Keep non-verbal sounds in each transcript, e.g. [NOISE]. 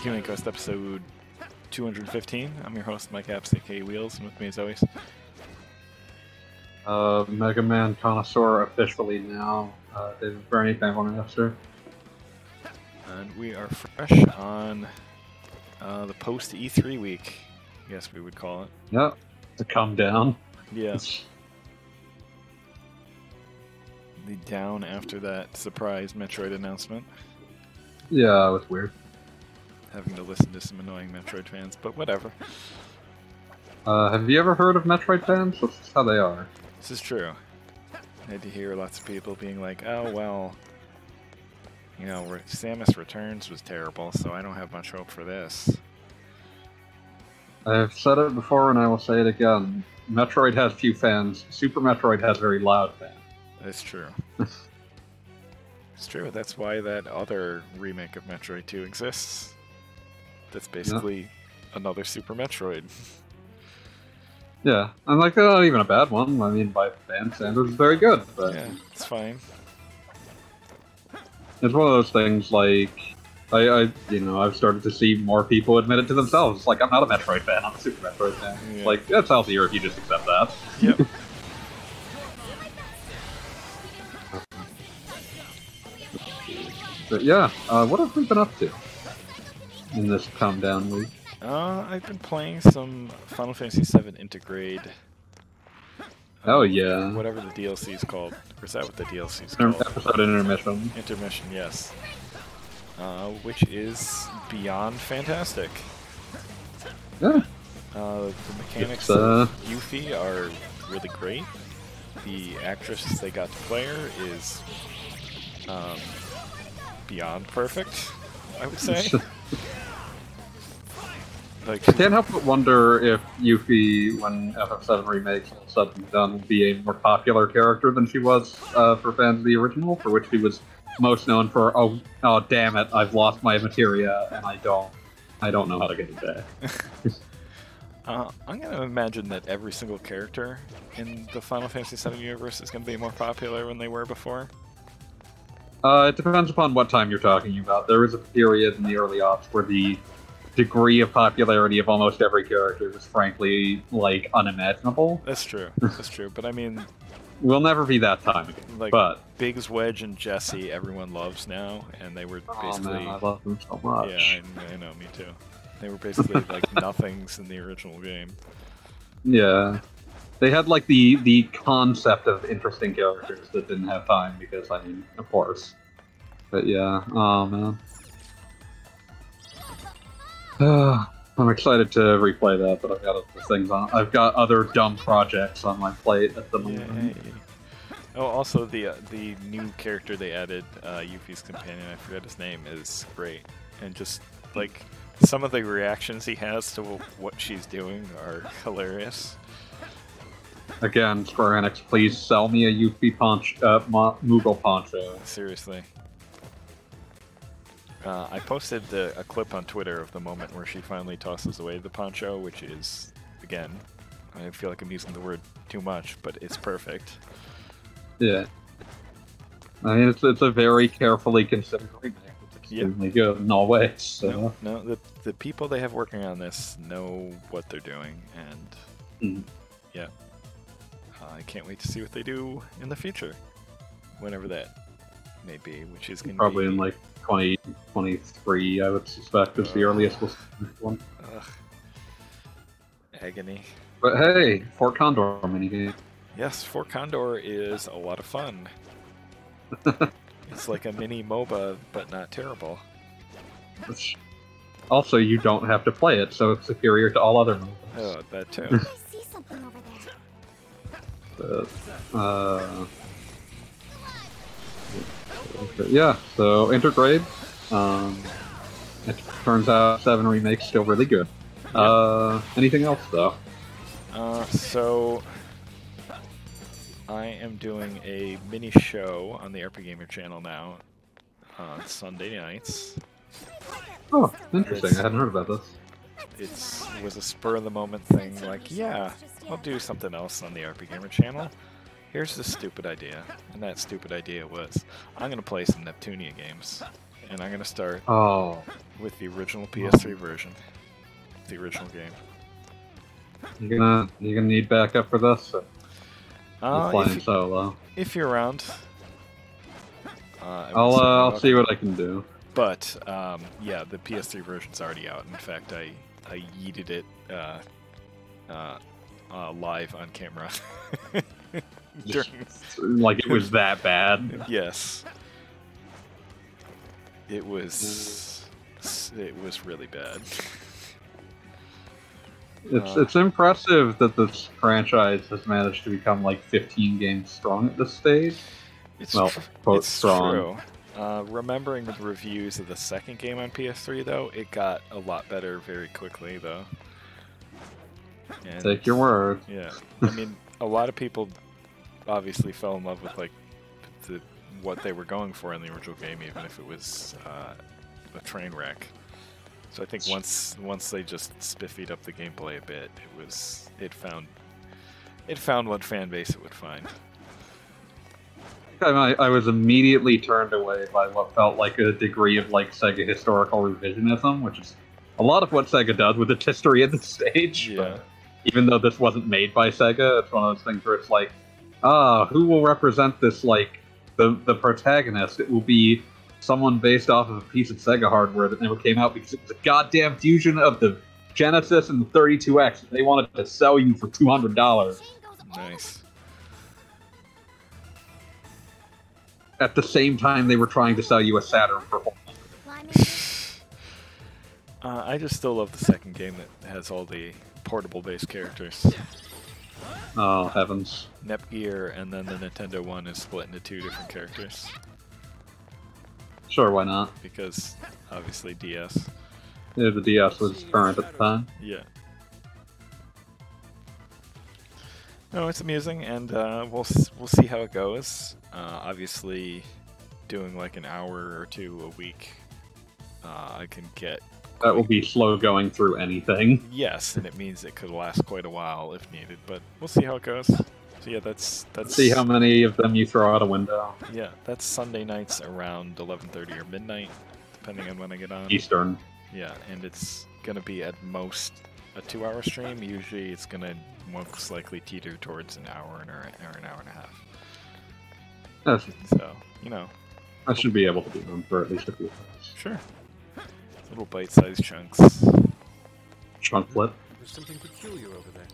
Hello and welcome to Q&A episode 215. I'm your host, Mike Apps, aka Wheels, and with me as always. Uh, Mega Man connoisseur officially now. Uh, David Bernie, Fanboy Master. And we are fresh on uh, the post E3 week, I guess we would call it. Yep. To come down. Yeah, the down after that surprise Metroid announcement. Yeah, it was weird. Having to listen to some annoying Metroid fans, but whatever. Uh, have you ever heard of Metroid fans? That's just how they are. This is true. I had to hear lots of people being like, oh, well, you know, Re- Samus Returns was terrible, so I don't have much hope for this. I've said it before and I will say it again. Metroid has few fans. Super Metroid has very loud fans. That's true. [LAUGHS] it's true. That's why that other remake of Metroid 2 exists. That's basically another Super Metroid. [LAUGHS] Yeah, and like they're not even a bad one. I mean, by fan standards, it's very good. But yeah, it's fine. it's one of those things like I, I, you know, I've started to see more people admit it to themselves. It's like I'm not a Metroid fan. I'm a Super Metroid fan. Yeah. Like that's healthier if you just accept that. Yep. [LAUGHS] [LAUGHS] But yeah, uh, what have we been up to in this calm down week? uh, I've been playing some Final Fantasy VII Intergrade. Oh yeah, Whatever the DLC is called. Or is that what the DLC is called? episode intermission. Intermission, yes. Uh, which is beyond fantastic. Yeah, Uh, the mechanics uh, of Yuffie are really great. The actress they got to play her is um, beyond perfect, I would say. [LAUGHS] like, I can't help but wonder if Yuffie, when FF7 remakes all said and done, will be a more popular character than she was uh, for fans of the original, for which she was most known for. Oh, oh, damn it! I've lost my materia, and I don't, I don't know how to get it back. [LAUGHS] [LAUGHS] uh, I'm gonna imagine that every single character in the Final Fantasy VII universe is gonna be more popular than they were before. Uh, it depends upon what time you're talking about. There was a period in the early aughts where the degree of popularity of almost every character was frankly like unimaginable. That's true. [LAUGHS] That's true. But I mean, We'll never be that time again. like but Biggs, Wedge, and Jesse, everyone loves now, and they were basically. oh man, I love them so much. Yeah, I, I know, me too. They were basically like [LAUGHS] nothings in the original game. Yeah. They had like the the concept of interesting characters that didn't have time because I mean, of course. But yeah, oh man. [SIGHS] I'm excited to replay that, but I've got other things on. I've got other dumb projects on my plate at the moment. Yay. Oh, also the uh, the new character they added, uh, Yuffie's companion, I forget his name, is great, and just like some of the reactions he has to what she's doing are hilarious. Again, Square Enix, please sell me a Yuffie ponch, uh, Mo- Moogle poncho. Seriously. Uh, I posted the, a clip on Twitter of the moment where she finally tosses away the poncho, which is, again, I feel like I'm using the word too much, but it's perfect. Yeah. I mean, it's, it's a very carefully considered remake. It's good in all ways. So. No, no, the the people they have working on this know what they're doing, and Mhm. yeah, I can't wait to see what they do in the future, whenever that may be, which is going to Probably be in like 2023, I would suspect, is the Uh. earliest we'll one. ugh, agony. But hey, Fort Condor minigame. Yes, Fort Condor is a lot of fun. [LAUGHS] it's like a mini MOBA, but not terrible. Which- Also, you don't have to play it, so it's superior to all other MOBAs. Oh, that too. [LAUGHS] But, uh, yeah, so Intergrade. Um, it turns out 7 Remake's still really good. Uh, anything else, though? Uh, so I am doing a mini show on the RP Gamer channel now on Sunday nights. Oh, interesting. It's- I hadn't heard about this. It was a spur of the moment thing. Like, yeah, I'll do something else on the RP Gamer channel. Here's the stupid idea, and that stupid idea was I'm gonna play some Neptunia games, and I'm gonna start Oh, with the original PS3 version, the original game. you're gonna you're gonna need backup for this. Uh, you're playing if, solo. if you're around, uh, I would I'll uh, I'll see what I can do. But um, yeah, the PS3 version's already out. In fact, I I yeeted it uh, uh, uh, live on camera. [LAUGHS] During- Like it was that bad. yes, it was. It was really bad. [LAUGHS] It's Uh, it's impressive that this franchise has managed to become like 15 games strong at this stage. It's Well, tr- quote, it's strong. true. Uh, remembering the reviews of the second game on PS3, though, it got a lot better very quickly, though. And Take your word. Yeah, I mean, a lot of people obviously fell in love with like the what they were going for in the original game, even if it was uh, a train wreck. So I think once once they just spiffied up the gameplay a bit, it was it found it found what fan base it would find. I, I was immediately turned away by what felt like a degree of like Sega historical revisionism, which is a lot of what Sega does with its history at this stage. Yeah. But even though this wasn't made by Sega, it's one of those things where it's like, ah, who will represent this? Like the the protagonist? It will be someone based off of a piece of Sega hardware that never came out because it was a goddamn fusion of the Genesis and the 32X. They wanted to sell you for two hundred dollars. Nice. At the same time, they were trying to sell you a Saturn for Climbing [SIGHS] Uh, I just still love the second game that has all the portable based characters. Oh heavens! Nepgear and then the Nintendo One is split into two different characters Sure, why not? because obviously DS. Yeah, the DS was current at the time. Yeah. No, it's amusing, and uh, we'll s- we'll see how it goes. Uh, obviously, doing like an hour or two a week, uh, I can get That will be slow going through anything. yes, and it means it could last quite a while if needed. But we'll see how it goes. So yeah, that's that's See how many of them you throw out a window. yeah, that's Sunday nights around 11:30 or midnight, depending on when I get on. Eastern. Yeah, and it's gonna be at most a two-hour stream. Usually, it's gonna most likely teeter towards an hour and or, or an hour and a half. That's, So you know, I should be able to do them for at least a few hours. sure, little bite-sized chunks. Chunk flip. There's something peculiar over there.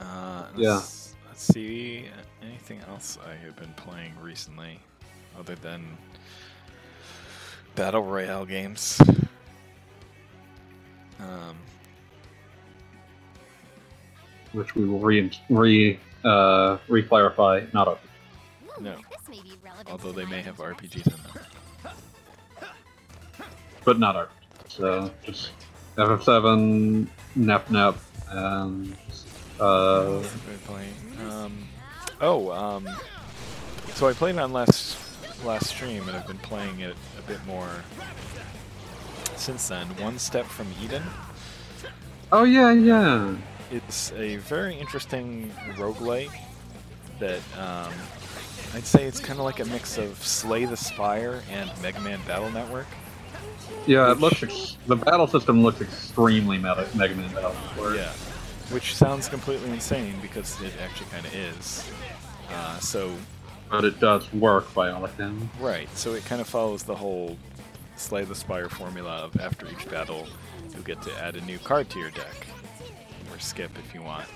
Uh, Yeah. let's, let's see. Anything else I have been playing recently, other than battle royale games? Um, Which we will re re uh re clarify. Not a No. This may be relevant although they may have. RPGs in them. But not our. So just FF7, Nep Nep, and uh. Um, oh, um, so I played it on last last stream, and I've been playing it a bit more since then. One Step from Eden. oh yeah yeah. It's a very interesting roguelike that um, I'd say it's kind of like a mix of Slay the Spire and Mega Man Battle Network. Yeah, it looks ex- the battle system looks extremely Meta- Mega Man Battle Network. Yeah, which sounds completely insane because it actually kind of is. Uh, so but it does work by all accounts. Right, so it kind of follows the whole Slay the Spire formula of after each battle, you'll get to add a new card to your deck, or skip if you want.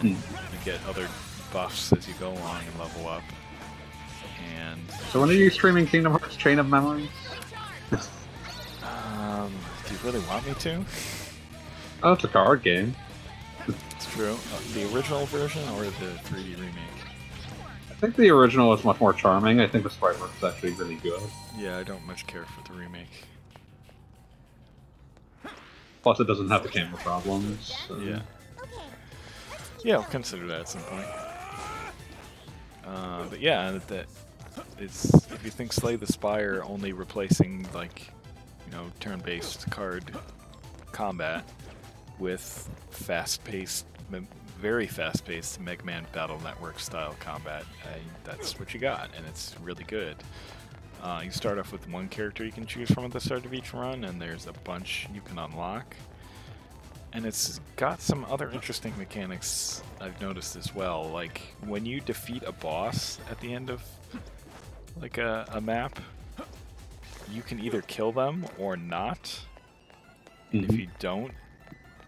And Hmm. you get other buffs as you go along and level up. And So when are you streaming Kingdom Hearts Chain of Memories? [LAUGHS] um, do you really want me to? Oh, it's a card game. It's true. Uh, the original version or the 3D remake? I think the original is much more charming. I think the sprite work is actually really good. Yeah, I don't much care for the remake. Plus, it doesn't have the camera problems. so- Yeah. Yeah, I'll consider that at some point. Uh, but yeah, that it's if you think Slay the Spire only replacing like you know turn-based card combat with fast-paced, very fast-paced Mega Man Battle Network style combat, that's what you got, and it's really good. Uh, you start off with one character you can choose from at the start of each run, and there's a bunch you can unlock. And it's got some other interesting mechanics I've noticed as well. Like when you defeat a boss at the end of like a, a map, you can either kill them or not. And if you don't,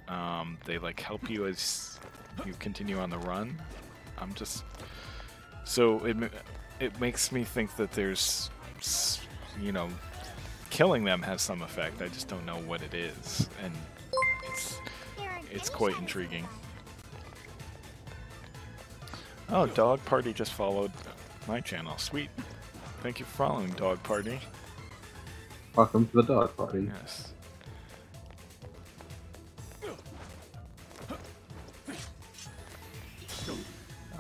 um, they like help you as you continue on the run. I'm just so it it makes me think that there's you know killing them has some effect. I just don't know what it is, and it's it's quite intriguing. Oh, Dog Party just followed my channel. Sweet. Thank you for following Dog Party. Welcome to the dog party. Yes.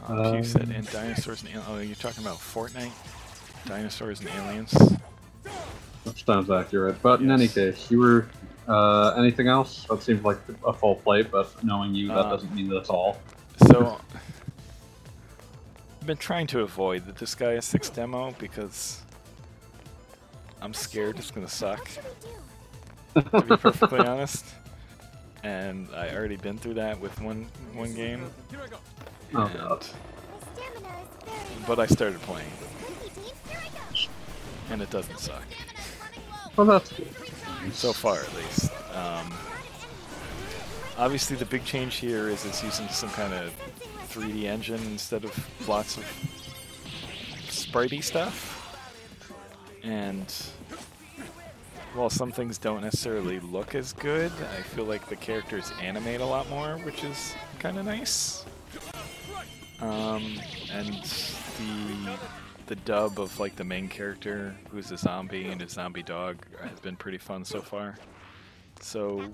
Uh, Pew said, Um, and dinosaurs and aliens. Oh, you're talking about Fortnite? Dinosaurs and aliens? Which sounds accurate. But in any case, you were uh, anything else? That seems like a full plate, but knowing you, that Uh, doesn't mean that's all. So, I've been trying to avoid the Disgaea 6 demo because I'm scared it's gonna suck, What should we do? to be perfectly honest. And I already been through that with one one game. Here I go. Oh, and- God. My stamina is very but I started playing, Squeaky teeth, here I go. and it doesn't suck. Stamina's running low. Well, that's good. So far, at least. Um, obviously, the big change here is it's using some kind of 3D engine instead of lots of spritey stuff. And while some things don't necessarily look as good, I feel like the characters animate a lot more, which is kind of nice. Um, and the the dub of like the main character, who's a zombie and his zombie dog, has been pretty fun so far. So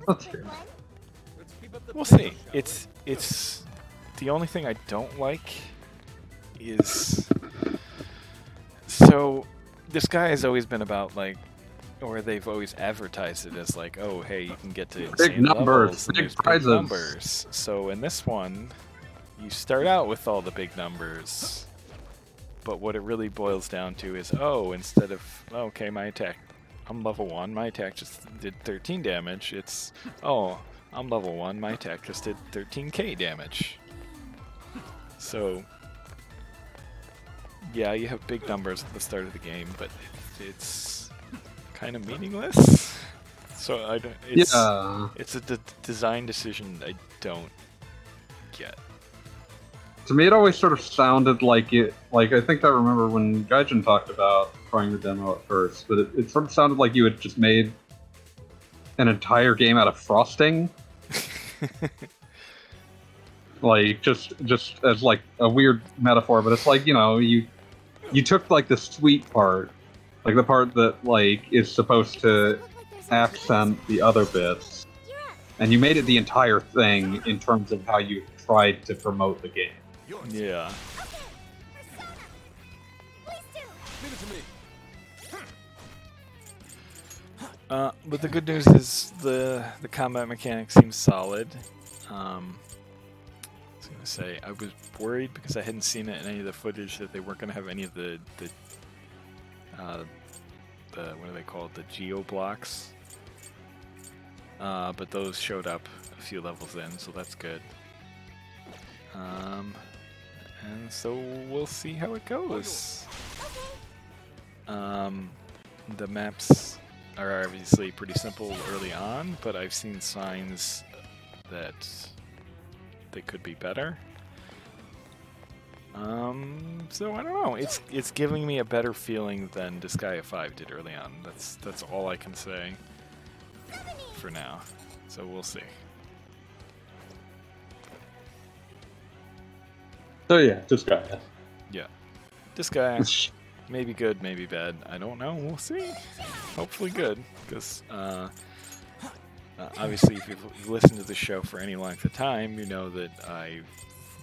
We'll see. It's it's the only thing I don't like is so this guy has always been about like or they've always advertised it as like, oh hey, you can get to insane numbers, big prizes. numbers. So in this one, you start out with all the big numbers. But what it really boils down to is, oh, instead of okay, my attack I'm level one, my attack just did 13 damage. It's oh, I'm level one, my attack just did 13k damage. So yeah, you have big numbers at the start of the game, but it's kind of meaningless. So I don't. It's, yeah. it's a d- design decision I don't get. To me, it always sort of sounded like it. Like I think I remember when Gaijin talked about trying the demo at first, but it, it sort of sounded like you had just made an entire game out of frosting. [LAUGHS] like just just as like a weird metaphor, but it's like you know you you took like the sweet part, like the part that like is supposed to Look like there's a accent the other bits, and you made it the entire thing in terms of how you tried to promote the game. Yeah. Persona. Please do. Leave it to me. Uh, but the good news is the the combat mechanic seems solid. Um, Was gonna say I was worried because I hadn't seen it in any of the footage that they weren't gonna have any of the the uh, the what do they call it the geo blocks. Uh, but those showed up a few levels in, so that's good. Um, and so we'll see how it goes. Um, the maps are obviously pretty simple early on, but I've seen signs that they could be better. Um, so I don't know. It's it's giving me a better feeling than Disgaea 5 did early on. That's that's all I can say for now. So we'll see. So yeah, just Yeah. Disgaea maybe good, maybe bad. I don't know. We'll see. Hopefully good, because uh, uh, obviously, if you've listened to the show for any length of time, you know that I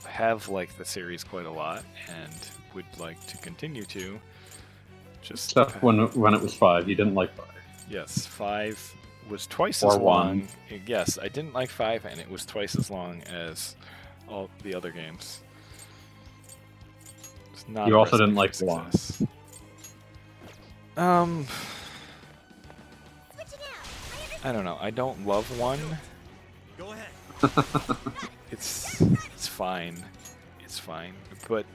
have liked the series quite a lot and would like to continue to. Just Except when when it was five, you didn't like five. yes, five was twice Or as long. one. Yes, I didn't like five, and it was twice as long as all the other games. Not You also didn't like one. Um. I I don't know. I don't love one. Go ahead. [LAUGHS] It's it's fine. It's fine. But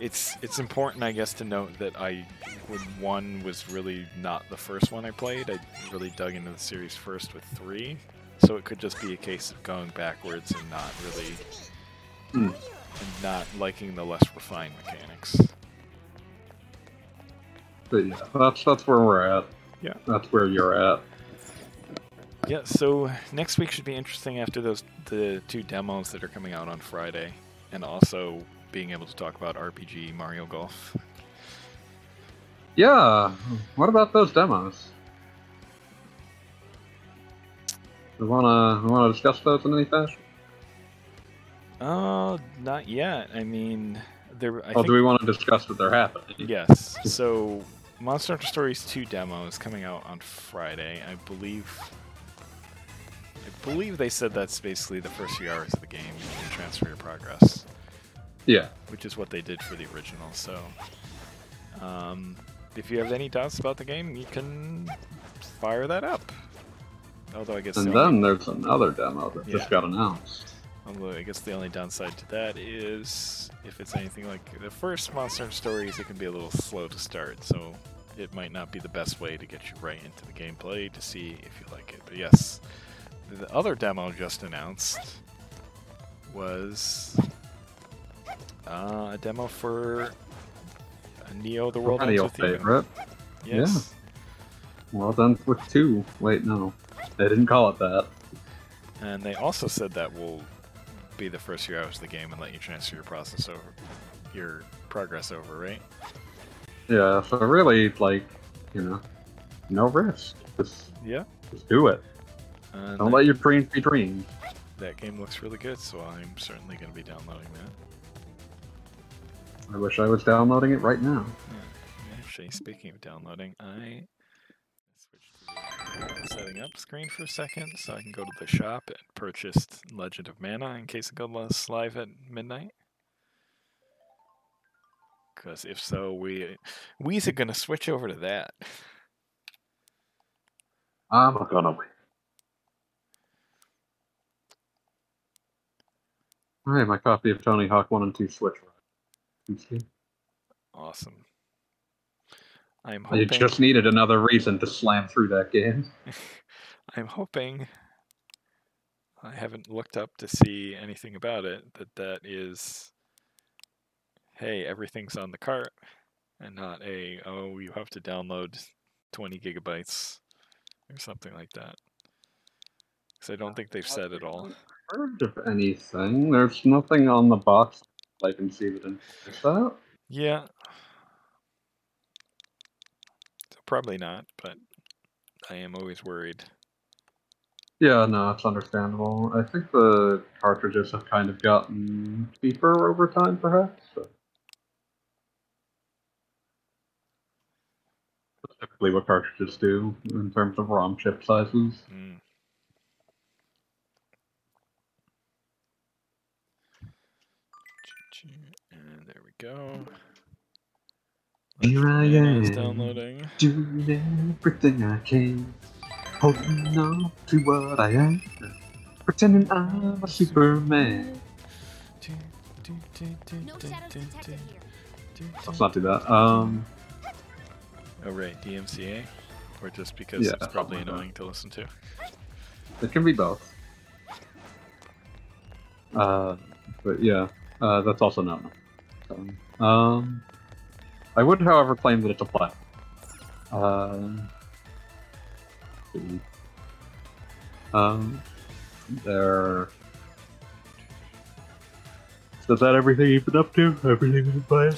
it's it's important, I guess, to note that I when one was really not the first one I played. I really dug into the series first with three, so it could just be a case of going backwards and not really Hmm. and not liking the less refined mechanics. But yeah, that's that's where we're at. Yeah. That's where you're at. Yeah, so next week should be interesting after those the two demos that are coming out on Friday, and also being able to talk about RPG Mario Golf. Yeah. What about those demos? We wanna we wanna discuss those in any fashion? Oh, not yet. I mean, there. I oh, think, do we want to discuss that they're happening? Yes. So, Monster Hunter Stories 2 demo is coming out on Friday. I believe. I believe they said that's basically the first few hours of the game. You can transfer your progress. Yeah. which is what they did for the original. So, um, if you have any doubts about the game, you can fire that up. Although I guess And the only, then there's another demo that Yeah. just got announced. although I guess the only downside to that is if it's anything like the first Monster Stories, it can be a little slow to start. So it might not be the best way to get you right into the gameplay to see if you like it. But yes, the other demo just announced was uh, a demo for Neo: The World Ends with You. favorite. Yes. Well done with two. Wait, no. They didn't call it that. And they also said that will be the first few hours of the game and let you transfer your process over, your progress over, right? Yeah, so really, like, you know, no risk. Just, Yeah. just do it. And Don't let your dreams be dreams. that game looks really good, so I'm certainly going to be downloading that. I wish I was downloading it right now. Actually, speaking of downloading, I switched to setting up screen for a second so I can go to the shop and purchase Legend of Mana in case it goes live at midnight. Because if so, we we's going to switch over to that. I'm gonna wait. Alright, my copy of Tony Hawk 1 and 2 Switch. PC. Awesome. I'm I hoping. just needed another reason to slam through that game. [LAUGHS] I'm hoping. I haven't looked up to see anything about it. That that is. Hey, everything's on the cart, and not a oh you have to download 20 gigabytes or something like that. Because I don't think they've said it all. Heard of anything? There's nothing on the box I can see that indicates that. Yeah. So probably not, but I am always worried. Yeah, no, it's understandable. I think the cartridges have kind of gotten cheaper over time, perhaps. That's typically what cartridges do in terms of ROM chip sizes. Mm. And there we go. Here I Legend of Mana is am. downloading. Doing everything I can, holding on to what I am, pretending I'm a Superman. No shadows. Let's not do that. Um, Oh right, DMCA, or just because Yeah, it's probably something like that. annoying to listen to. it can be both. Uh, but yeah, uh, that's also not. Um, um, I would, however, claim that it's a play. Um, see. um, there. So is that everything you've been up to? Everything you've been playing?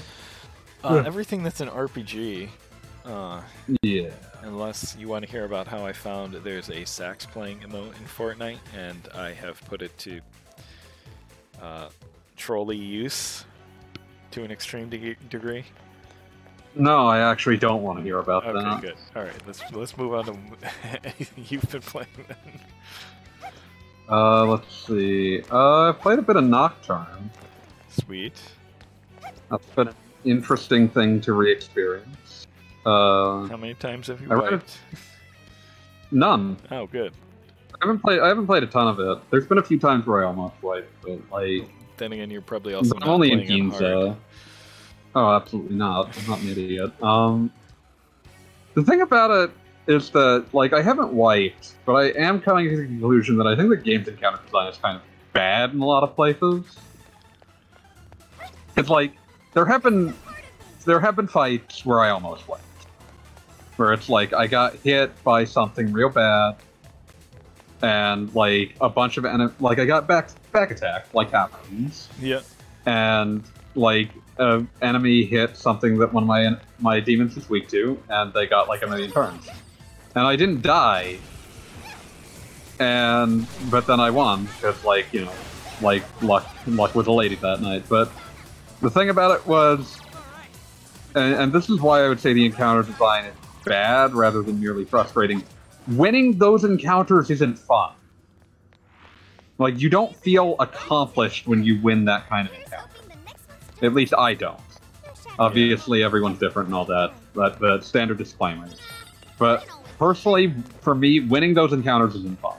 Uh, everything that's an RPG, uh, Yeah. unless you want to hear about how I found there's a sax playing emote in Fortnite, and I have put it to uh, trolley use to an extreme de- degree. No, I actually don't want to hear about Okay, that. good. All right, let's let's move on to [LAUGHS] anything you've been playing. Then. Uh, let's see. Uh, I played a bit of Nocturne. Sweet. That's been an interesting thing to re-experience. Uh, How many times have you I wiped? [LAUGHS] none. Oh, good. I haven't played. I haven't played a ton of it. There's been a few times where I almost wiped, but like Then again, you're probably also I'm only in. Ginza. Oh, absolutely not. I'm not an idiot. Um, the thing about it is that, like, I haven't wiped, but I am coming to the conclusion that I think the game's encounter design is kind of bad in a lot of places. It's like there have been there have been fights where I almost wiped, where it's like I got hit by something real bad, and like a bunch of enem- like I got back back attack like happens Yeah. and like an enemy hit something that one of my my demons is weak to, and they got like a million turns, and I didn't die, and but then I won because like you know, like luck luck was a lady that night. But the thing about it was, and, and this is why I would say the encounter design is bad rather than merely frustrating. Winning those encounters isn't fun. Like you don't feel accomplished when you win that kind of encounter. At least I don't. Obviously, everyone's different and all that. But the standard disclaimer. But personally, for me, winning those encounters isn't fun.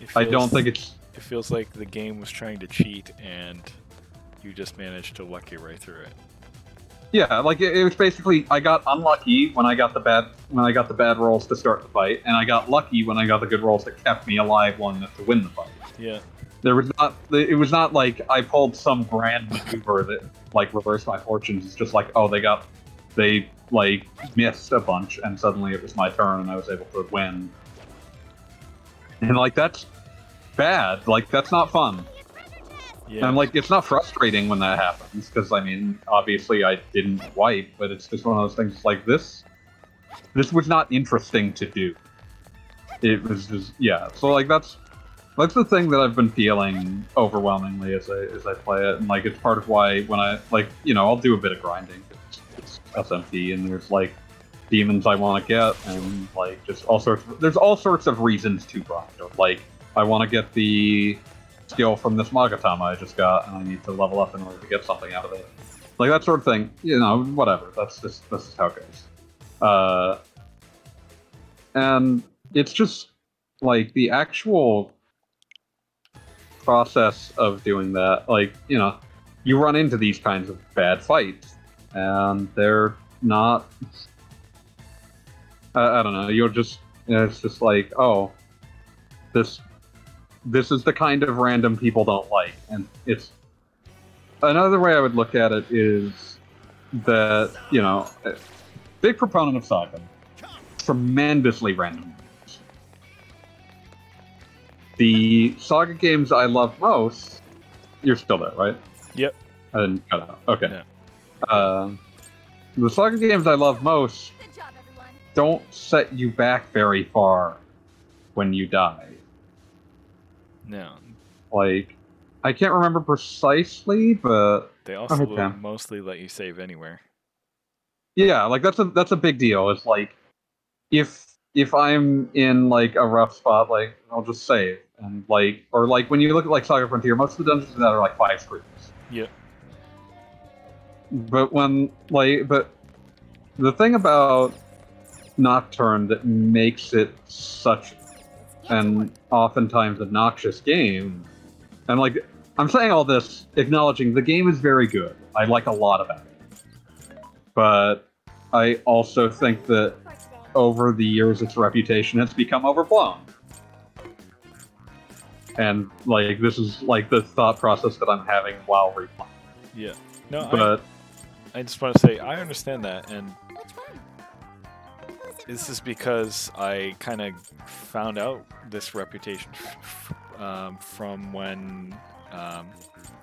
It I don't think it's. It feels like the game was trying to cheat, and you just managed to lucky right through it. Yeah, like it, it was basically I got unlucky when I got the bad when I got the bad rolls to start the fight, and I got lucky when I got the good rolls that kept me alive long enough to win the fight. Yeah. There was not. It was not like I pulled some grand maneuver that like reversed my fortunes. It's just like, oh, they got, they like missed a bunch, and suddenly it was my turn, and I was able to win. And like that's bad. Like that's not fun. Yeah. And like it's not frustrating when that happens because I mean, obviously I didn't wipe, but it's just one of those things. Like this, this was not interesting to do. It was just yeah. So like that's that's the thing that I've been feeling overwhelmingly as I as I play it, and like it's part of why when I like you know I'll do a bit of grinding. It's, SMT, and there's like demons I want to get, and like just all sorts. Of, there's all sorts of reasons to grind. Like I want to get the skill from this Magatama I just got, and I need to level up in order to get something out of it. Like that sort of thing. You know, whatever. That's just this is how it goes. Uh, and it's just like the actual process of doing that. Like you know, you run into these kinds of bad fights, and they're not. I, I don't know. You're just. It's just like, oh, this this is the kind of random people don't like and it's another way i would look at it is that you know big proponent of saga tremendously random. The saga games i love most you're still there right Yep. i didn't cut out okay Yeah. um, the saga games i love most job, don't set you back very far when you die No. like I can't remember precisely, but They also Okay. will mostly let you save anywhere. yeah, like that's a that's a big deal. It's like if if I'm in like a rough spot, like I'll just save and like or like when you look at like Saga Frontier, most of the dungeons in that are like five screens. Yeah. But when like but the thing about Nocturne that makes it such an oftentimes obnoxious game. And like I'm saying all this acknowledging the game is very good. I like a lot about it. But I also think that over the years its reputation has become overblown. And like this is like the thought process that I'm having while replaying. Yeah. No, But I just want to say I understand that, and Which one? Who's it this is because I kind of found out this reputation f- f- um, from when um,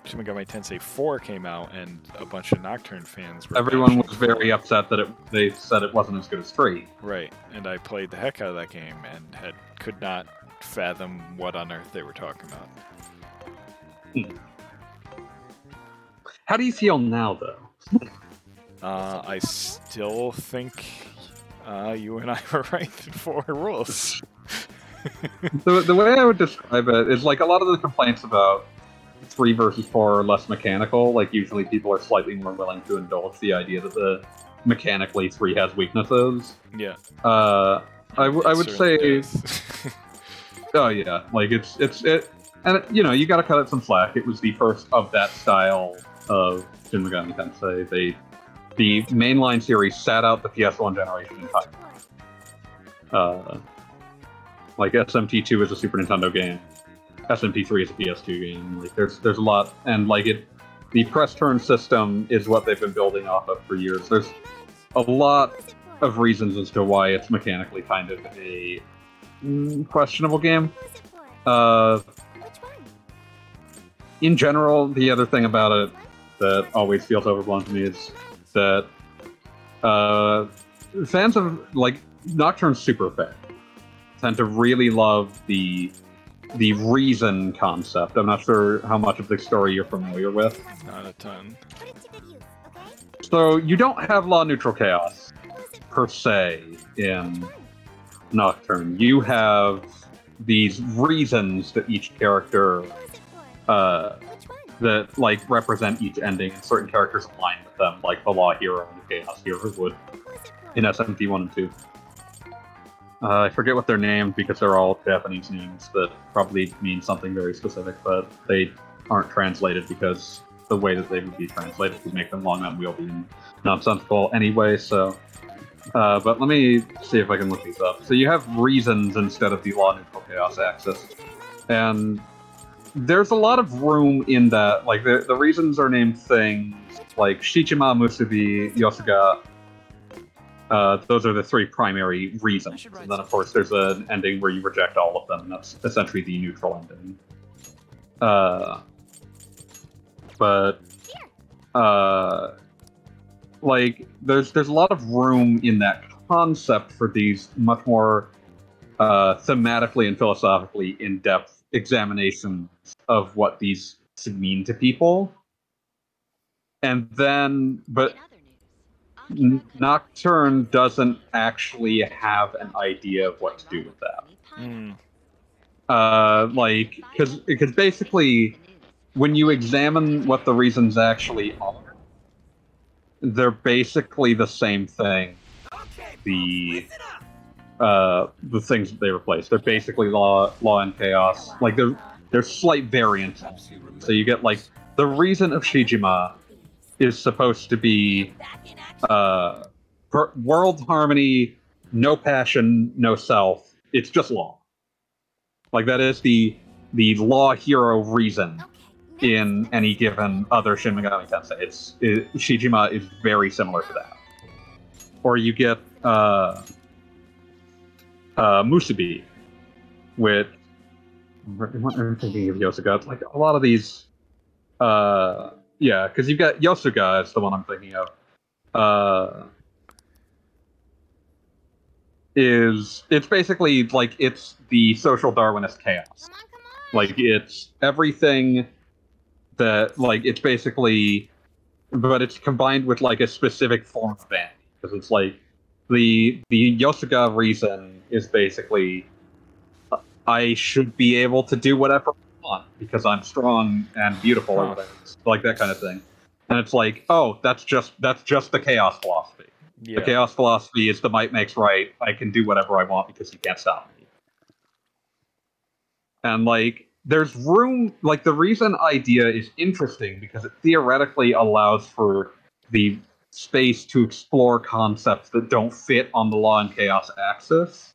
Shin Megami Tensei 4 came out, and a bunch of Nocturne fans were. everyone was very upset that it they said it wasn't as good as three. Right, and I played the heck out of that game and had could not fathom what on earth they were talking about. How do you feel now though? Uh, I still think uh, you and I [LAUGHS] were right for rules. the, the way I would describe it is like a lot of the complaints about three versus four are less mechanical. Like usually people are slightly more willing to indulge the idea that the mechanically three has weaknesses. Yeah. Uh, I, w- I would say. [LAUGHS] oh yeah, like it's it's it, and you know you got to cut it some slack. It was the first of that style of Shin Megami Tensei. They the mainline series sat out the PS1 generation entirely. Uh, like SMT2 is a Super Nintendo game, SMT3 is a PS2 game. Like there's there's a lot, and like it, the press turn system is what they've been building off of for years. There's a lot it of reasons as to why it's mechanically kind of a questionable game. Who's it for? Uh, in general, the other thing about it that always feels overblown to me is that uh, fans of like Nocturne's super fan tend to really love the the reason concept. I'm not sure how much of the story you're familiar with. Not a ton. Put it to good use, okay? So you don't have law neutral chaos per se in Which one? Nocturne. You have these reasons that each character uh, that like represent each ending, and certain characters align with them, like the Law Hero and the Chaos Hero would in SMT one and two. Uh, I forget what they're named because they're all Japanese names that probably mean something very specific, but they aren't translated because the way that they would be translated would make them long, and unwieldy, and nonsensical anyway. So, uh, but let me see if I can look these up. So you have reasons instead of the law neutral chaos axis, and there's a lot of room in that. Like the the reasons are named things like Shijima, Musubi, Yosuga. Uh, those are the three primary reasons. And then, of course, there's an ending where you reject all of them, and that's essentially the neutral ending. Uh, but, uh, like, there's there's a lot of room in that concept for these much more uh, thematically and philosophically in-depth examinations of what these should mean to people. And then, but Nocturne doesn't actually have an idea of what to do with that. Hmm. Uh, like, because because basically, when you examine what the reasons actually are, they're basically the same thing. The uh, the things that they replace, they're basically law, law and chaos. Like there, there's slight variants. So you get like the reason of Shijima is supposed to be uh, per- world harmony, no passion, no self. It's just law. Like that is the the law hero reason. In any given other Shin Megami Tensei. It's it, Shijima is very similar to that. Or you get uh, uh, Musubi, with what am thinking of Yosuga? Like a lot of these, uh, yeah, because you've got Yosuga is the one I'm thinking of. Uh, is it's basically like it's the social Darwinist chaos Come on, come on. like it's everything that like it's basically but it's combined with like a specific form of vanity because it's like the the Yosuga reason is basically I should be able to do whatever I want because I'm strong and beautiful or whatever, like that kind of thing. And it's like, oh, that's just that's just the chaos philosophy. Yeah. The chaos philosophy is the might makes right. I can do whatever I want because you can't stop me. And like, there's room. Like, the reason idea is interesting because it theoretically allows for the space to explore concepts that don't fit on the law and chaos axis.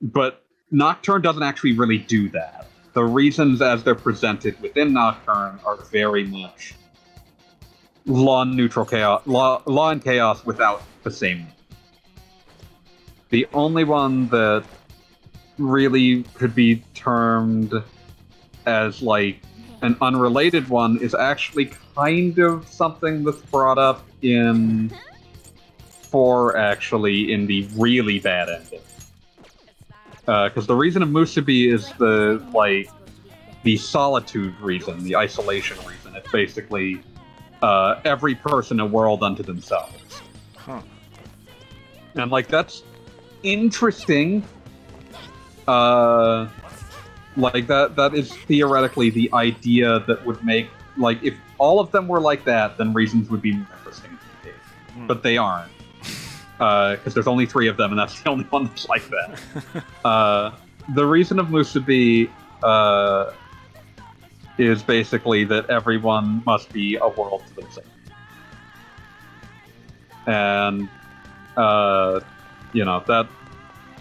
But Nocturne doesn't actually really do that. The reasons as they're presented within Nocturne are very much law and neutral chaos, law, law and chaos without the same. The only one that really could be termed as like an unrelated one is actually kind of something that's brought up in four, actually, in the really bad ending. Because the reason of Musubi is the like the solitude reason, the isolation reason. It's basically uh, every person a world unto themselves. Huh. And like that's interesting. Uh like that that is theoretically the idea that would make like if all of them were like that, then reasons would be more interesting. to me. Hmm. But they aren't. [LAUGHS] Because there's only three of them, and that's the only one that's like that. [LAUGHS] uh, the reason of Musubi uh, is basically that everyone must be a world to themselves. And, uh, you know, that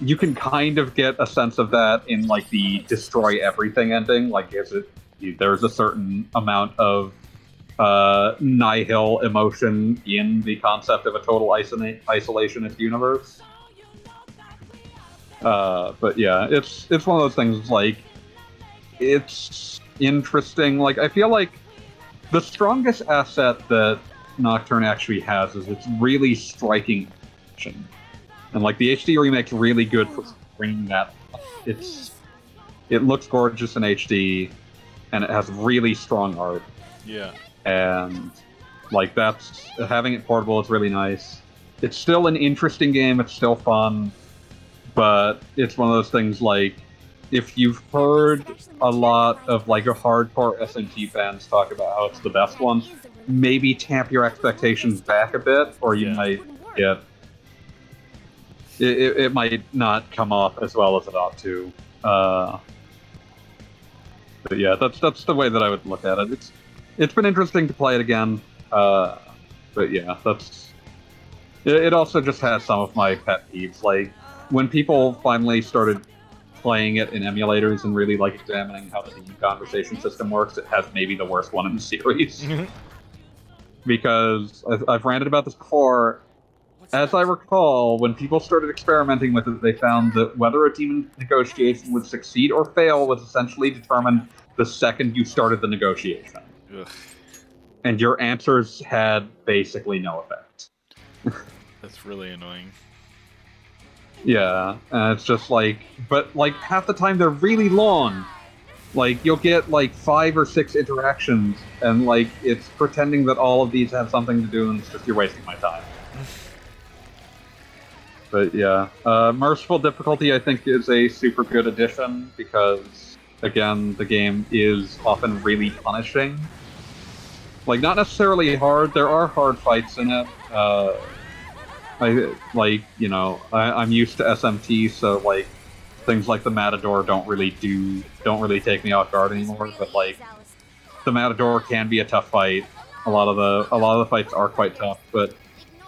you can kind of get a sense of that in like the destroy everything ending. Like, is it there's a certain amount of uh, nihil emotion in the concept of a total isolate, isolationist universe. Uh, but yeah, it's it's one of those things like it's interesting. Like I feel like the strongest asset that Nocturne actually has is its really striking action. And like the HD remake's really good for bringing that. It's it looks gorgeous in HD, and it has really strong art. Yeah. And like that's having it portable is really nice. It's still an interesting game. It's still fun, but it's one of those things like if you've heard a lot of like a hardcore SMT fans talk about how it's the best one, maybe tamp your expectations back a bit, or you Yeah. might get it, it, it might not come off as well as it ought to. Uh, but yeah, that's that's the way that I would look at it. It's it's been interesting to play it again, uh, but yeah, that's it, it. Also, just has some of my pet peeves, like when people finally started playing it in emulators and really like examining how the conversation system works. It has maybe the worst one in the [LAUGHS] series because I've, I've ranted about this before. As I recall, when people started experimenting with it, they found that whether a demon negotiation would succeed or fail was essentially determined the second you started the negotiation. Ugh, And your answers had basically no effect. [LAUGHS] that's really annoying. Yeah, and it's just like, but like half the time they're really long. Like you'll get like five or six interactions, and like it's pretending that all of these have something to do, and it's just you're wasting my time. [LAUGHS] But yeah, uh, merciful difficulty I think is a super good addition because again the game is often really punishing. Like not necessarily hard. There are hard fights in it. Uh, I like you know I, I'm used to SMT, so like things like the Matador don't really do don't really take me off guard anymore. But like the Matador can be a tough fight. A lot of the a lot of the fights are quite tough, but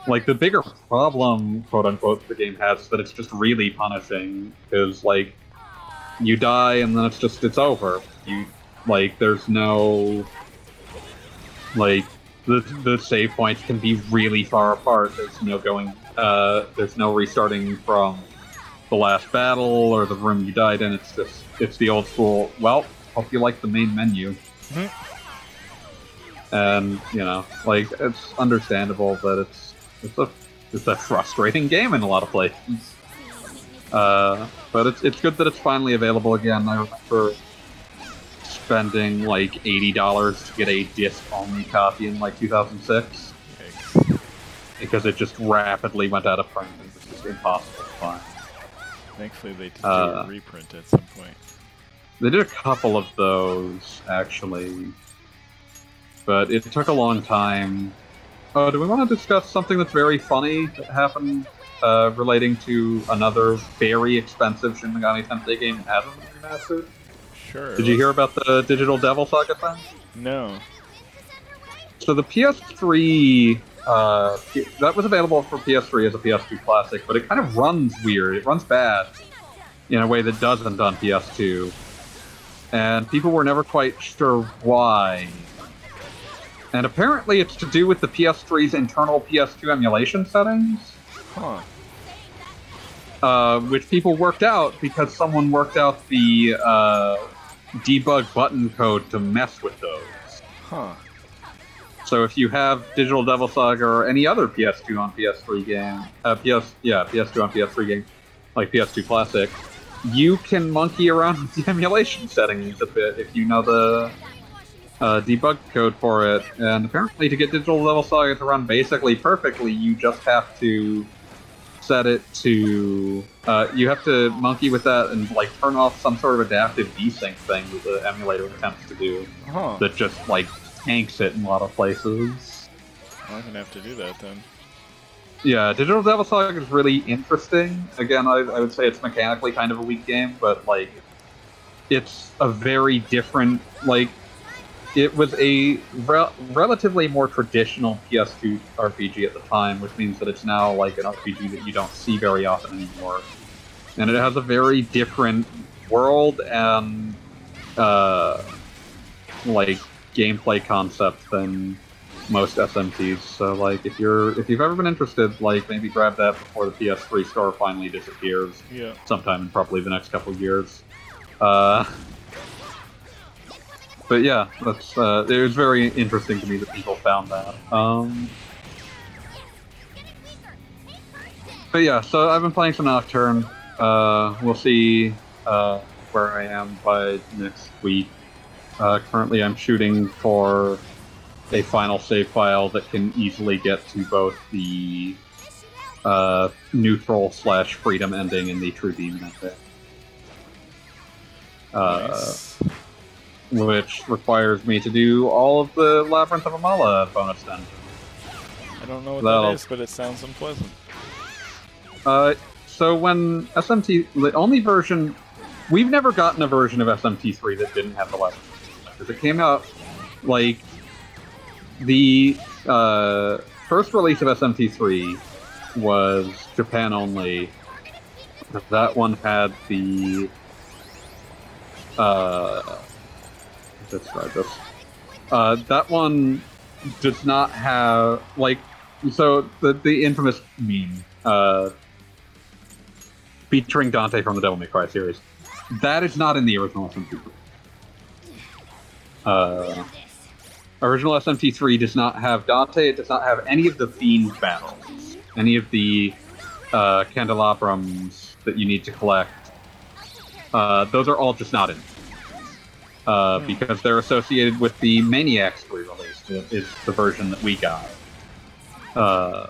like the bigger problem, quote unquote, the game has is that it's just really punishing because like you die and then it's just it's over. You like there's no like the the save points can be really far apart. There's no going uh there's no restarting from the last battle or the room you died in. It's just it's the old school. Well, hope you like the main menu. Mhm. And you know, like it's understandable that it's it's a it's a frustrating game in a lot of places. Uh, but it's it's good that it's finally available again. I remember spending like eighty dollars to get a disc only copy in like 2006 because it just rapidly went out of print and it was just impossible to find. Thankfully, they did Uh, a reprint at some point. They did a couple of those actually, but it took a long time. Oh, do we want to discuss something that's very funny that happened uh, relating to another very expensive Shin Megami Tensei game hasn't been remastered? Sure. Did you hear about the Digital Devil Saga thing? No. So the PS3 uh, that was available for PS3 as a PS2 classic, but it kind of runs weird. It runs bad in a way that doesn't on PS2, and people were never quite sure why. And apparently, it's to do with the PS3's internal PS2 emulation settings, Huh. uh, which people worked out because someone worked out the uh, debug button code to mess with those. Huh. So if you have Digital Devil Saga or any other PS2 on PS3 game, uh, PS yeah PS2 on PS3 game, like PS2 Classic, you can monkey around with the [LAUGHS] emulation settings a bit if you know the uh, debug code for it. And apparently, to get Digital Devil Saga to run basically perfectly, you just have to set it to uh, you have to monkey with that and like turn off some sort of adaptive desync thing that the emulator attempts to do Huh. that just like tanks it in a lot of places. I'm gonna have to do that then. Yeah, Digital Devil Saga is really interesting. Again, I, I would say it's mechanically kind of a weak game, but like, it's a very different. Like, it was a rel- relatively more traditional PS2 RPG at the time, which means that it's now like an RPG that you don't see very often anymore, and it has a very different world and uh, like gameplay concept than most SMTs. So like if you're if you've ever been interested, like maybe grab that before the PS3 store finally disappears Yeah. sometime in probably the next couple years. Uh, but yeah, that's uh, it was very interesting to me that people found that. Um, but yeah, so I've been playing some Nocturne. Uh, we'll see uh, where I am by next week. Uh, currently, I'm shooting for a final save file that can easily get to both the uh, neutral slash freedom ending and the true demon ending. Uh, nice. Which requires me to do all of the Labyrinth of Amala bonus dungeons. I don't know what that'll- that is, but it sounds unpleasant. Uh, so when SMT, the only version, we've never gotten a version of SMT3 that didn't have the Labyrinth. Because it came out, like, the uh, first release of SMT3 was Japan only. That one had the. Uh, try this. Uh, that one does not have like so the the infamous meme uh, featuring Dante from the Devil May Cry series. That is not in the original SMT3. Uh, original SMT3 does not have Dante. It does not have any of the Fiend battles, any of the uh, that you need to collect. Uh, those are all just not in. Uh, Hmm. because they're associated with the Maniacs re-release. It is the version that we got. Uh,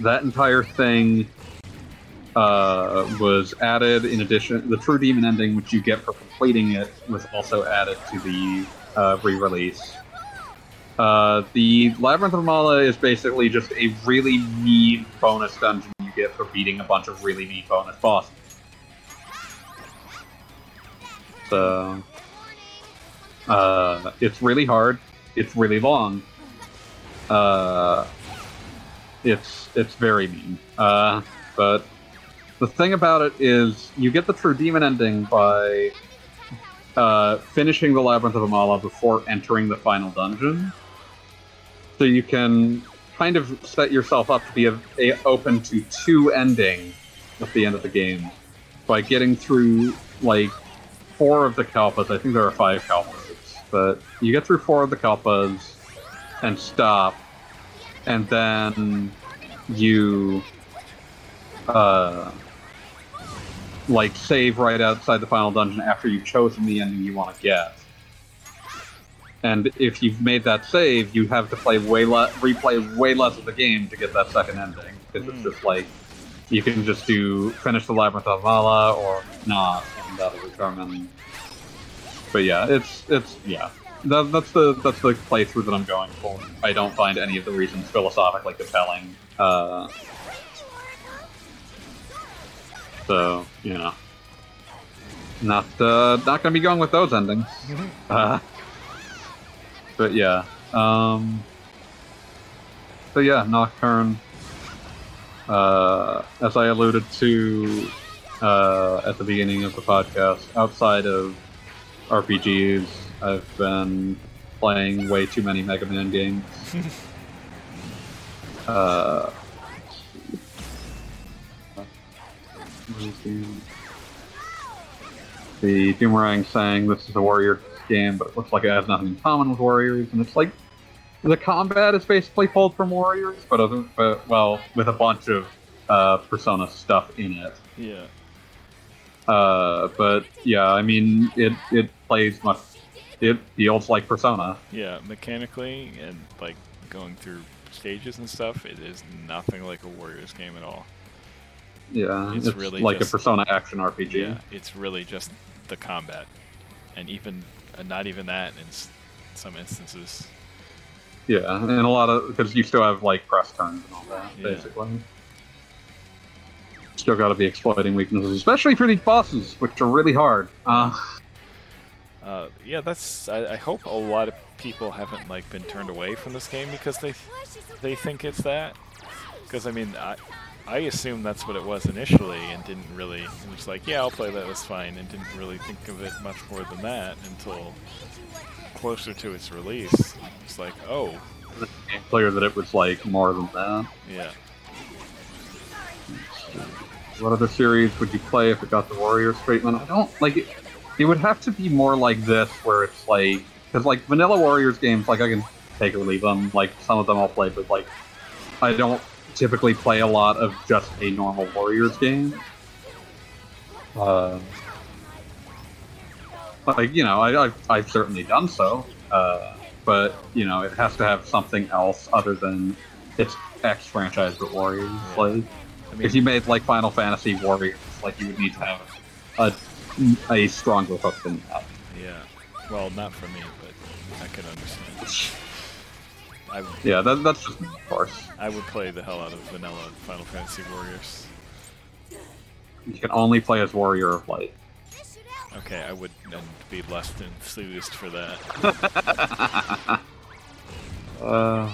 that entire thing uh, was added in addition. The True Demon ending, which you get for completing it, was also added to the uh, re-release. Uh, the Labyrinth of Amala is basically just a really mean bonus dungeon you get for beating a bunch of really mean bonus bosses. So, uh, it's really hard. It's really long. Uh, it's it's very mean. Uh, but the thing about it is, you get the true demon ending by uh, finishing the labyrinth of Amala before entering the final dungeon. So you can kind of set yourself up to be a, a, open to two endings at the end of the game by getting through like four of the kalpas. I think there are five kalpas, but you get through four of the kalpas and stop, and then you uh like save right outside the final dungeon after you've chosen the ending you want to get. And if you've made that save, you have to play way le- replay way less of the game to get that second ending because Hmm. it's just like you can just do finish the labyrinth of Amala or not, that'll determine. But yeah, it's it's yeah. That, that's the that's the playthrough that I'm going for. I don't find any of the reasons philosophically compelling. Uh, so you know, not uh, not gonna be going with those endings. [LAUGHS] Uh, but yeah, um, but yeah, Nocturne. Uh, as I alluded to uh, at the beginning of the podcast, outside of RPGs, I've been playing way too many Mega Man games. [LAUGHS] uh, the Boomerang saying this is a Warrior game, but it looks like it has nothing in common with Warriors, and it's like the combat is basically pulled from Warriors, but other, but well, with a bunch of uh, Persona stuff in it. Yeah. Uh, but yeah, I mean, it it plays much. It feels like Persona. Yeah, mechanically and like going through stages and stuff, it is nothing like a Warriors game at all. Yeah, It's it's, really like just- a Persona action RPG. Yeah, it's really just the combat, and even uh, not even that in s- some instances. Yeah, and a lot of because you still have like press turns and all that, Yeah. basically. Still got to be exploiting weaknesses, especially for these bosses, which are really hard. Uh, Uh, yeah, that's. I, I hope a lot of people haven't like been turned away from this game because they they think it's that. Because I mean, I I assumed that's what it was initially, and didn't really. It was like, yeah, I'll play that. That's fine, and didn't really think of it much more than that until closer to its release. It's like, oh, clear that it was like more than that. yeah, What other series would you play if it got the Warriors treatment? I don't like it. It would have to be more like this, where it's like because like vanilla Warriors games, like I can take or leave them. Like some of them I'll play, but like I don't typically play a lot of just a normal Warriors game. Uh, like you know, I, I've, I've certainly done so, uh, but you know, it has to have something else other than its X franchise, but Warriors. Yeah. I mean, if you made like Final Fantasy Warriors, like you would need to have a a stronger hook than that. yeah. Well, not for me, but I can understand. I would- Yeah, that, that's just of course. I would play the hell out of vanilla Final Fantasy Warriors. You can only play as Warrior of Light. Okay, I would then be less enthused for that. [LAUGHS] Uh,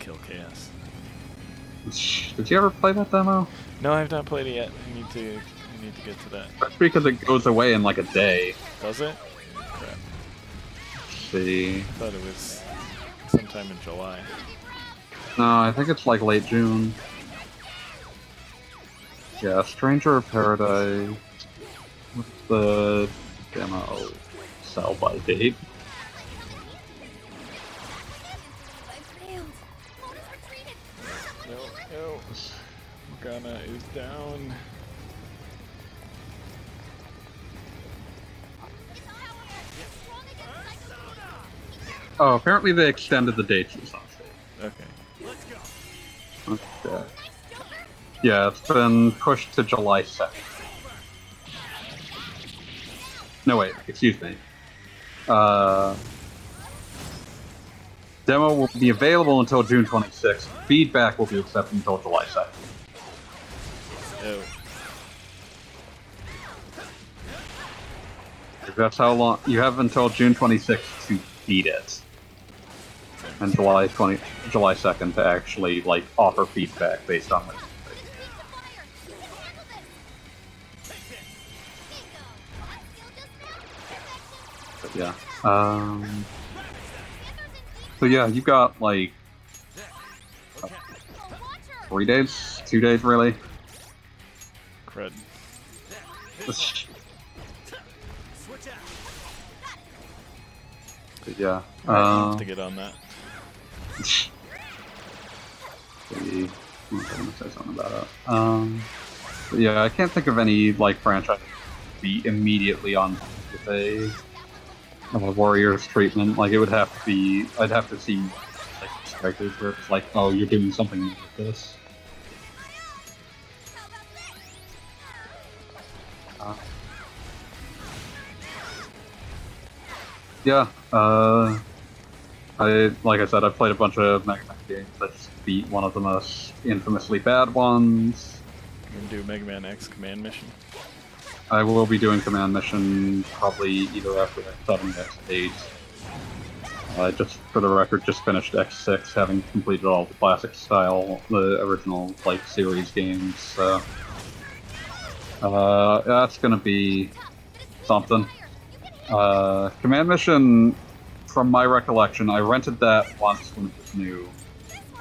kill chaos. did you ever play that demo? No, I've not played it yet. I need to. I need to get to that. That's because it goes away in like a day. Does it? Crap. Let's see. I thought it was sometime in July. No, I think it's like late June. Yeah, Stranger of Paradise. What's the demo sell by date? Is down. Oh, apparently they extended the dates or something. Okay. Okay. Yeah, it's been pushed to July 2nd. No, wait, excuse me. Uh, demo will be available until June 26th. Feedback will be accepted until July 2nd. That's how long you have until June 26th to beat it, and July 20, July 2nd to actually like offer feedback based on it. Yeah. Um. So yeah, you've got like three days, two days really. Out. [LAUGHS] But yeah. Um, have to get on that. [LAUGHS] see. I'm gonna say something about it. Um, but yeah, I can't think of any like franchise be immediately on with a, a Warriors treatment. Like it would have to be, I'd have to see like strikers where it's like, oh, you're doing something like this. Yeah, uh, I like I said, I've played a bunch of Mega Man games. I just beat one of the most infamously bad ones. I'm gonna do Mega Man X command mission. I will be doing command mission probably either after X7 or X8. I just, for the record, just finished X6, having completed all the classic style, the original like series games. So uh, that's gonna be something. Uh, command mission, from my recollection, I rented that once when it was new,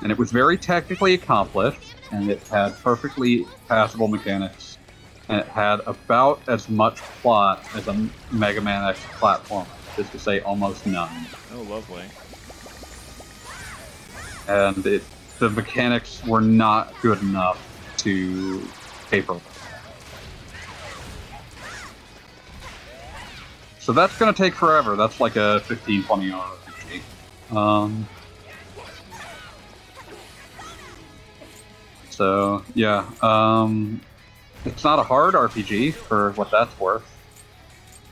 and it was very technically accomplished, and it had perfectly passable mechanics and it had about as much plot as a Mega Man X platform, just to say almost none. Oh, lovely. And it, the mechanics were not good enough to pay So that's going to take forever. That's like a 15, 20 hour RPG. Um, so yeah, um, it's not a hard RPG for what that's worth.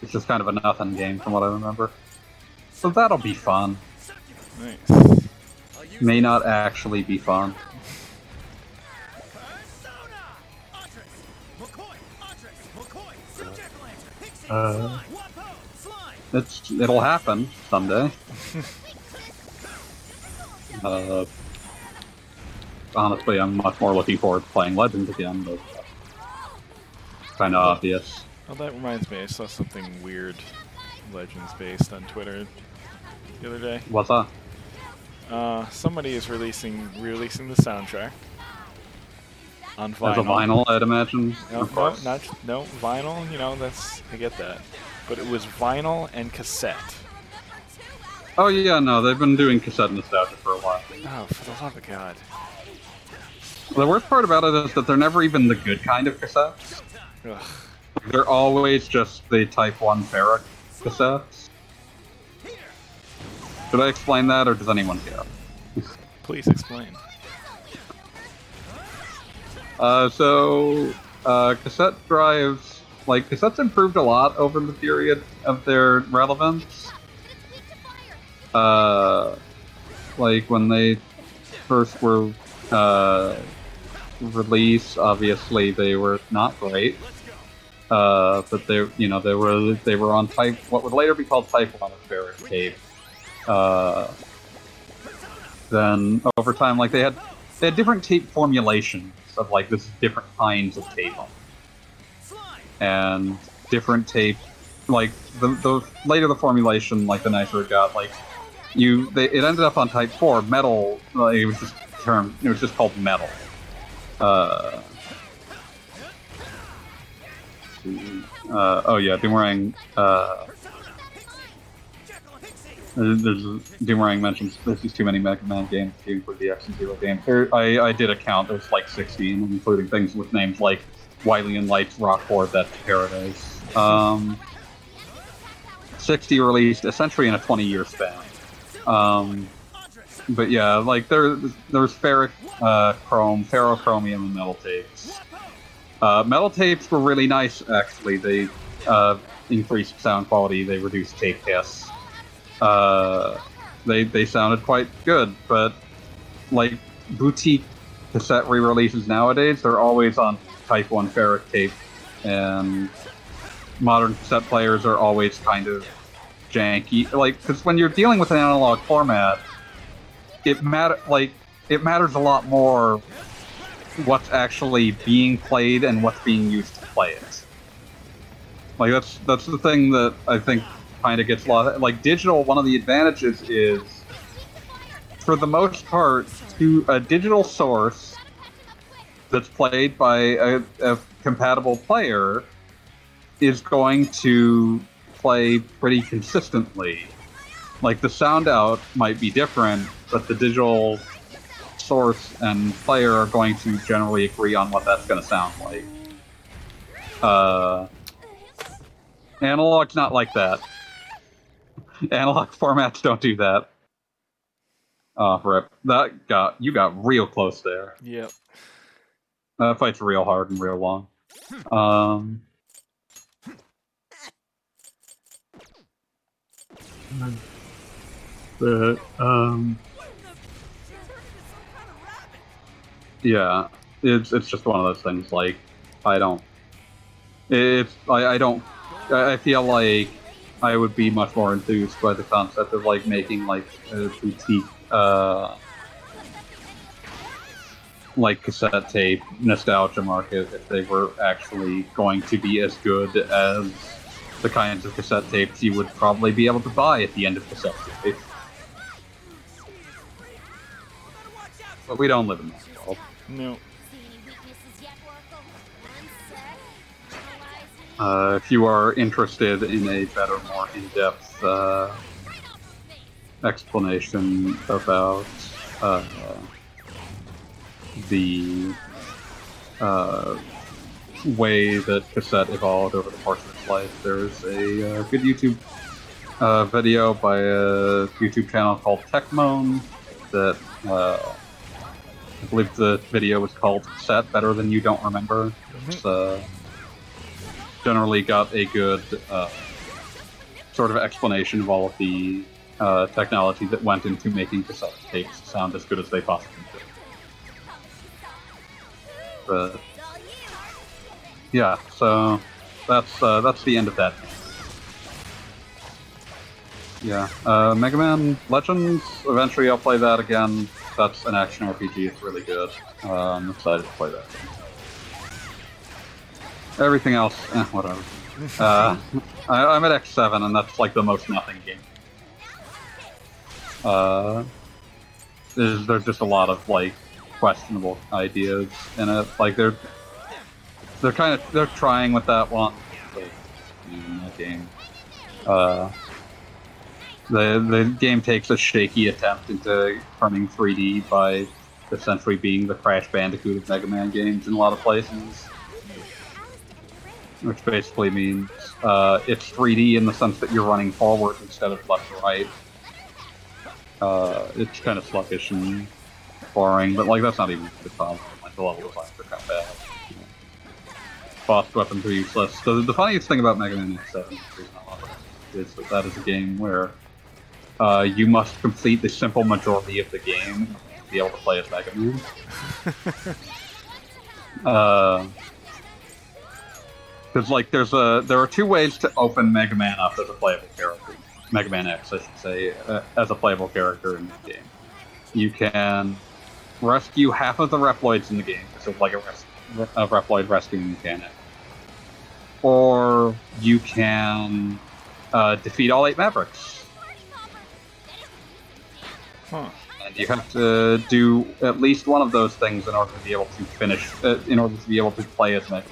It's just kind of a nothing game from what I remember. So that'll be fun. Nice. May not actually be fun. Persona! It's it'll happen someday. uh, honestly, I'm much more looking forward to playing Legends again, but kind of obvious. Well, that reminds me, I saw something weird, Legends based on Twitter the other day. What's that? Uh, somebody is releasing releasing the soundtrack on vinyl. As a vinyl, I'd imagine. No, no, not no vinyl. You know, that's I get that, but it was vinyl and cassette. Oh yeah, no, they've been doing cassette nostalgia for a while. Oh, for the love of God! The worst part about it is that they're never even the good kind of cassettes. Ugh. They're always just the Type 1 ferric cassettes. Should I explain that, or does anyone care? [LAUGHS] Please explain. Uh, so, uh, cassette drives, like, cassettes improved a lot over the period of their relevance. Uh, like, when they first were, uh, released, obviously they were not great. Uh, but they, you know, they were, they were on type, what would later be called Type 1 of ferric tape. Uh, then over time, like, they had they had different tape formulations of like this different kinds of tape Slime! And different tape like the, the later the formulation like the nicer it got like you they, it ended up on type 4 metal like, it was just term it was just called metal uh, uh oh yeah boomerang uh there's, Doomerang mentions there's just too many Mega Man games to include the X and Zero games. I, I did a count. There's like 16, including things with names like Wily and Lights, Rockboard, That's Paradise. Um, 60 released essentially in a 20 year span. Um, but yeah, like there there's ferric uh, chrome, ferrochromium, and metal tapes. Uh, metal tapes were really nice actually. They uh, increased sound quality. They reduced tape hiss uh, they they sounded quite good, but like boutique cassette re-releases nowadays, they're always on Type One ferric tape, and um, modern set players are always kind of janky. Like, because when you're dealing with an analog format, it matter like it matters a lot more what's actually being played and what's being used to play it. Like that's that's the thing that I think kind of gets lost. Like digital, one of the advantages is, for the most part, to a digital source that's played by a, a compatible player is going to play pretty consistently. Like the sound out might be different, but the digital source and player are going to generally agree on what that's going to sound like. Uh, analog's not like that. Analog [LAUGHS] formats don't do that. Oh, rip. That got you got real close there. Yep. That fight's real hard and real long. Um. But um. Yeah, it's it's just one of those things. Like, I don't. It's I, I don't. I I feel like I would be much more enthused by the concept of like making like a boutique, uh, like cassette tape nostalgia market if they were actually going to be as good as the kinds of cassette tapes you would probably be able to buy at the end of cassette tape. But we don't live in that world. No. See any weaknesses yet, Oracle? One sec. Analyze me. Uh, if you are interested in a better, more in-depth uh, explanation about uh, the uh, way that cassette evolved over the course of its life, there's a uh, good YouTube a video by a YouTube channel called Techmoan that uh, I believe the video was called "Set Better Than You Don't Remember." It's uh, generally got a good uh, sort of explanation of all of the uh, technology that went into making cassette tapes sound as good as they possibly But yeah, so that's uh, that's the end of that. Yeah, uh, Mega Man Legends. Eventually, I'll play that again. That's an action RPG. It's really good. Uh, I'm excited to play that. Everything else, eh, whatever. [LAUGHS] Uh, I, I'm at X7, and that's like the most nothing game. Uh, there's, there's just a lot of like questionable ideas in it. Like they're they're kind of they're trying with that one. In game. Uh, the the game takes a shaky attempt into turning 3D by essentially being the Crash Bandicoot of Mega Man games in a lot of places. Which basically means uh, it's 3D in the sense that you're running forward instead of left or right. Uh, it's kind of sluggish and boring, but like that's not even the problem. Like the level designs are kind of bad. Boss weapons are useless. The, the funniest thing about Mega Man X7 the reason I love it, is that that is a game where uh, you must complete the simple majority of the game to be able to play as Mega Man. [LAUGHS] uh, because like there's a there are two ways to open Mega Man up as a playable character. Mega Man X, I should say, uh, as a playable character in the game. You can rescue half of the Reploids in the game, so like a, res- a Reploid rescuing mechanic. Or you can uh, defeat all eight Mavericks. Huh. And you have to do at least one of those things in order to be able to finish, uh, in order to be able to play as Man.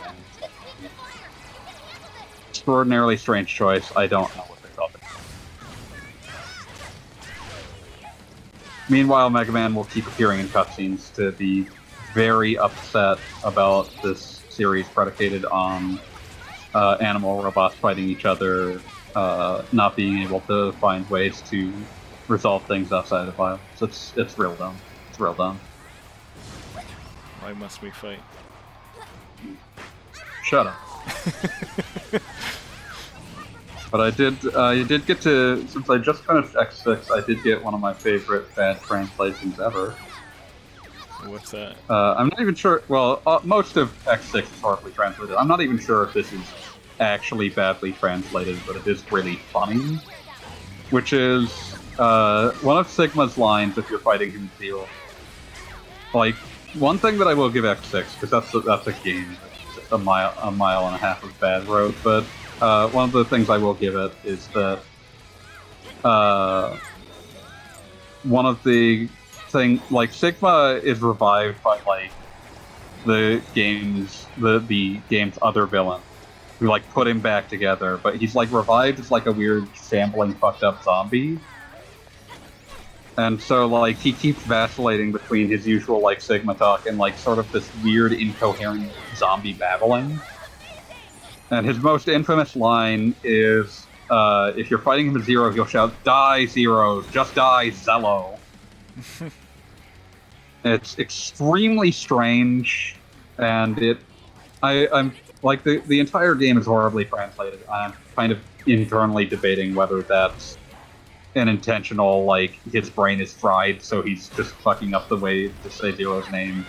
Extraordinarily strange choice. I don't know Meanwhile, Mega Man will keep appearing in cutscenes to be very upset about this series predicated on uh, animal robots fighting each other, uh, not being able to find ways to resolve things outside of violence. It's it's real dumb. It's real dumb. Why must we fight? Shut up. [LAUGHS] but I did uh, you did get to since I just finished X6, I did get one of my favorite bad translations ever. What's that? Uh, I'm not even sure. Well, uh, most of X6 is horribly translated. I'm not even sure if this is actually badly translated, but it is really funny. Which is uh, one of Sigma's lines if you're fighting him Zero. Like one thing that I will give X6 because that's a, that's a game, a mile a mile and a half of bad road. But uh, one of the things I will give it is that uh, one of the thing like Sigma is revived by like the game's the the game's other villain who like put him back together, but he's like revived as like a weird shambling fucked up zombie. And so like he keeps vacillating between his usual like Sigma talk and like sort of this weird incoherent zombie babbling. And his most infamous line is uh, if you're fighting him at zero, he'll shout, Die zero, just die Zello. [LAUGHS] it's extremely strange and it I, I'm like the, the entire game is horribly translated. I'm kind of internally debating whether that's an intentional like his brain is fried, so he's just fucking up the way to say Zero's name,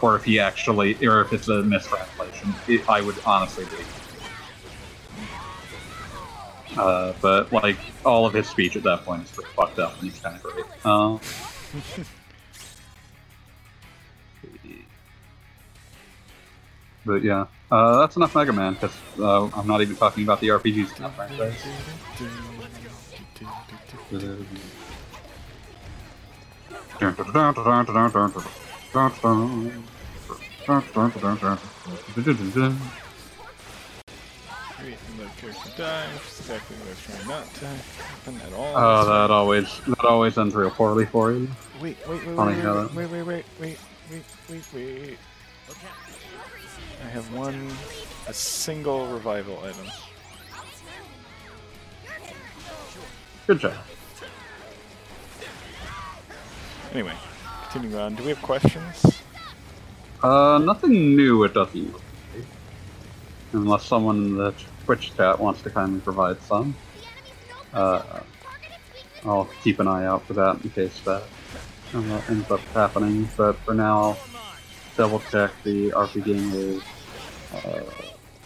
or if he actually, or if it's a mistranslation. It, I would honestly be. Uh, but like all of his speech at that point is pretty fucked up, and he's kind of great. Uh, but yeah, uh, that's enough Mega Man because uh, I'm not even talking about the RPGs in that franchise. Character dies. Exactly what I was trying not to happen at all. Oh, that always that always ends real poorly for you. Wait, wait, wait, wait, wait, wait, wait, wait, wait, wait, wait, wait. I have one, a single revival item. Good job. Anyway, continuing on. Do we have questions? Uh, nothing new it doesn't. Unless someone in the Twitch chat wants to kindly provide some. Uh, I'll keep an eye out for that in case that uh, ends up happening. But for now, double check the RP Gamers uh,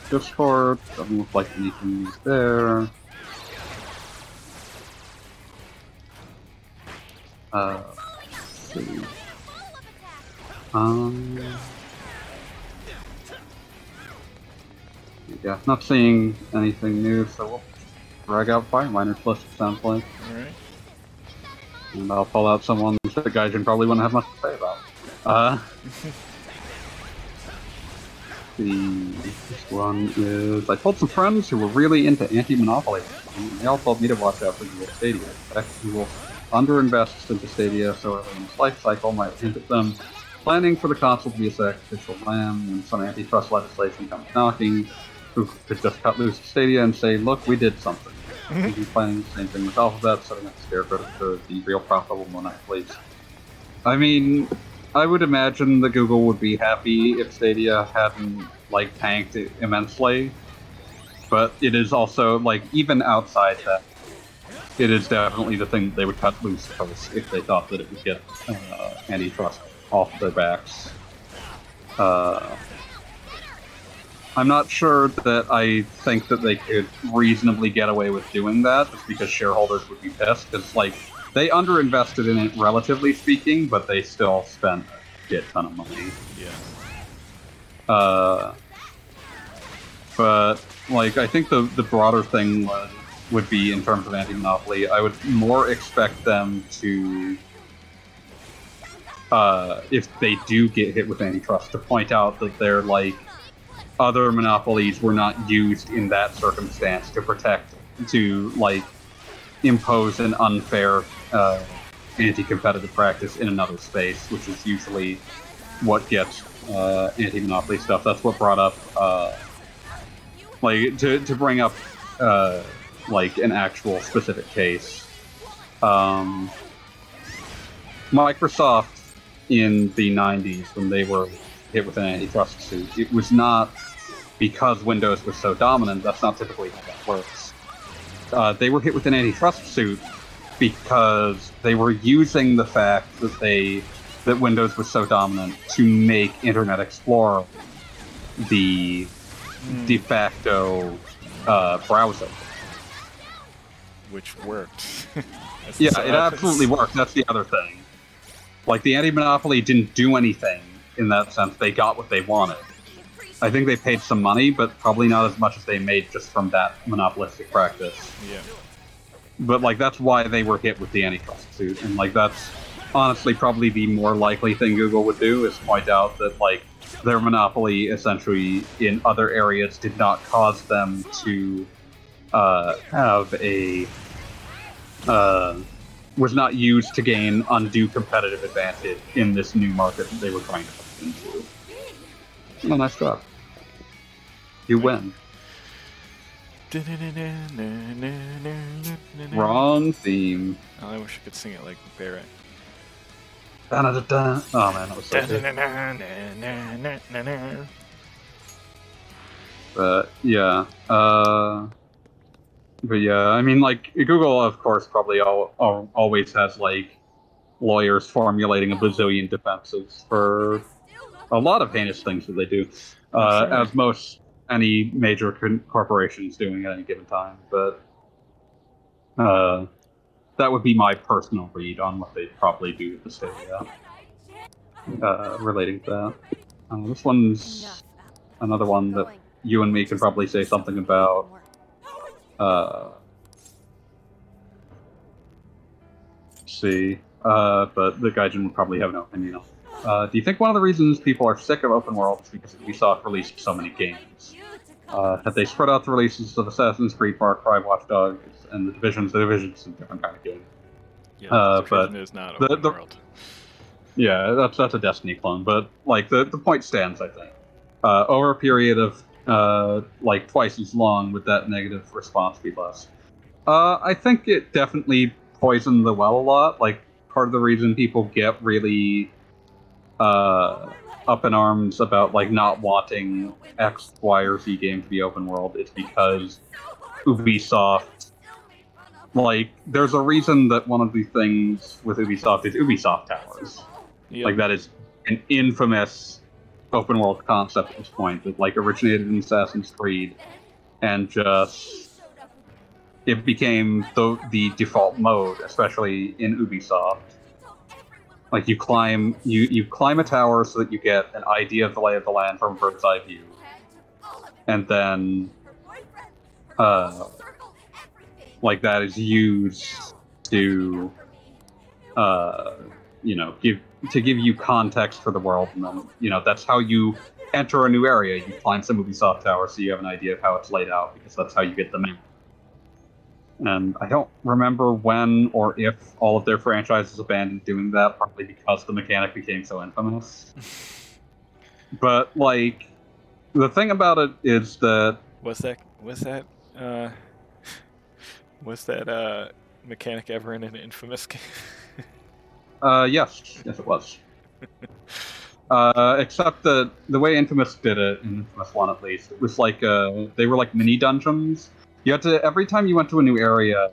Discord. Doesn't look like anything is there. Uh, see. Um. Yeah, not seeing anything new, so we'll drag out Fire Miners list, it sounds like. Alright. And I'll pull out some ones that the Gaijin probably wouldn't have much to say about. Uh. [LAUGHS] the this one is I told some friends who were really into anti-monopoly. and They all told me to watch out for Google Stadia. That Google underinvests into Stadia, so in its life cycle might hint at them planning for the console to be a sacrificial lamb when some antitrust legislation comes knocking. Who could just cut loose Stadia and say, "Look, we did something." We'd be planning the same thing with Alphabet, setting up Scarecrow to be real profitable monopolies. I mean, I would imagine that Google would be happy if Stadia hadn't like tanked immensely, but it is also like even outside that, it is definitely the thing they would cut loose first if they thought that it would get uh, antitrust off their backs. Uh, I'm not sure that I think that they could reasonably get away with doing that, just because shareholders would be pissed. Because like they underinvested in it, relatively speaking, but they still spent a shit ton of money. Yeah. Uh, but like I think the the broader thing would would be in terms of anti-monopoly. I would more expect them to, uh, if they do get hit with antitrust, to point out that they're like other monopolies were not used in that circumstance to protect to like impose an unfair uh, anti-competitive practice in another space, which is usually what gets uh, anti-monopoly stuff. That's what brought up, uh, like, to, to bring up, uh, like, an actual specific case. Um, Microsoft in the 90s, when they were hit with an antitrust suit, it was not because Windows was so dominant. That's not typically how that works. Uh, they were hit with an antitrust suit because they were using the fact that they that Windows was so dominant to make Internet Explorer the de facto uh, browser. Which worked. [LAUGHS] Yeah, it absolutely worked. That's the other thing. Like the anti-monopoly didn't do anything in that sense. They got what they wanted. I think they paid some money, but probably not as much as they made just from that monopolistic practice. Yeah. But like that's why they were hit with the antitrust suit, and like that's honestly probably the more likely thing Google would do is point out that like their monopoly essentially in other areas did not cause them to uh, have a uh, was not used to gain undue competitive advantage in this new market that they were trying to put into. Oh, nice job. You win. Wrong theme. Oh, I wish I could sing it like Barrett. Oh man, that was so good. But yeah, uh, but yeah, I mean, like Google, of course, probably al- al- always has like lawyers formulating a bazillion defenses for a lot of heinous things that they do, uh, as most any major con- corporations doing at any given time. But uh, that would be my personal read on what they probably do with the Stadia uh, relating to that. Uh, this one's another one that you and me can probably say something about. Uh, see, uh, but the Gaijin would probably have no opinion on. Uh, do you think one of the reasons people are sick of open world is because Ubisoft released so many games? Uh, had they spread out the releases of Assassin's Creed, Far Cry, Watch Dogs, and the Divisions, the Division's a different kind of game. Yeah, Uh, but is not the- the- world. Yeah, that's that's a Destiny clone, but like the the point stands, I think. Uh, over a period of uh, like twice as long, would that negative response be less? Uh, I think it definitely poisoned the well a lot. Like part of the reason people get really uh, up in arms about like not wanting X, Y, or Z game to be open world it's because Ubisoft. Like, there's a reason that one of the things with Ubisoft is Ubisoft Towers. Yeah. Like that is an infamous open world concept at this point that like originated in Assassin's Creed and just it became the the default mode, especially in Ubisoft. Like you climb you you climb a tower so that you get an idea of the lay of the land from bird's eye view, and then uh, like that is used to uh, you know give to give you context for the world, and then you know that's how you enter a new area. You climb some Ubisoft tower so you have an idea of how it's laid out because that's how you get the map. And I don't remember when or if all of their franchises abandoned doing that, partly because the mechanic became so infamous. [LAUGHS] but like, the thing about it is that Was that was that uh [LAUGHS] was that uh mechanic ever in an infamous game? [LAUGHS] Uh, yes, yes, it was. uh, except that the way Infamous did it, in Infamous One at least, it was like uh, they were like mini dungeons. You had to every time you went to a new area,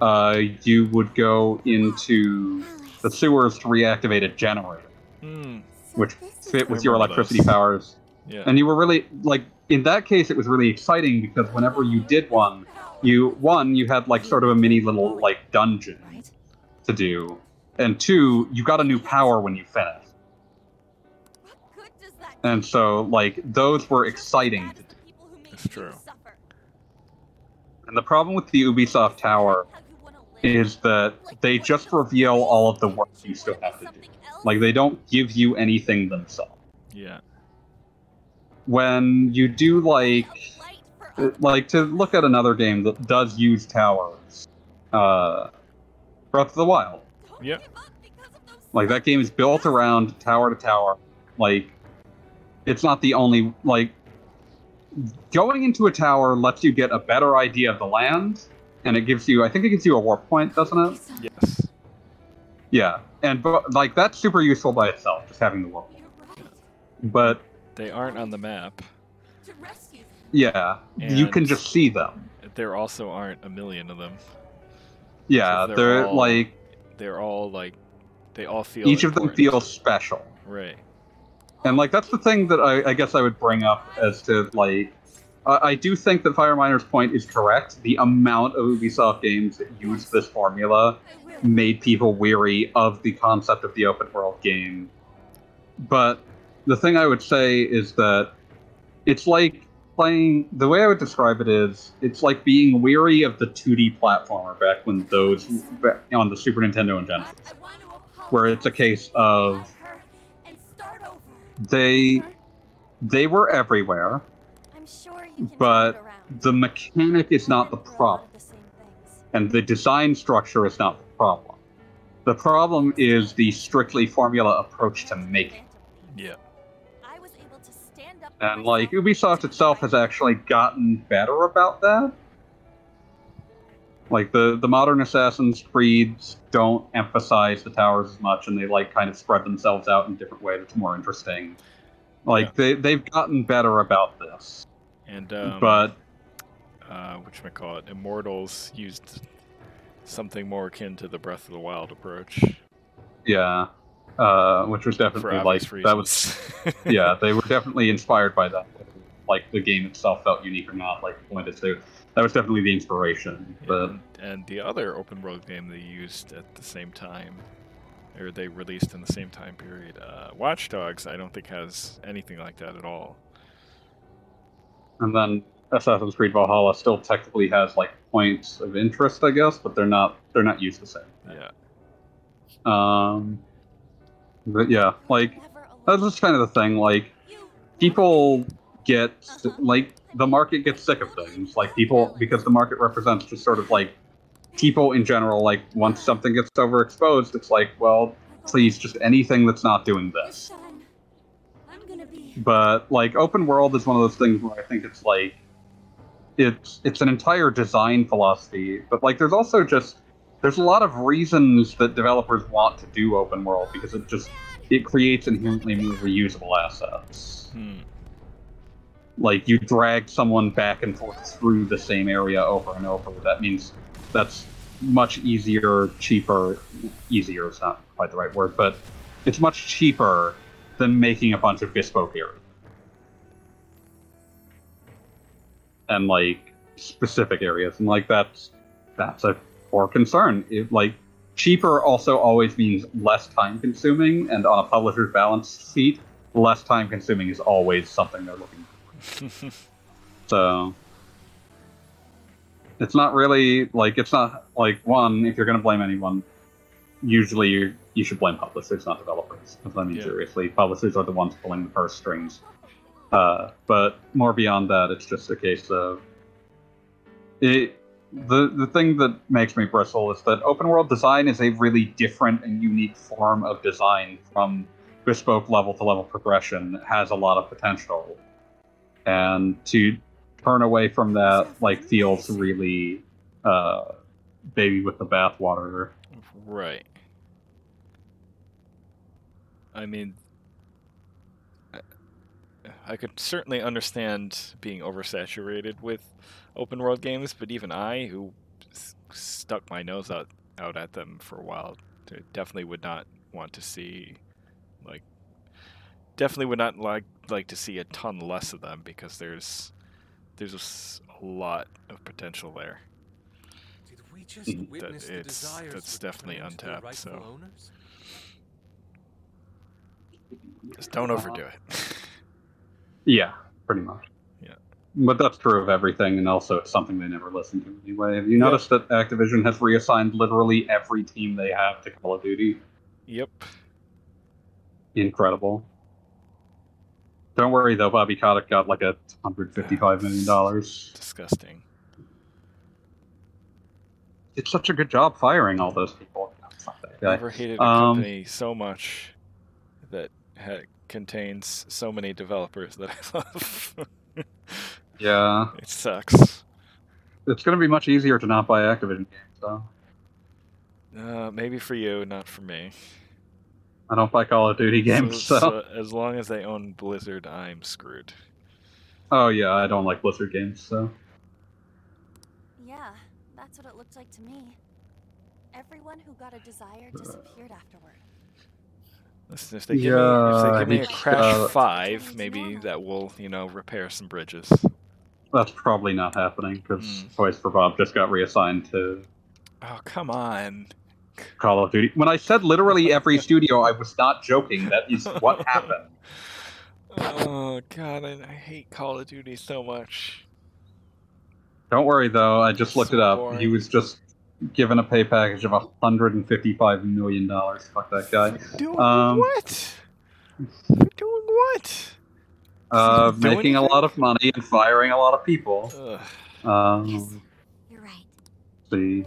uh, you would go into the sewers to reactivate a generator, Hmm. which fit with your electricity those. powers. Yeah. And you were really like in that case, it was really exciting because whenever you did one, you one you had like sort of a mini little like dungeon to do, and two you got a new power when you finished. What good does that And so, like, those were exciting. to do. That's true. And the problem with the Ubisoft Tower is that they just reveal all of the work you still have to do. Like, they don't give you anything themselves. Yeah. When you do, like, like to look at another game that does use towers, uh, Breath of the Wild. Yep. Like, that game is built around tower to tower. Like, it's not the only, like, going into a tower lets you get a better idea of the land, and it gives you, I think it gives you a warp point, doesn't it? Yes. Yeah, and but like that's super useful by itself, just having the warp. But They aren't on the map. yeah, you can just see them. There also aren't a million of them. Yeah, they're they're, all like They're all like they all feel each of them feels special, right. And like that's the thing that I, I guess I would bring up as to like. I do think that Fire Miner's point is correct. The amount of Ubisoft games that use this formula made people weary of the concept of the open world game. But the thing I would say is that it's like playing. The way I would describe it is, it's like being weary of the 2D platformer back when those on the Super Nintendo and Genesis, where it's a case of they they were everywhere. I'm sure you can but turn it around. The mechanic is not the We're a lot problem. the and the design structure is not the problem. The problem is the strictly formula approach to making. Yeah. I was able to stand up And like. Ubisoft itself has actually gotten better about that. Like the the modern Assassin's Creeds don't emphasize the towers as much, and they like kind of spread themselves out in a different way that's more interesting. Like Yeah. they they've gotten better about this, And um, but uh, which I call it, Immortals used something more akin to the Breath of the Wild approach. yeah, uh, which was definitely like reasons. that was yeah, [LAUGHS] they were definitely inspired by that. Like the game itself felt unique or not, like the point is they, that was definitely the inspiration. But and, and the other open world game they used at the same time, or they released in the same time period, uh, Watch Dogs, I don't think has anything like that at all. and then Assassin's Creed Valhalla still technically has like points of interest, I guess, but they're not they're not used the same. Yeah. Um, but yeah, like that's just kind of the thing. Like people get like the market gets sick of things. Like people because the market represents just sort of like people in general. Like once something gets overexposed, it's like, well, please, just anything that's not doing this. But like open world is one of those things where I think it's like it's it's an entire design philosophy, but like there's also just there's a lot of reasons that developers want to do open world because it just it creates inherently more reusable assets. Hmm. Like you drag someone back and forth through the same area over and over. That means that's much easier, cheaper. Easier is not quite the right word, but it's much cheaper than making a bunch of bespoke areas. And like specific areas, and like that's that's a core concern. It, like cheaper also always means less time consuming, and on a publisher's balance sheet, less time consuming is always something they're looking for. [LAUGHS] So it's not really like it's not like one. If you're going to blame anyone, usually you, you should blame publishers, not developers. Because I mean, Yeah. seriously, publishers are the ones pulling the purse strings. Uh, but more beyond that, it's just a case of it. The the thing that makes me bristle is that open world design is a really different and unique form of design from bespoke level to level progression. It has a lot of potential, and to turn away from that like feels really uh, baby with the bathwater. Right. I mean, I- could certainly understand being oversaturated with open world games, but even I, who s- stuck my nose out out at them for a while, definitely would not want to see, like, definitely would not like like to see a ton less of them because there's there's a lot of potential there. Did we just Mhm. witness That the it's- desires that's definitely claim to be untapped, so- owners? Just don't overdo it. [LAUGHS] Yeah, pretty much. Yeah. But that's true of everything, and also it's something they never listen to anyway. Have you Yeah. noticed that Activision has reassigned literally every team they have to Call of Duty? yep. Incredible. Don't worry though, Bobby Kotick got like a hundred fifty-five million dollars. Disgusting. It's such a good job firing all those people. That. Never hated a Um, company so much that ha- contains so many developers that I love. [LAUGHS] Yeah, it sucks. it's going to be much easier to not buy Activision games though. Uh, maybe for you, not for me. I don't buy Call of Duty games, so. so as long as they own Blizzard, I'm screwed. Oh yeah, I don't like Blizzard games, so. Yeah, that's what it looked like to me. Everyone who got a desire disappeared afterward. Listen, if they give Yeah, me if they give me a Crash uh, Five, maybe that will you know repair some bridges. That's probably not happening because Hmm. Toys for Bob just got reassigned to Oh come on! Call of Duty. When I said literally every [LAUGHS] studio, I was not joking. That is what happened. Oh god, I, I hate Call of Duty so much. Don't worry though, I just looked So it up. boring. He was just given a pay package of hundred and fifty-five million dollars. Fuck that guy. Doing Um, what? You're doing what? Uh, Do making a lot of money and firing a lot of people. Ugh. Um, You're right. see.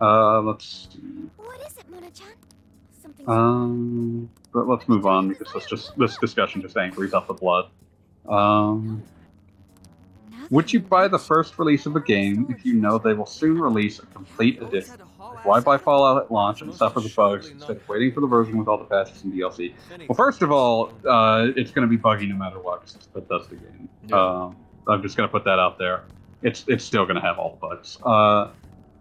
Wait, what the? Uh, let's. see. What is it, Mona-chan? Something. Um, but let's move on because this just this discussion just angries up the blood. Um, would you buy the first release of a game if you know they will soon release a complete edition? Why buy Fallout at launch and suffer the bugs instead of waiting for the version with all the patches and DLC? Well, first of all, uh, it's going to be buggy no matter what. 'cause it's a Bethesda game. Um, I'm just going to put that out there. It's it's still going to have all the bugs. Uh,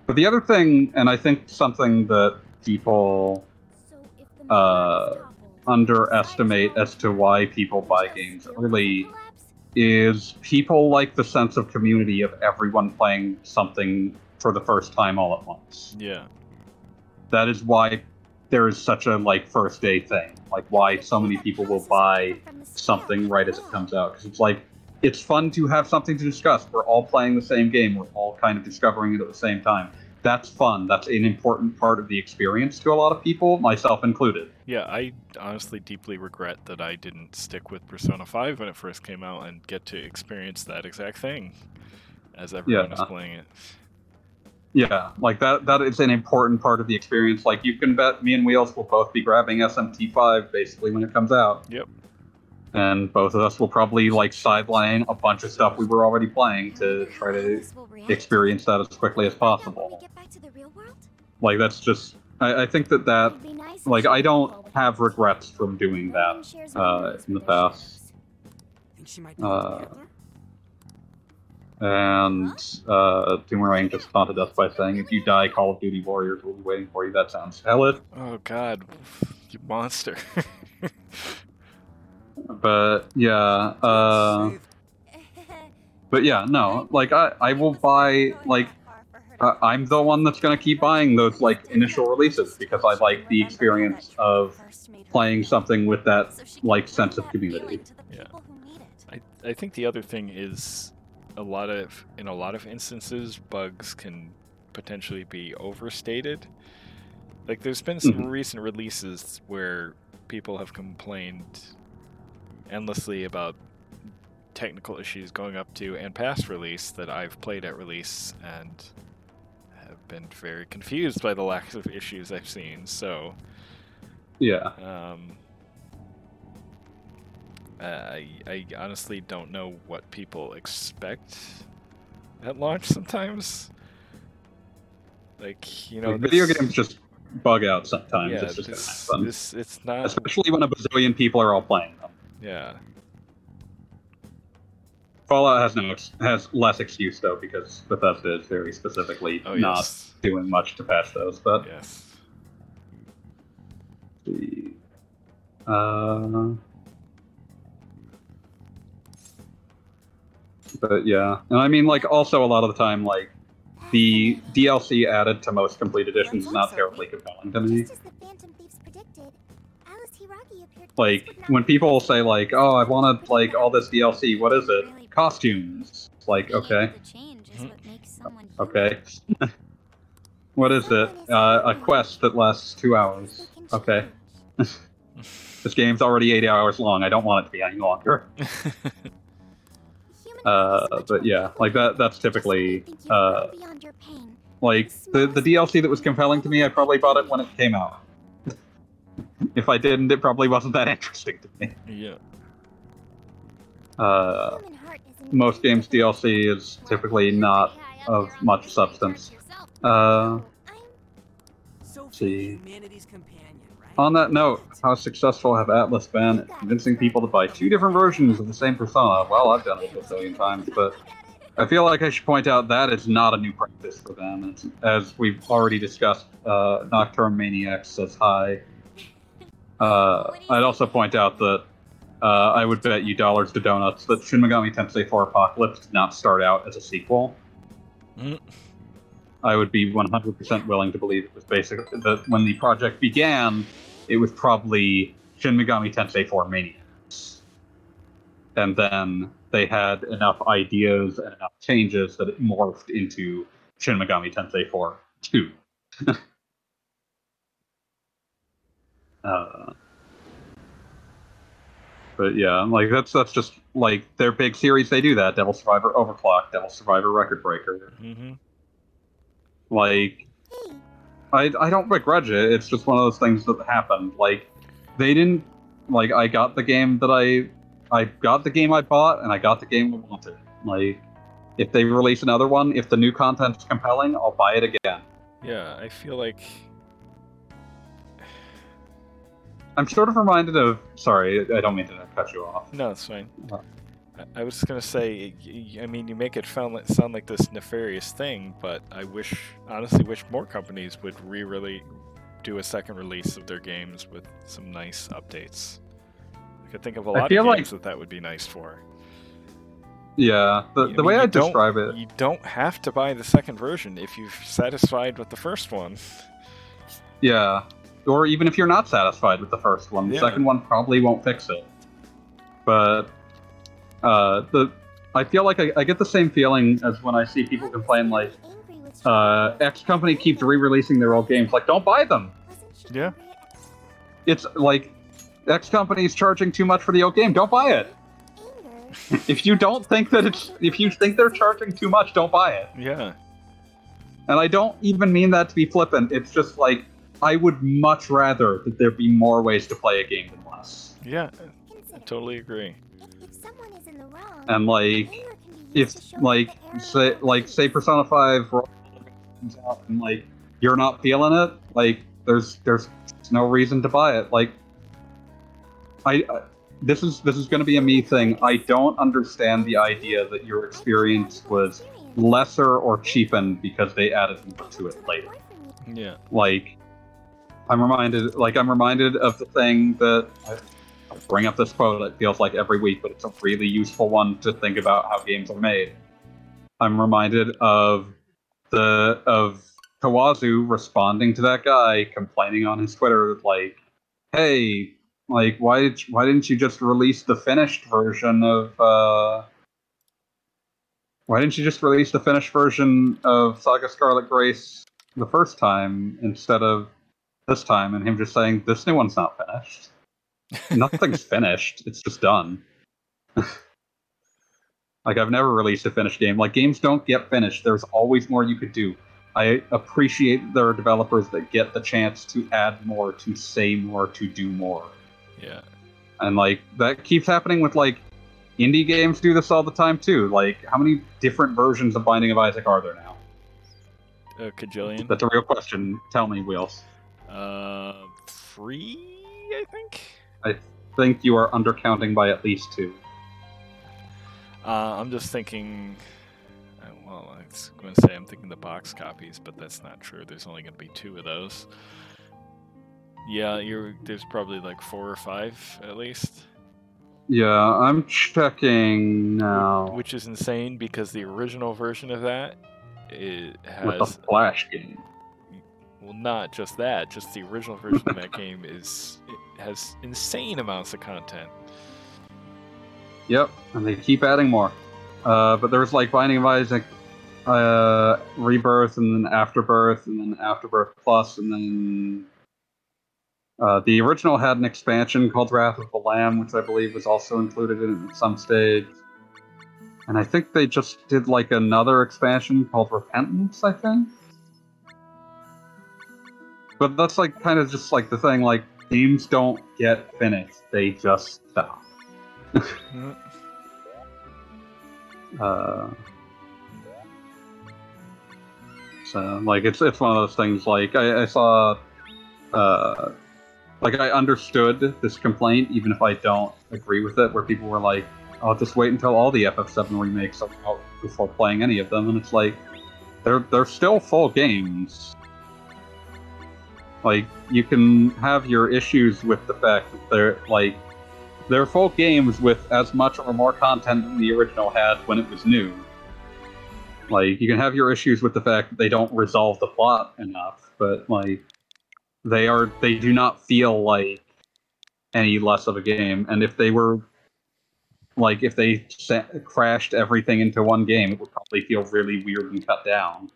but the other thing, and I think something that people So if the uh, underestimate as to why people buy games early is people like the sense of community of everyone playing something for the first time all at once. Yeah. That is why there is such a like first day thing. Like why so many people will buy something right as it comes out because it's like it's fun to have something to discuss. We're all playing the same game. We're all kind of discovering it at the same time. That's fun. That's an important part of the experience to a lot of people, myself included. Yeah, I honestly deeply regret that I didn't stick with Persona 5 when it first came out and get to experience that exact thing as everyone Yeah. was playing it. Yeah, like that. That is an important part of the experience. Like you can bet me and Wheels will both be grabbing SMT5 basically when it comes out. Yep. And both of us will probably like sideline a bunch of stuff we were already playing to try to Alice will react. experience that as quickly as Find out when possible. we get back to the real world? Like that's just I, I think that that It'd be nice if like I don't have regrets from doing that uh, in the with past. Think she might be Uh, Hitler? And uh, Doomerang just taunted us by saying, "If you die, Call of Duty Warriors will be waiting for you." That sounds hellish. Oh God, you monster. [LAUGHS] But yeah, uh, but yeah, no, like I, I will buy like uh, I'm the one that's gonna keep buying those like initial releases because I like the experience of playing something with that like sense of community. Yeah. I, I think the other thing is a lot of in a lot of instances bugs can potentially be overstated. Like there's been some Mhm. recent releases where people have complained endlessly about technical issues going up to and past release that I've played at release and have been very confused by the lack of issues I've seen. So Yeah, um, I, I honestly don't know what people expect at launch sometimes. Like, you know, like, video this- games just bug out sometimes. Yeah, it's just this, this, it's not. especially when a bazillion people are all playing. Yeah, Fallout has no has less excuse though because Bethesda is very specifically oh not yes, doing much to patch those. But yes. the uh, but yeah, and I mean like also a lot of the time like the DLC added to most complete editions is not terribly compelling to me. Like when people say like, "Oh, I wanted like all this DLC," what is it? Costumes. Like okay, The change is Mhm. what makes someone human. okay. [LAUGHS] what is it? Uh, a quest that lasts two hours. Okay. [LAUGHS] This game's already eight hours long. I don't want it to be any longer. [LAUGHS] Uh, life is much but yeah, like that. That's just when you typically uh, well beyond your pain. like the the DLC that was compelling to me. I probably bought it when it came out. If I didn't, it probably wasn't that interesting to me. yeah. Uh, Human heart is most games DLC is typically not of much substance. Uh, see. humanity's companion, right? on that note, how successful have Atlus been at convincing people to buy two different versions of the same persona? Well, I've done it a billion times, but I feel like I should point out that is not a new practice for them. It's, as we've already discussed, uh, Nocturne Maniax says hi. Uh, I'd also point out that uh, I would bet you dollars to donuts that Shin Megami Tensei 4 Apocalypse did not start out as a sequel. Mm. I would be 100% willing to believe it was basically that when the project began, it was probably Shin Megami Tensei 4 Maniax. And then they had enough ideas and enough changes that it morphed into Shin Megami Tensei 4 2. [LAUGHS] uh, but yeah, I'm like that's that's just like their big series. They do that: Devil Survivor Overclock, Devil Survivor Record Breaker. hmm Like I, I don't begrudge it. It's just one of those things that happened. Like they didn't like I got the game that I I got the game I bought and I got the game I wanted. Like if they release another one, if the new content's compelling, I'll buy it again. Yeah, I feel like I'm sort of reminded of sorry, I don't mean to cut you off. no, it's fine. Uh. I, was just gonna say, I mean, you make it sound like, sound like this nefarious thing, but I wish, honestly, wish more companies would re-really do a second release of their games with some nice updates. I could think of a lot of like- games that that would be nice for. Yeah, the, I the mean, way I describe it You don't have to buy the second version if you're satisfied with the first one. Yeah. Or even if you're not satisfied with the first one, the Yeah. second one probably won't fix it. But uh, the I feel like I, I get the same feeling as when I see people complain like uh, X company keeps re-releasing their old games. Like, don't buy them. Yeah. It's like X company is charging too much for the old game. Don't buy it. [LAUGHS] If you don't think that it's if you think they're charging too much, don't buy it. Yeah. And I don't even mean that to be flippant. It's just like I would much rather that there be more ways to play a game than less. Yeah. consider. totally agree. If, if someone is in the wrong, And like, anger can be used if like that the error say like say Persona Five comes out and like you're not feeling it, like there's there's no reason to buy it. Like I, I this is this is going to be a me thing. I don't understand the idea that your experience was lesser or cheapened because they added more to it later. Yeah. Like I'm reminded like I'm reminded of the thing that I bring up this quote it feels like every week, but it's a really useful one to think about how games are made. I'm reminded of the of Kawazu responding to that guy complaining on his Twitter like, "Hey, like why did you, why didn't you just release the finished version of uh why didn't you just release the finished version of Saga Scarlet Grace the first time instead of this time?" And him just saying, "This new one's not finished. [LAUGHS] Nothing's finished. It's just done." [LAUGHS] Like I've never released a finished game. Like games don't get finished. There's always more you could do. I appreciate there are developers that get the chance to add more, to say more, to do more. Yeah. And like that keeps happening with like indie games do this all the time too. Like how many different versions of Binding of Isaac are there now? A cajillion. That's a real question. Tell me, Wheels. Uh, three, I think. I think you are undercounting by at least two. Uh, I'm just thinking. uh, Well, I was going to say I'm thinking the box copies, but that's not true. There's only going to be two of those. Yeah, you're. There's probably like four or five at least, Yeah, I'm checking now. which is insane because the original version of that it has with the Flash game. Well, not just that, just the original version of that [LAUGHS] game is it has insane amounts of content. Yep, and they keep adding more. Uh, but there was like Binding of Isaac, uh, Rebirth, and then Afterbirth, and then Afterbirth Plus, and then uh, the original had an expansion called Wrath of the Lamb, which I believe was also included in at some stage. And I think they just did like another expansion called Repentance, I think. But that's like kind of just like the thing, like games don't get finished; they just stop. [LAUGHS] Uh, so like it's it's one of those things. Like I, I saw, uh, like I understood this complaint, even if I don't agree with it, where people were like, "I'll just wait until all the FF7 remakes are out before playing any of them," and it's like they're they're still full games. Like you can have your issues with the fact that they're like they're full games with as much or more content than the original had when it was new. Like you can have your issues with the fact that they don't resolve the plot enough, but like they are they do not feel like any less of a game. And if they were like if they crashed everything into one game, it would probably feel really weird and cut down.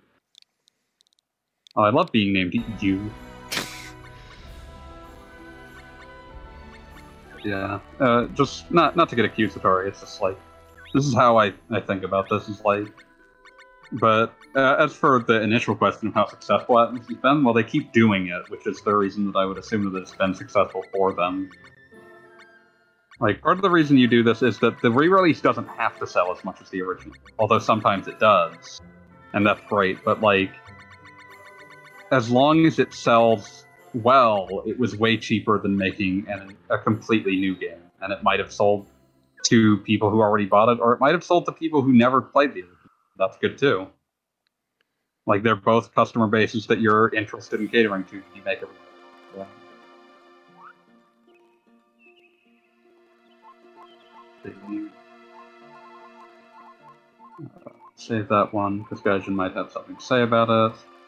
Oh, I love being named you. Yeah, uh, just not not to get accusatory. It's just like this is how I, I think about this. Is like, but uh, as for the initial question of how successful Atlus has been, well, they keep doing it, which is the reason that I would assume that it's been successful for them. Like part of the reason you do this is that the re-release doesn't have to sell as much as the original, although sometimes it does, and that's great. But like, as long as it sells well, it was way cheaper than making an, a completely new game, and it might have sold to people who already bought it, or it might have sold to people who never played the. original. That's good too. Like they're both customer bases that you're interested in catering to you make it. Save that one because Gaijin might have something to say about it.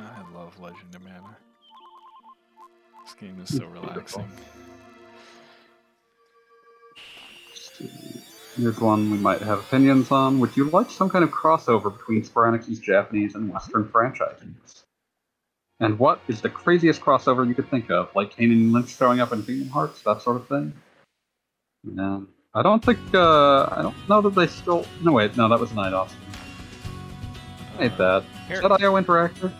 I love Legend of Mana. This game is so relaxing. Here's one we might have opinions on. Would you like some kind of crossover between Square Japanese and Western franchises? And what is the craziest crossover you could think of? Like Kane and Lynch showing up in Kingdom Hearts, that sort of thing? Yeah. I don't think, uh, I don't know that they still. No, wait, no, that was Night Off. Ain't Uh, that. here- Is that IO Interactive?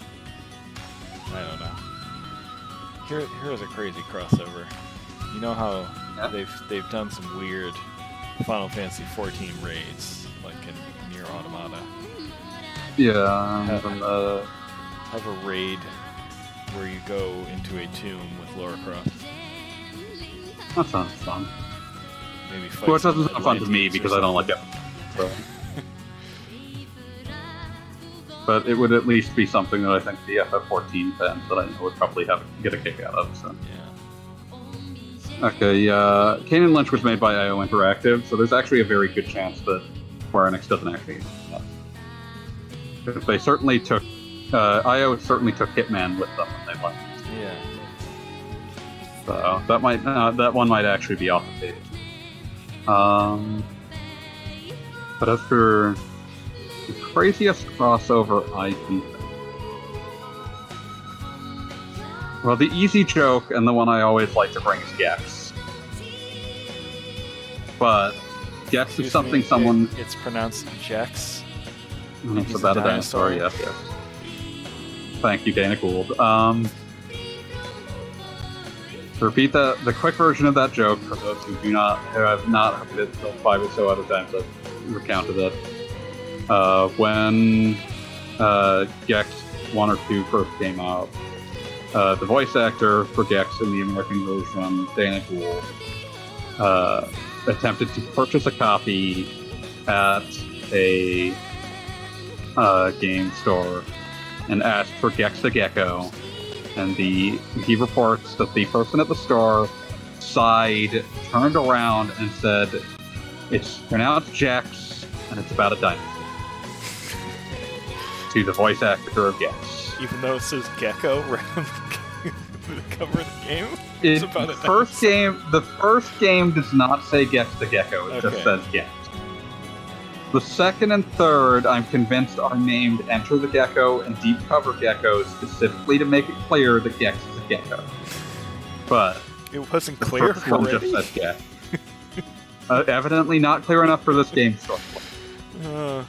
Here, here's a crazy crossover. You know how they've they've done some weird Final Fantasy 14 raids, like in Nier Automata. Yeah, and, uh, Have a raid where you go into a tomb with Lara Croft. that sounds fun. Maybe Well, it doesn't sound fun to me because I don't like it. So. But it would at least be something that I think the FF14 fans that I know would probably have get a kick out of. So. Yeah. Okay, uh, Kane and Lynch was made by IO Interactive, so there's actually a very good chance that Square Enix doesn't actually. own. They certainly took. Uh, IO certainly took Hitman with them when they left. Yeah. So that might uh, that one might actually be off the table. Um, but as for the craziest crossover thing, well, the easy joke and the one I always like to bring is Gex. But Gex Excuse is something me, someone. it- it's pronounced Jex. It's about a dinosaur. Yes, yes. Thank you, Dana Gould. Um, to repeat the, the quick version of that joke for those who do not who have not heard it five or so other times I've recounted it. Uh, when uh, Gex one or two first came out, uh, the voice actor for Gex in the American version, Dana Gould, uh, attempted to purchase a copy at a uh, game store and asked for Gex the Gecko. And the he reports that the person at the store sighed, turned around, and said, "It's pronounced Jax, and it's about a dinosaur." To the voice actor of Gex. Even though it says Gecko right on the the cover of the game. It's It, the first game, the first game does not say Gex the Gecko. It Okay. just says Gex. The second and third, I'm convinced, are named Enter the Gecko and Deep Cover Gecko specifically to make it clear that Gex is a gecko. But It wasn't the clear first one already. just says Gex. uh, evidently not clear enough for this game. [LAUGHS] Uh,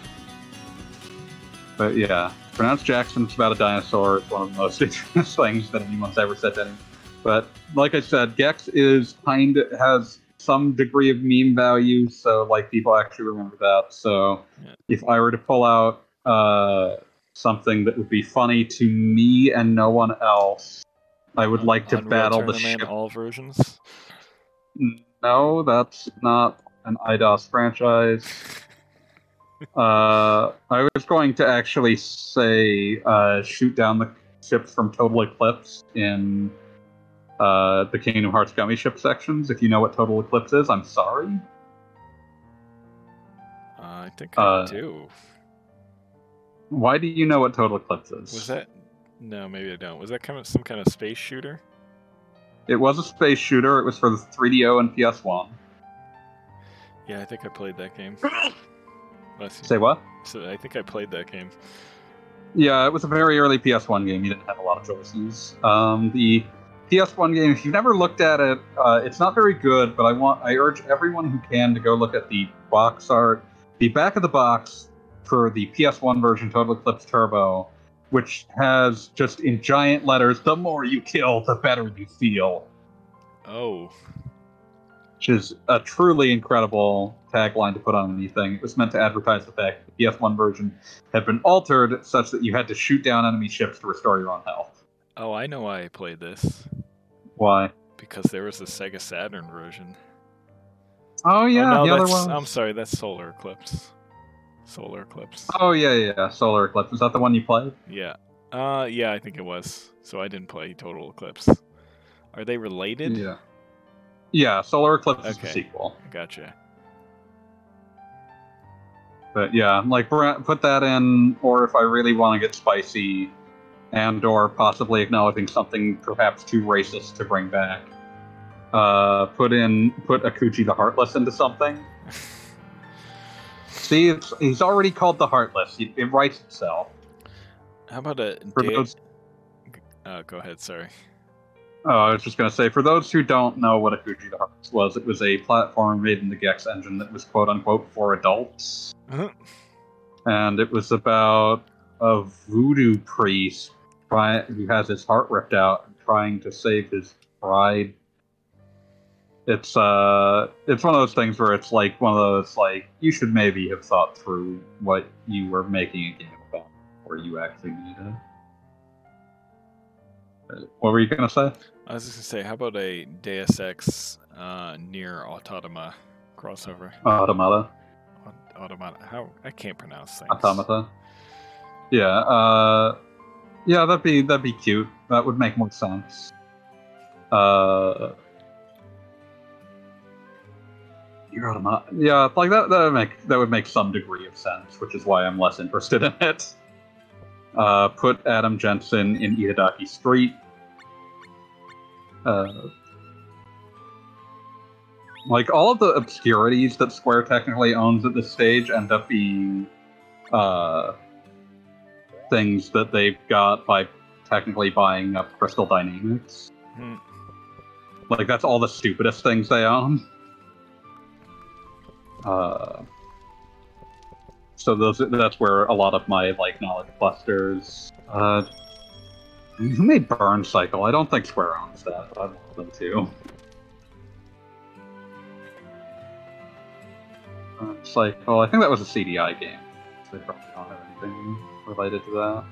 But yeah, pronounced Jackson. It's about a dinosaur. It's one of the most [LAUGHS] dangerous things that anyone's ever said to anyone. But like I said, Gex is kind of has some degree of meme value, so like people actually remember that. So Yeah. if I were to pull out uh, something that would be funny to me and no one else, I would like to Unreal battle the ship. all versions. No, that's not an Eidos franchise. Uh, I was going to actually say uh, shoot down the ships from Total Eclipse in uh, the Kingdom Hearts gummy ship sections. If you know what Total Eclipse is, I'm sorry. Uh, I think Uh, I do. Why do you know what Total Eclipse is? Was that? No, maybe I don't. Was that kind of some kind of space shooter? It was a space shooter. It was for the 3DO and PS1. Yeah, I think I played that game. [LAUGHS] Say what? So I think I played that game. Yeah, it was a very early PS1 game. You didn't have a lot of choices. Um, the PS1 game, if you've never looked at it, uh, it's not very good. But I want, I urge everyone who can to go look at the box art, the back of the box for the PS1 version, Total Eclipse Turbo, which has just in giant letters, "The more you kill, the better you feel," Oh, which is a truly incredible tagline to put on anything. It was meant to advertise the fact that the PS1 version had been altered such that you had to shoot down enemy ships to restore your own health. oh, I know why I played this Why? because there was a Sega Saturn version. Oh yeah, oh, no, the other one. I'm sorry, that's Solar Eclipse. Solar Eclipse. Oh yeah, yeah, yeah. Solar Eclipse. Is that the one you played? Yeah. Uh, yeah, I think it was. So I didn't play Total Eclipse. Are they related? Yeah. Yeah, Solar Eclipse is the sequel. Gotcha. But yeah, like put that in, or if I really want to get spicy, and or possibly acknowledging something perhaps too racist to bring back, uh, put in put Akuji the Heartless into something. [LAUGHS] See, it's, he's already called the Heartless. It, it writes itself. How about a For those, uh, go ahead, sorry. Oh, I was just gonna say, for those who don't know what Akuji the Heartless was, it was a platform made in the Gex engine that was quote unquote for adults. Uh-huh. and it was about a voodoo priest try, who has his heart ripped out and trying to save his bride it's uh it's one of those things where it's like one of those like you should maybe have thought through what you were making a game about or you actually needed. What were you gonna say? I was just gonna say, how about a Deus Ex uh, Nier Automa crossover? Automata. Automata. How I can't pronounce things. Automata. Yeah, uh yeah, that'd be that'd be cute. That would make more sense. Uh Your automata. Yeah, like that that would make that would make some degree of sense, which is why I'm less interested in it. Uh put Adam Jensen in Itadaki Street. Uh like all of the obscurities that Square technically owns at this stage end up being uh, things that they've got by technically buying up Crystal Dynamics. Hmm. Like that's all the stupidest things they own. Uh, so those that's where a lot of my like knowledge clusters. Uh, who made Burn Cycle? I don't think Square owns that, but I want them to. Burn Cycle. I think that was a CDI game. They probably don't have anything related to that.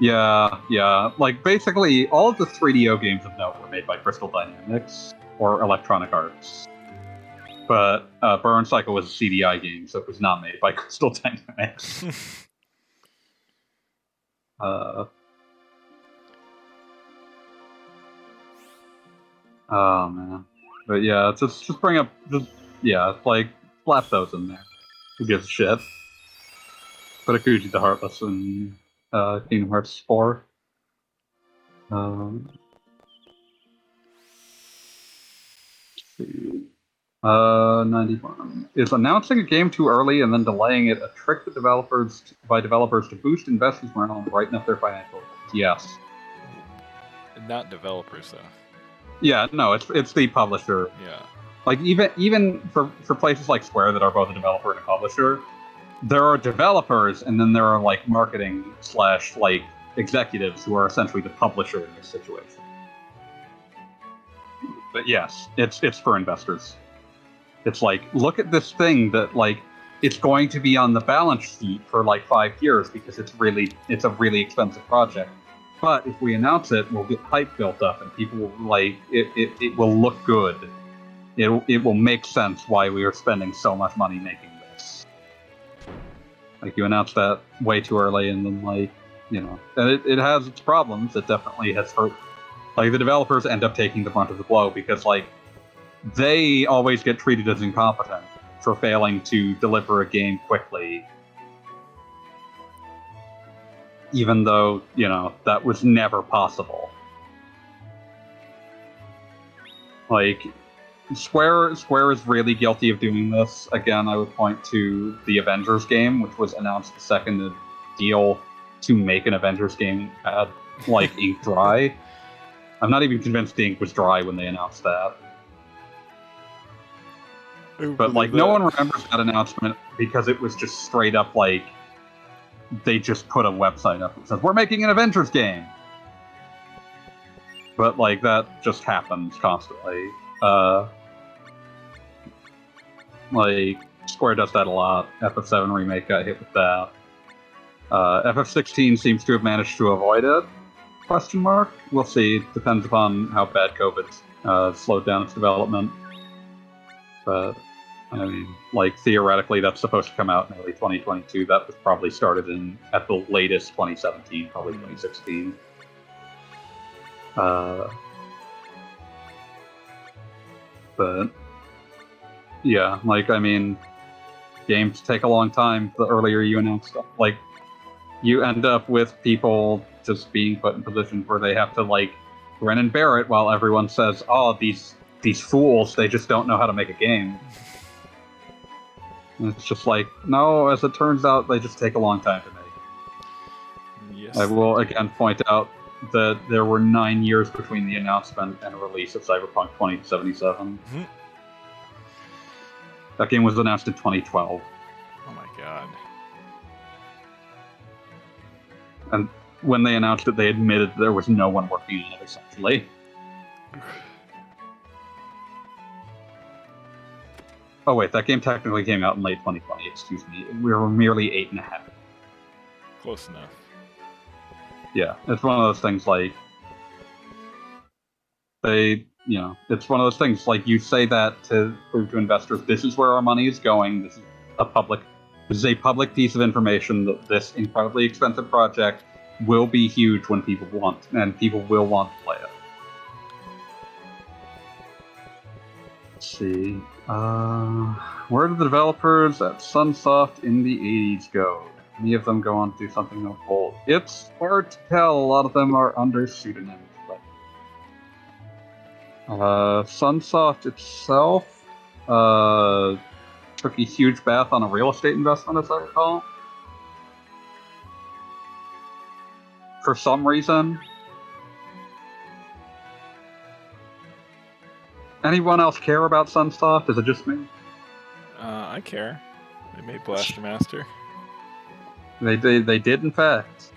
Yeah, yeah. Like basically, all of the 3DO games of note were made by Crystal Dynamics or Electronic Arts. But uh, Burn Cycle was a CDI game, so it was not made by [LAUGHS] Crystal Dynamics. [LAUGHS] uh, oh man, but yeah, just just bring up, just yeah, like slap those in there. Who gives a shit? Put Akuji the Heartless in uh, Kingdom Hearts 4. Um. Uh, 91 is announcing a game too early and then delaying it a trick developers by developers to boost investors morale and brighten up their financials? Yes. Not developers though. Yeah. No. It's it's the publisher. Yeah. Like even even for for places like Square that are both a developer and a publisher, there are developers and then there are like marketing slash like executives who are essentially the publisher in this situation. But yes, it's it's for investors. It's like look at this thing that like it's going to be on the balance sheet for like five years because it's really it's a really expensive project. But if we announce it, we'll get hype built up and people will like it, it, it will look good. It, it will make sense why we are spending so much money making this. Like you announced that way too early, and then like you know, and it, it has its problems. It definitely has hurt. Like the developers end up taking the brunt of the blow because like they always get treated as incompetent for failing to deliver a game quickly, even though you know that was never possible. Like Square Square is really guilty of doing this. Again, I would point to the Avengers game, which was announced the second the deal to make an Avengers game had like ink [LAUGHS] dry. I'm not even convinced the ink was dry when they announced that. But like no one remembers that announcement because it was just straight up like they just put a website up that says we're making an Avengers game. But like that just happens constantly. Uh, like Square does that a lot. FF7 remake got hit with that. Uh, FF16 seems to have managed to avoid it. Question mark. We'll see. Depends upon how bad COVID uh, slowed down its development. But I mean, like theoretically, that's supposed to come out in early 2022. That was probably started in at the latest 2017, probably 2016. Uh, but yeah, like I mean, games take a long time. The earlier you announce stuff, like you end up with people just being put in positions where they have to like grin and bear it while everyone says, "Oh, these these fools, they just don't know how to make a game." [LAUGHS] And it's just like, no, as it turns out, they just take a long time to make. Yes. I will again point out that there were nine years between the announcement and release of Cyberpunk 2077. Mhm. That game was announced in 2012. Oh my god. And when they announced it, they admitted there was no one working on it, essentially. Oh wait, that game technically came out in late 2020. Excuse me. We were merely eight and a half. Close enough. Yeah, it's one of those things like they, you know, it's one of those things like you say that to prove to investors this is where our money is going. This is a public, this is a public piece of information that this incredibly expensive project will be huge when people want and people will want to play it. Let's see. Uh, where did the developers at Sunsoft in the 80s go? Any of them go on to do something notable? It's hard to tell. A lot of them are under pseudonyms. But... Uh, Sunsoft itself uh, took a huge bath on a real estate investment, as I recall. For some reason. Anyone else care about Sunsoft? Is it just me? Uh, I care. They made Blaster Master. They, they, they did, in fact.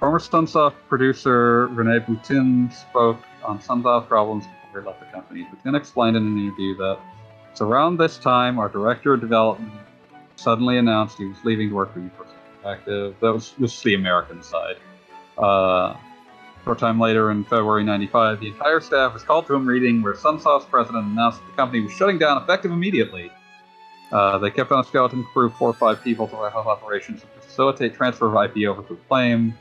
Former Sunsoft producer Rene Boutin spoke on Sunsoft problems before he left the company. Boutin explained in an interview that it's around this time our director of development suddenly announced he was leaving to work for Universal Interactive. That was this is the American side. Uh, short time later, in February '95, the entire staff was called to a meeting where Sunsoft's president announced that the company was shutting down effective immediately. Uh, they kept on a skeleton crew, of four or five people, to wrap up operations and facilitate transfer of IP over to Flame.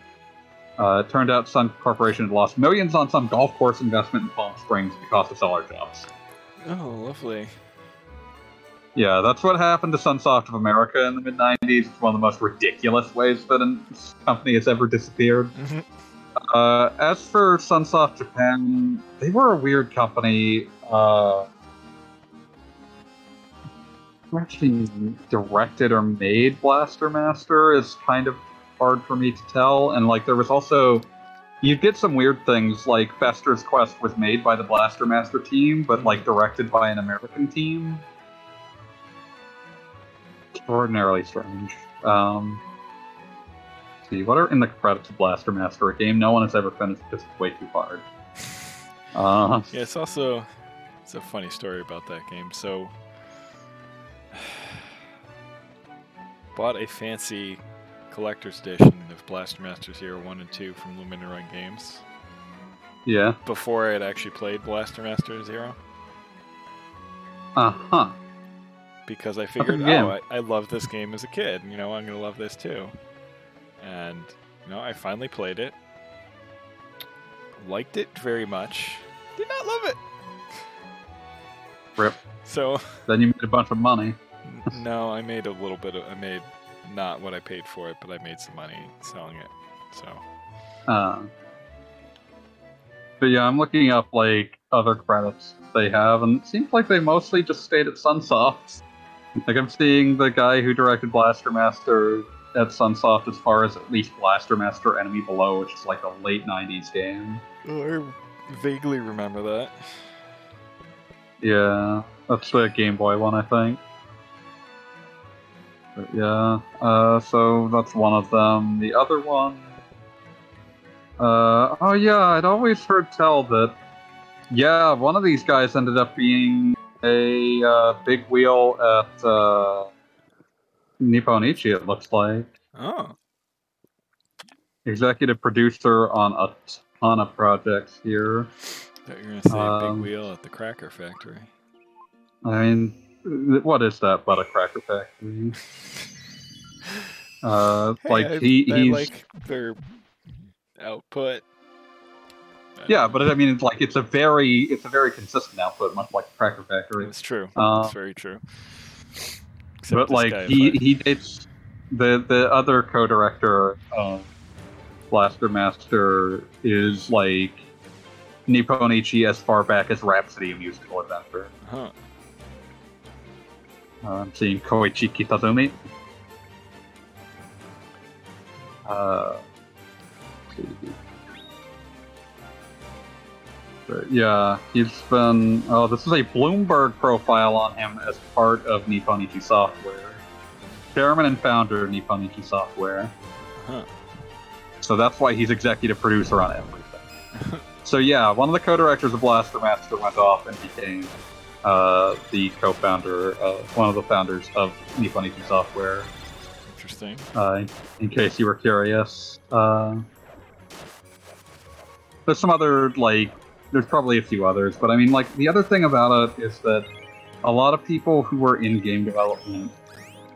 Uh, it turned out Sun Corporation had lost millions on some golf course investment in Palm Springs because of seller jobs. Oh, lovely. Yeah, that's what happened to Sunsoft of America in the mid 90s. It's one of the most ridiculous ways that a company has ever disappeared. Mhm. Uh, as for Sunsoft Japan, they were a weird company. Uh, actually directed or made Blaster Master is kind of hard for me to tell. And like, there was also you'd get some weird things like Fester's Quest was made by the Blaster Master team, but like directed by an American team. Extraordinarily strange. Um, see, what are in the credits of Blaster Master? A game no one has ever finished because it's way too hard. [LAUGHS] Uh, Yeah, it's also it's a funny story about that game. So [SIGHS] bought a fancy collector's edition of Blaster Master Zero One and Two from Limited Run Games yeah. before I had actually played Blaster Master Zero Uh huh. because I figured, oh, I, I loved this game as a kid. You know, I'm gonna love this too. And you know, I finally played it, liked it very much, did not love it. Rip. So [LAUGHS] Then you made a bunch of money. No, I made a little bit of. I made not what I paid for it, but I made some money selling it. So Uh, but yeah, I'm looking up like other credits they have, and it seems like they mostly just stayed at Sunsoft. Like I'm seeing the guy who directed Blaster Master at Sunsoft as far as at least Blaster Master Enemy Below, which is like a late '90s game. I vaguely remember that. Yeah, that's the Game Boy one, I think. But yeah, uh, so that's one of them. The other one. Uh, oh yeah, I'd always heard tell that. Yeah, one of these guys ended up being a uh, big wheel at uh, Nipponichi. It looks like Oh, executive producer on a ton of projects here. thought you were gonna say Um, Big Wheel at the Cracker Factory. I mean, what is that but a cracker factory? [LAUGHS] Uh, Hey, like I, he, I he's like their output. Yeah, but I mean, it's like it's a very it's a very consistent output, much like Cracker. Factory. it's true. Uh, it's very true. But like guy, he I- he dates the the other co-director of Blaster Master is like Nipponichi as far back as Rhapsody: A Musical Adventure. huh. Uh, I'm seeing Koichi Kitazumi. Uh. But yeah, he's been. Oh, this is a Bloomberg profile on him as part of Nipponichi Software. Chairman and founder of Nipponichi Software. Huh. So that's why he's executive producer on everything. [LAUGHS] so yeah, one of the co-directors of Blaster Master went off and became uh, the co-founder, uh, one of the founders of Nippon Ichi Software. Interesting. Uh, in case you were curious, uh, there's some other like, there's probably a few others, but I mean, like the other thing about it is that a lot of people who were in game development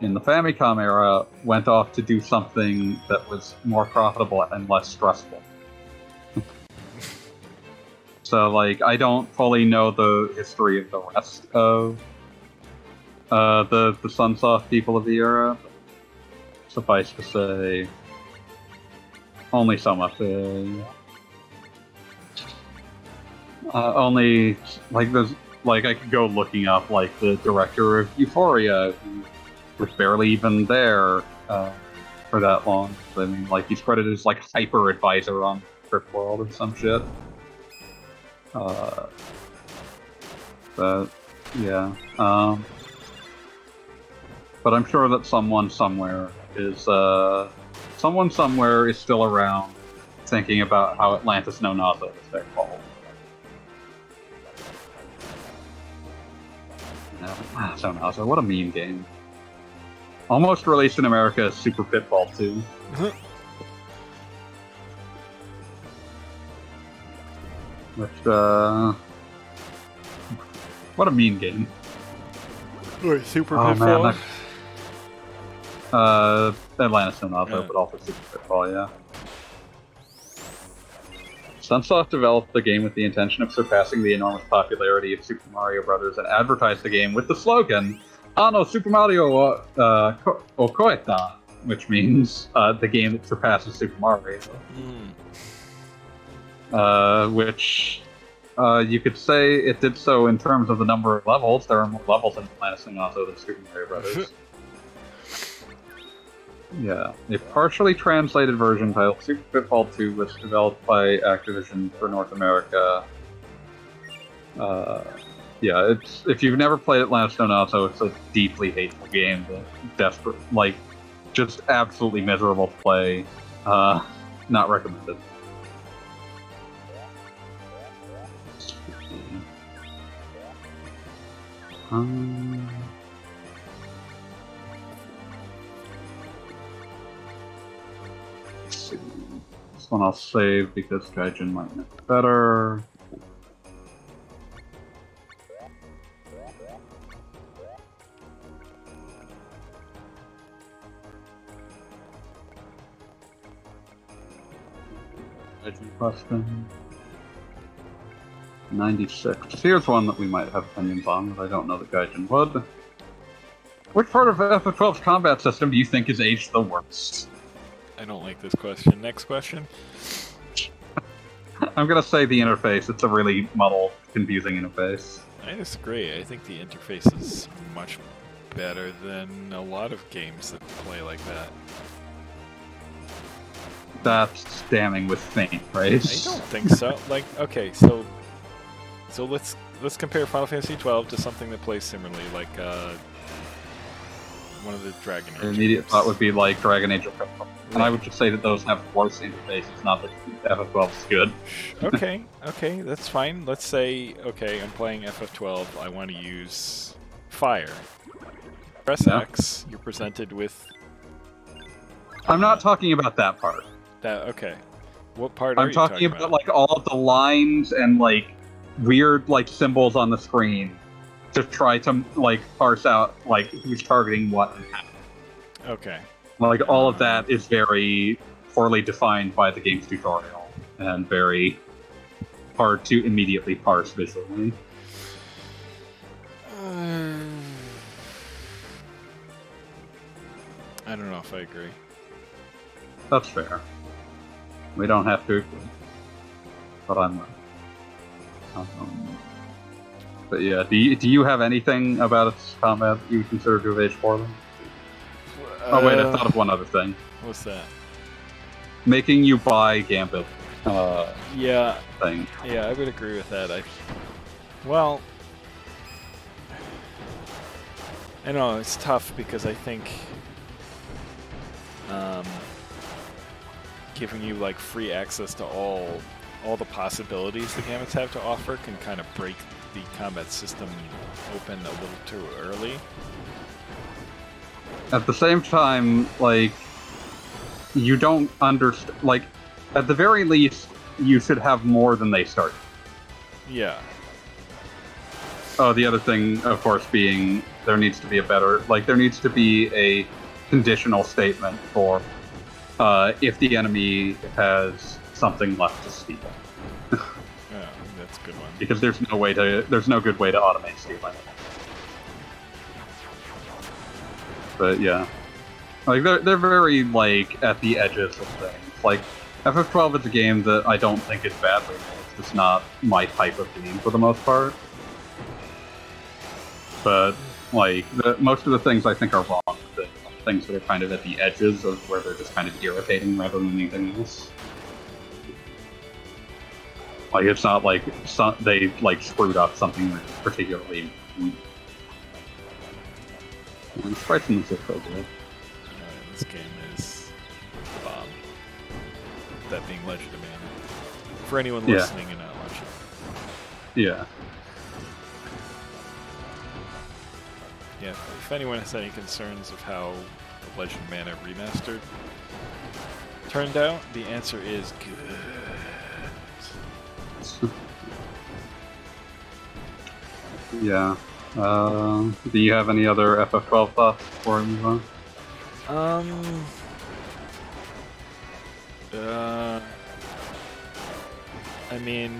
in the Famicom era went off to do something that was more profitable and less stressful. [LAUGHS] so, like, I don't fully know the history of the rest of uh, the the Sunsoft people of the era. Suffice to say, only so much. Uh, uh, only like there's like I could go looking up like the director of Euphoria, who was barely even there uh, for that long. I mean, like he's credited as like hyper advisor on Trip World or some shit. Uh, but yeah, um, but I'm sure that someone somewhere is uh, someone somewhere is still around thinking about how Atlantis No Nazo is their fault. Ah, so Nazo, what a meme game. Almost released in America as Super Pitfall 2. [LAUGHS] Which, uh. What a mean game. Wait, Super Oh, man, Pitfall? that- Uh, Atlantis No Nazo, Yeah. but also Super Pitfall, yeah. Sunsoft developed the game with the intention of surpassing the enormous popularity of Super Mario Bros. and advertised the game with the slogan, Ano Super Mario uh, ko- o Koeta, which means uh, the game that surpasses Super Mario. Hmm. Uh, which uh, you could say it did so in terms of the number of levels. There are more levels in Atlantis and also than Super Mario Brothers. [LAUGHS] yeah, a partially translated version titled Super Pitfall 2 was developed by Activision for North America. Uh, yeah, it's if you've never played Atlantis Nazo, it's a deeply hateful game. Desperate, like, just absolutely miserable to play. Uh, not recommended. Um, one I'll save because Gaijin might know better. Gaijin question. 96. Here's one that we might have opinions on, but I don't know that Gaijin would. Which part of FF12's combat system do you think is aged the worst? I don't like this question. Next question. I'm gonna say the interface. It's a really muddled, confusing interface. I disagree. I think the interface is much better than a lot of games that play like that. That's damning with faint right? I don't think so. Like, okay, so so let's let's compare Final Fantasy twelve to something that plays similarly, like uh, one of the Dragon Age. The immediate thought would be like Dragon Age or Pitfall. And I would just say that those have worse interfaces, not that FF12 is good. [LAUGHS] okay, okay, that's fine. Let's say, okay, I'm playing FF12. I want to use fire. Press Yeah. X. You're presented with I'm not talking about that part. that. Okay, what part are I'm you talking about like all of the lines and like weird like symbols on the screen to try to like parse out like who's targeting what and how. Okay, Like all of that is very poorly defined by the game's tutorial and very hard to immediately parse visually. I don't know if I agree. That's fair. We don't have to agree. But I'm. Um, but yeah, do you, do you have anything about its combat that you would consider to have aged poorly? Oh wait, I Uh, thought of one other thing. What's that? Making you buy Gambit uh, Yeah, thing. yeah, I would agree with that. I, well, I know it's tough because I think um, giving you like free access to all all the possibilities the gambits have to offer can kind of break the combat system open a little too early. At the same time, like you don't understand. Like at the very least, you should have more than they start. Yeah. Oh, the other thing, of course, being there needs to be a better, like there needs to be a conditional statement for uh, if the enemy has something left to steal, because there's no way to, there's no good way to automate stealing. But yeah, like they're they're very like at the edges of things. Like FF12 is a game that I don't think is badly made. It's just not my type of game for the most part. But like the, most of the things I think are wrong. the things that are kind of at the edges of where they're just kind of irritating rather than anything else. Like it's not like some, they like screwed up something particularly. sprites in this are so good. Uh, this game is bomb. That being Legend of Mana. For anyone Yeah. listening and not watching. Yeah. Yeah, if anyone has any concerns of how the Legend of Mana remastered turned out, the answer is good. Yeah. Uh, do you have any other FF12 thoughts before we move on? Um. Uh. I mean,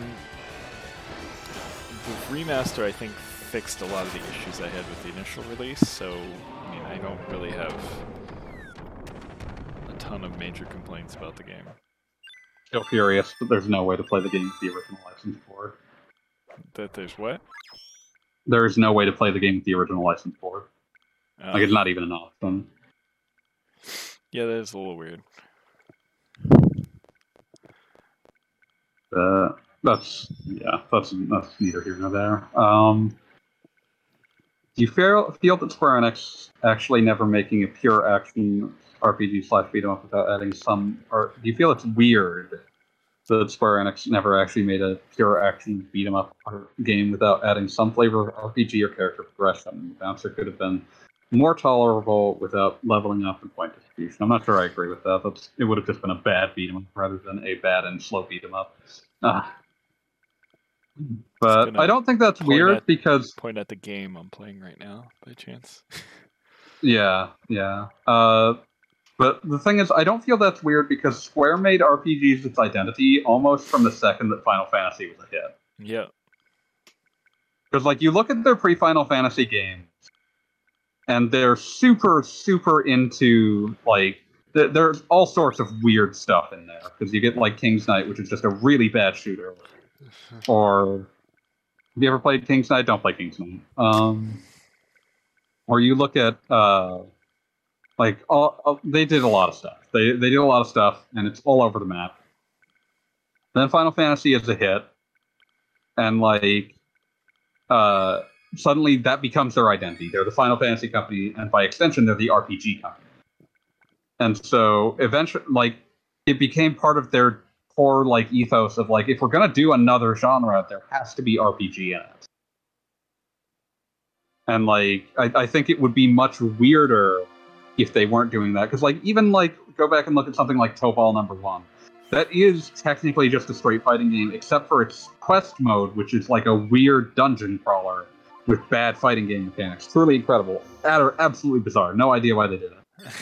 the remaster I think fixed a lot of the issues I had with the initial release. So, I mean, I don't really have a ton of major complaints about the game. Still furious that there's no way to play the game with the original license for. That there's what? There's no way to play the game with the original license for. Like it's not even an option. yeah, that is a little weird. Uh, that's yeah, that's that's neither here nor there. Um, do you feel feel that Square Enix actually never making a pure action RPG slash beat 'em up without adding some, or do you feel it's weird that Square Enix never actually made a pure action beat 'em up game without adding some flavor of RPG or character progression? The bouncer could have been more tolerable without leveling up and point distribution. I'm not sure I agree with that. That's, it would have just been a bad beat 'em up rather than a bad and slow beat 'em up. Uh, but I don't think that's weird at- because Point at the game I'm playing right now, by chance. [LAUGHS] yeah, yeah. Uh, but the thing is, I don't feel that's weird because Square made RPGs its identity almost from the second that Final Fantasy was a hit. yeah. Because like you look at their pre-Final Fantasy games, and they're super, super into like th- there's all sorts of weird stuff in there. Because you get like King's Knight, which is just a really bad shooter, [LAUGHS] or have you ever played King's Knight? Don't play King's Knight. Um, or you look at uh, like all, they did a lot of stuff. They they did a lot of stuff, and it's all over the map. Then Final Fantasy is a hit, and like uh, suddenly that becomes their identity. They're the Final Fantasy company, and by extension, they're the RPG company. And so eventually, like, it became part of their core like ethos of like, if we're gonna do another genre, there has to be RPG in it. And like, I, I think it would be much weirder if they weren't doing that. Because like, even like, go back and look at something like Tobal Number One. That is technically just a straight fighting game, except for its quest mode, which is like a weird dungeon crawler with bad fighting game mechanics. Truly incredible. Absolutely bizarre. No idea why they did it. [LAUGHS]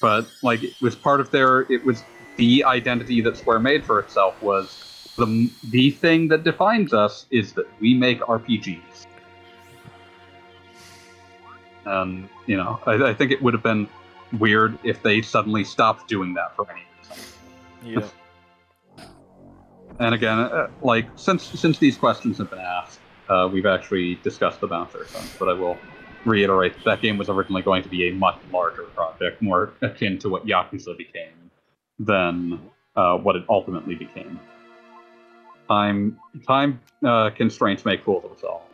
But like, it was part of their. It was the identity that Square made for itself was the the thing that defines us is that we make RPGs. And you know, I, I think it would have been weird if they suddenly stopped doing that for any reason. Yeah. [LAUGHS] And again, uh, like since since these questions have been asked, uh, we've actually discussed the bouncer sense, but I will reiterate that, that game was originally going to be a much larger project, more akin to what Yakuza became than uh, what it ultimately became. Time time uh, constraints make fools of us all.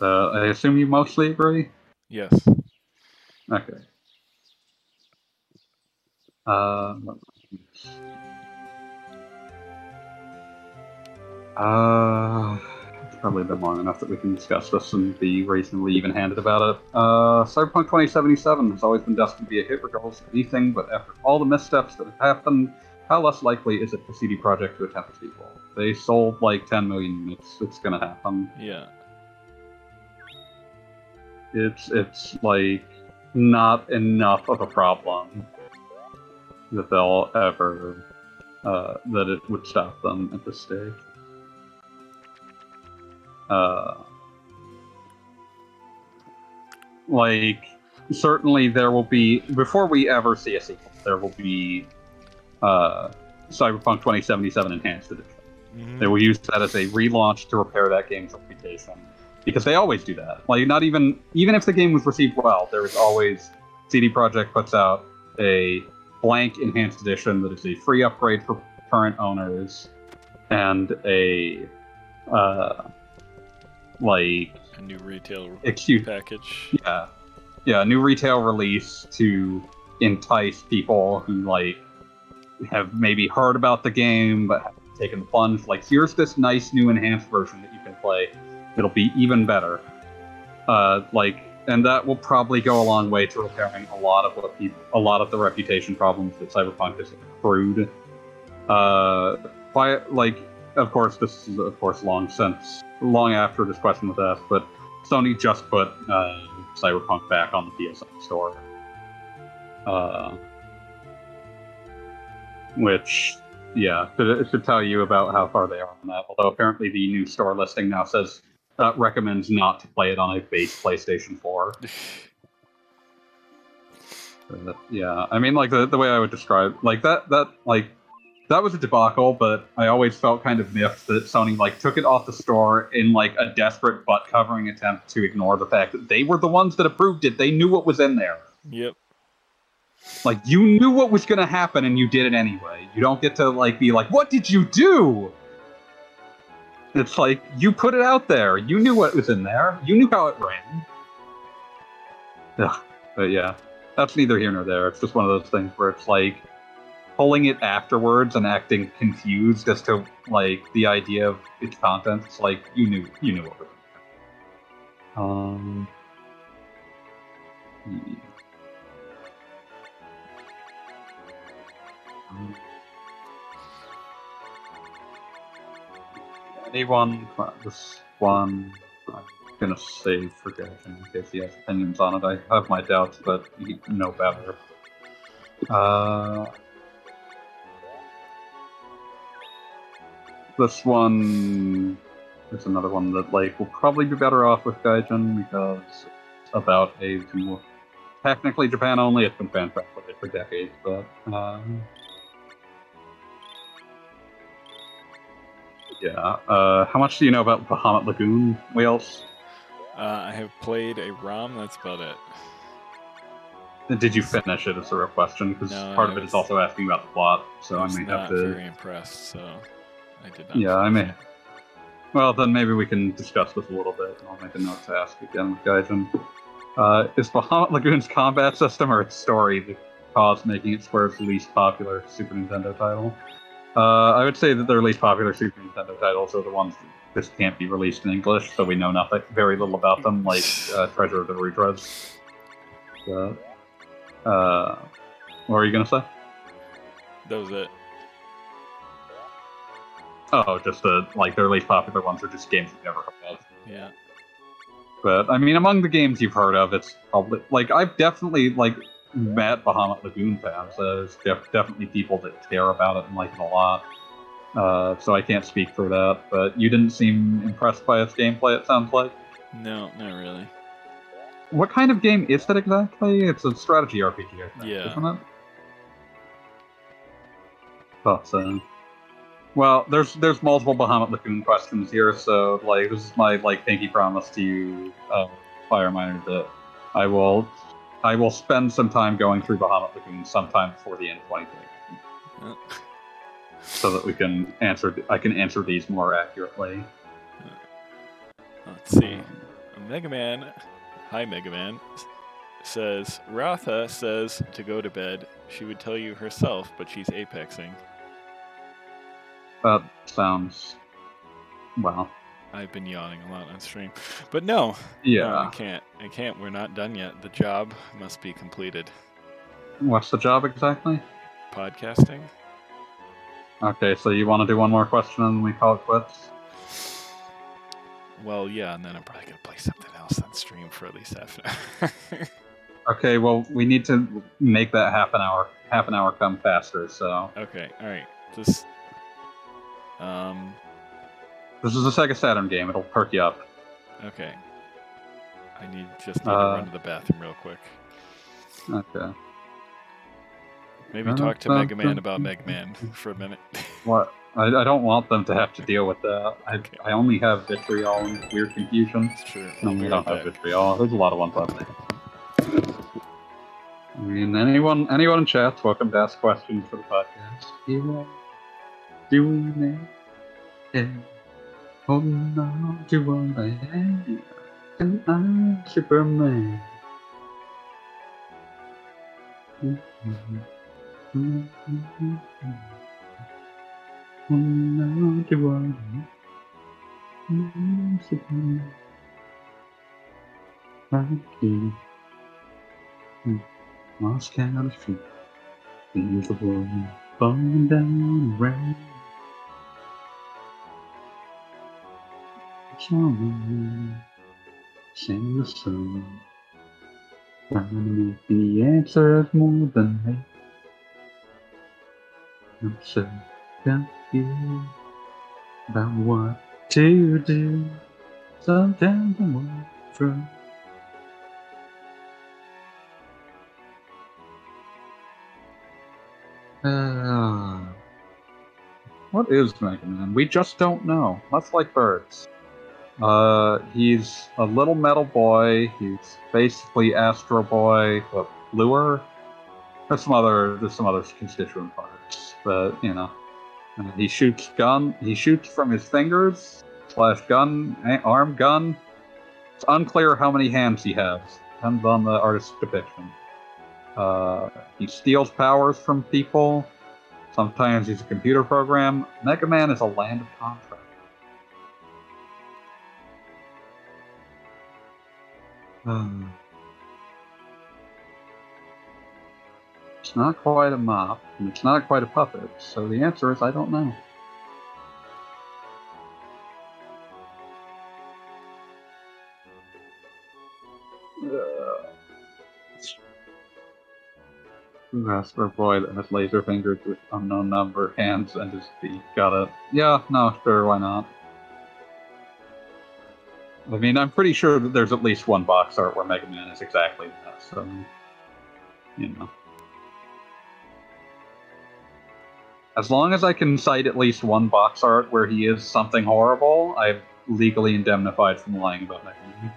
Uh, I assume you mostly agree. yes. Okay. Uh, Uh, it's probably been long enough that we can discuss this and be reasonably even-handed about it. Uh, Cyberpunk 2077 has always been destined to be a hit regardless of anything, but after all the missteps that have happened, how less likely is it for CD Projekt to attempt a sequel? They sold like 10 million units. It's gonna happen. Yeah. It's it's like not enough of a problem that they'll ever uh, that it would stop them at this stage. Uh, like certainly there will be before we ever see a sequel, there will be uh, Cyberpunk 2077 enhanced edition. Mhm. They will use that as a relaunch to repair that game's reputation because they always do that. Like not even even if the game was received well, there is always CD Projekt puts out a blank enhanced edition that is a free upgrade for current owners and a uh, like A new retail excuse package. yeah yeah a new retail release to entice people who like have maybe heard about the game but haven't taken the plunge like here's this nice new enhanced version that you can play it'll be even better uh like and that will probably go a long way to repairing a lot of what people a lot of the reputation problems that cyberpunk has accrued uh by like of course this is of course long since long after this question was asked but Sony just put uh, Cyberpunk back on the PSN store. Uh, which, yeah, should, should tell you about how far they are on that. Although apparently the new store listing now says uh, recommends not to play it on a base PlayStation 4. [LAUGHS] Uh, yeah, I mean, like the, the way I would describe, like that that like that was a debacle, but I always felt kind of miffed that Sony like took it off the store in like a desperate butt covering attempt to ignore the fact that they were the ones that approved it. They knew what was in there. Yep. Like you knew what was going to happen and you did it anyway. You don't get to like be like, "What did you do?" It's like you put it out there. You knew what was in there. You knew how it ran. Ugh. But yeah, that's neither here nor there. It's just one of those things where it's like pulling it afterwards and acting confused as to like the idea of its content. It's like you knew you knew what was in. Um. hmm. Um, Anyone? This one. I'm gonna save for Gavin in case he has opinions on it. I have my doubts, but you know better. Uh, this one is another one that like will probably be better off with Gaijin because it's about a more technically Japan only. It's been fan translated for decades, but um, yeah. Uh, how much do you know about Bahamut Lagoon Wheels? Uh, I have played a ROM. That's about it. Did you finish it? Is the real question because No, part of it is also asking about the plot. So I I may have to. very impressed, so I did not. Yeah, I may. Well, then maybe we can discuss this a little bit. I'll make a note to ask again with Gaijin. Uh, is Bahamut Lagoon's combat system or its story the cause making it Square's least popular Super Nintendo title? Uh, I would say that the least popular Super Nintendo titles are the ones that just can't be released in English, so we know nothing, very little about them, like uh, Treasure of the Rudras. So, uh, what were you gonna say? That was it. Oh, just the like their least popular ones are just games you've never heard of. Yeah. But I mean, among the games you've heard of, it's probably like I've definitely like met Bahamut Lagoon fans. Uh, there's def- definitely people that care about it and like it a lot. Uh, so I can't speak for that. But you didn't seem impressed by its gameplay. It sounds like. No, not really. What kind of game is that exactly? It's a strategy RPG, I think, Yeah. isn't it? Thought so. Well, there's there's multiple Bahamut Lagoon questions here, so like this is my like pinky promise to you, uh, Fire Miner, that I will I will spend some time going through Bahamut Lagoon sometime before the end of 2020, Uh, so that we can answer I can answer these more accurately. Let's see. Mega Man, hi Mega Man, says Ratha says to go to bed. She would tell you herself, but she's apexing. That sounds Well, I've been yawning a lot on stream, but no, yeah. no, I can't. I can't. We're not done yet. The job must be completed. What's the job exactly? Podcasting. Okay, so you want to do one more question and then we call it quits? Well, yeah, and then I'm probably gonna play something else on stream for at least half an hour. [LAUGHS] Okay, well, we need to make that half an hour half an hour come faster. So okay, all right. Just um. This is a Sega Saturn game. It'll perk you up. Okay. I need just need Uh, to run to the bathroom real quick. Okay. Maybe talk to Mega Man about Mega Man [LAUGHS] for a minute. What? I, I don't want them to have to deal with that. I, Okay. I only have vitriol and weird confusion. No, we don't right have back. vitriol. There's a lot of ones on there. I mean, anyone anyone in chat's welcome to ask questions for the podcast. You are doing it. Holding on to what I am. And I'm Superman. Holding on to what I am. I'm Superman. Count of feet. Feel the world falling down around. Someone sing the song. Trying to make the answers more than me. I'm so confused about what to do. Sometimes I want from Uh, what is Mega Man? We just don't know. Much like birds. Uh, he's a little metal boy. He's basically Astro Boy, but bluer. There's some other there's some other constituent parts, but you know, he shoots gun. He shoots from his fingers slash gun arm gun. It's unclear how many hands he has. Depends on the artist's depiction. Uh, he steals powers from people. Sometimes he's a computer program. Mega Man is a land of contract. Hmm. It's not quite a mop, and it's not quite a puppet, so the answer is I don't know. For a boy that has laser fingers with unknown number hands and his feet? Got it. Yeah, no, sure, why not? I mean, I'm pretty sure that there's at least one box art where Mega Man is exactly that, so. You know. As long as I can cite at least one box art where he is something horrible, I'm legally indemnified from lying about Mega Man.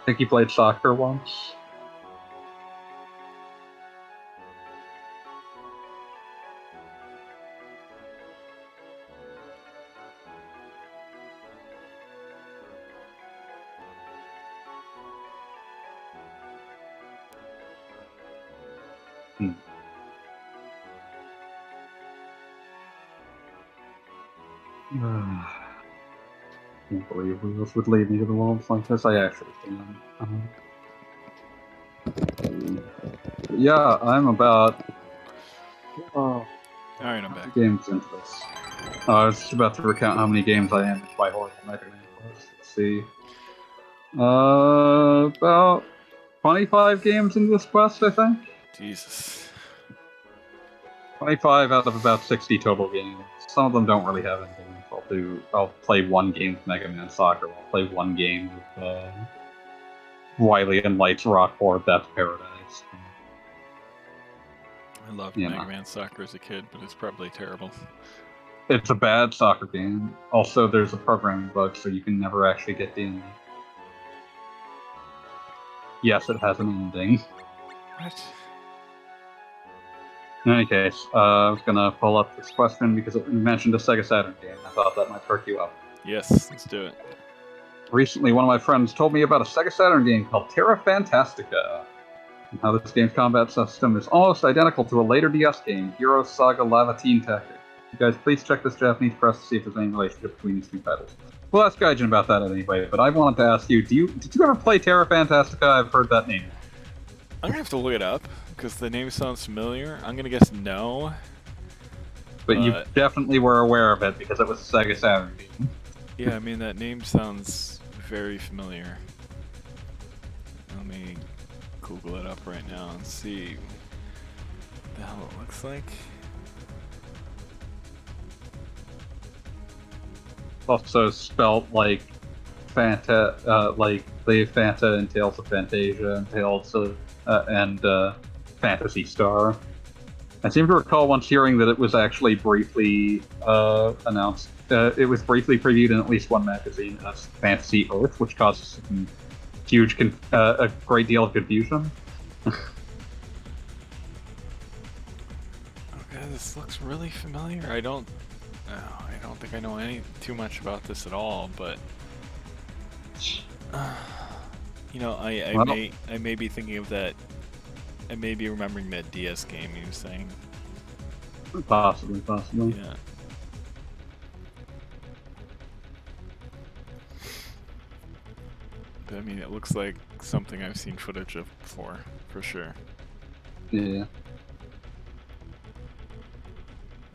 I think he played soccer once. Would lead me to the wolves like this. I actually can. Um, yeah, I'm about uh, All right, I'm back. games into this. Uh, I was just about to recount how many games I am by horrible Mega Man. Let's see. Uh, about 25 games into this quest, I think. Jesus. 25 out of about 60 total games. Some of them don't really have anything. I'll do. I'll play one game with Mega Man Soccer. I'll play one game with uh, Wily and Lights Rock Rockboard. That's Paradise. I loved Yeah. Mega Man Soccer as a kid, but it's probably terrible. It's a bad soccer game. Also, there's a programming bug, so you can never actually get the ending. Yes, it has an ending. What? In any case, uh, I was gonna pull up this question because it mentioned a Sega Saturn game. I thought that might perk you up. Yes, let's do it. Recently, one of my friends told me about a Sega Saturn game called Terra Fantastica. And how this game's combat system is almost identical to a later DS game, Heroes Saga Laevatein Tactics. You guys, please check this Japanese press to see if there's any relationship between these two titles. We'll ask Gaijin about that anyway, but I wanted to ask you, do you did you ever play Terra Fantastica? I've heard that name. I'm gonna have to look it up because the name sounds familiar. I'm gonna guess no. But you definitely were aware of it because it was Sega Saturn. Yeah, I mean that name sounds very familiar. Let me Google it up right now and see what the hell it looks like. Also spelt like Fanta, uh, like the Fanta and Tales of Phantasia and Tales of and uh, Phantasy Star. I seem to recall once hearing that it was actually briefly uh, announced. Uh, it was briefly previewed in at least one magazine as Fantasy Earth, which caused huge, uh, a great deal of confusion. [LAUGHS] Okay, this looks really familiar. I don't, oh, I don't think I know any too much about this at all. But [SIGHS] you know, I, I may, I may be thinking of that. I may be remembering that DS game you were saying. Possibly, possibly. Yeah. But I mean, it looks like something I've seen footage of before, for sure. Yeah.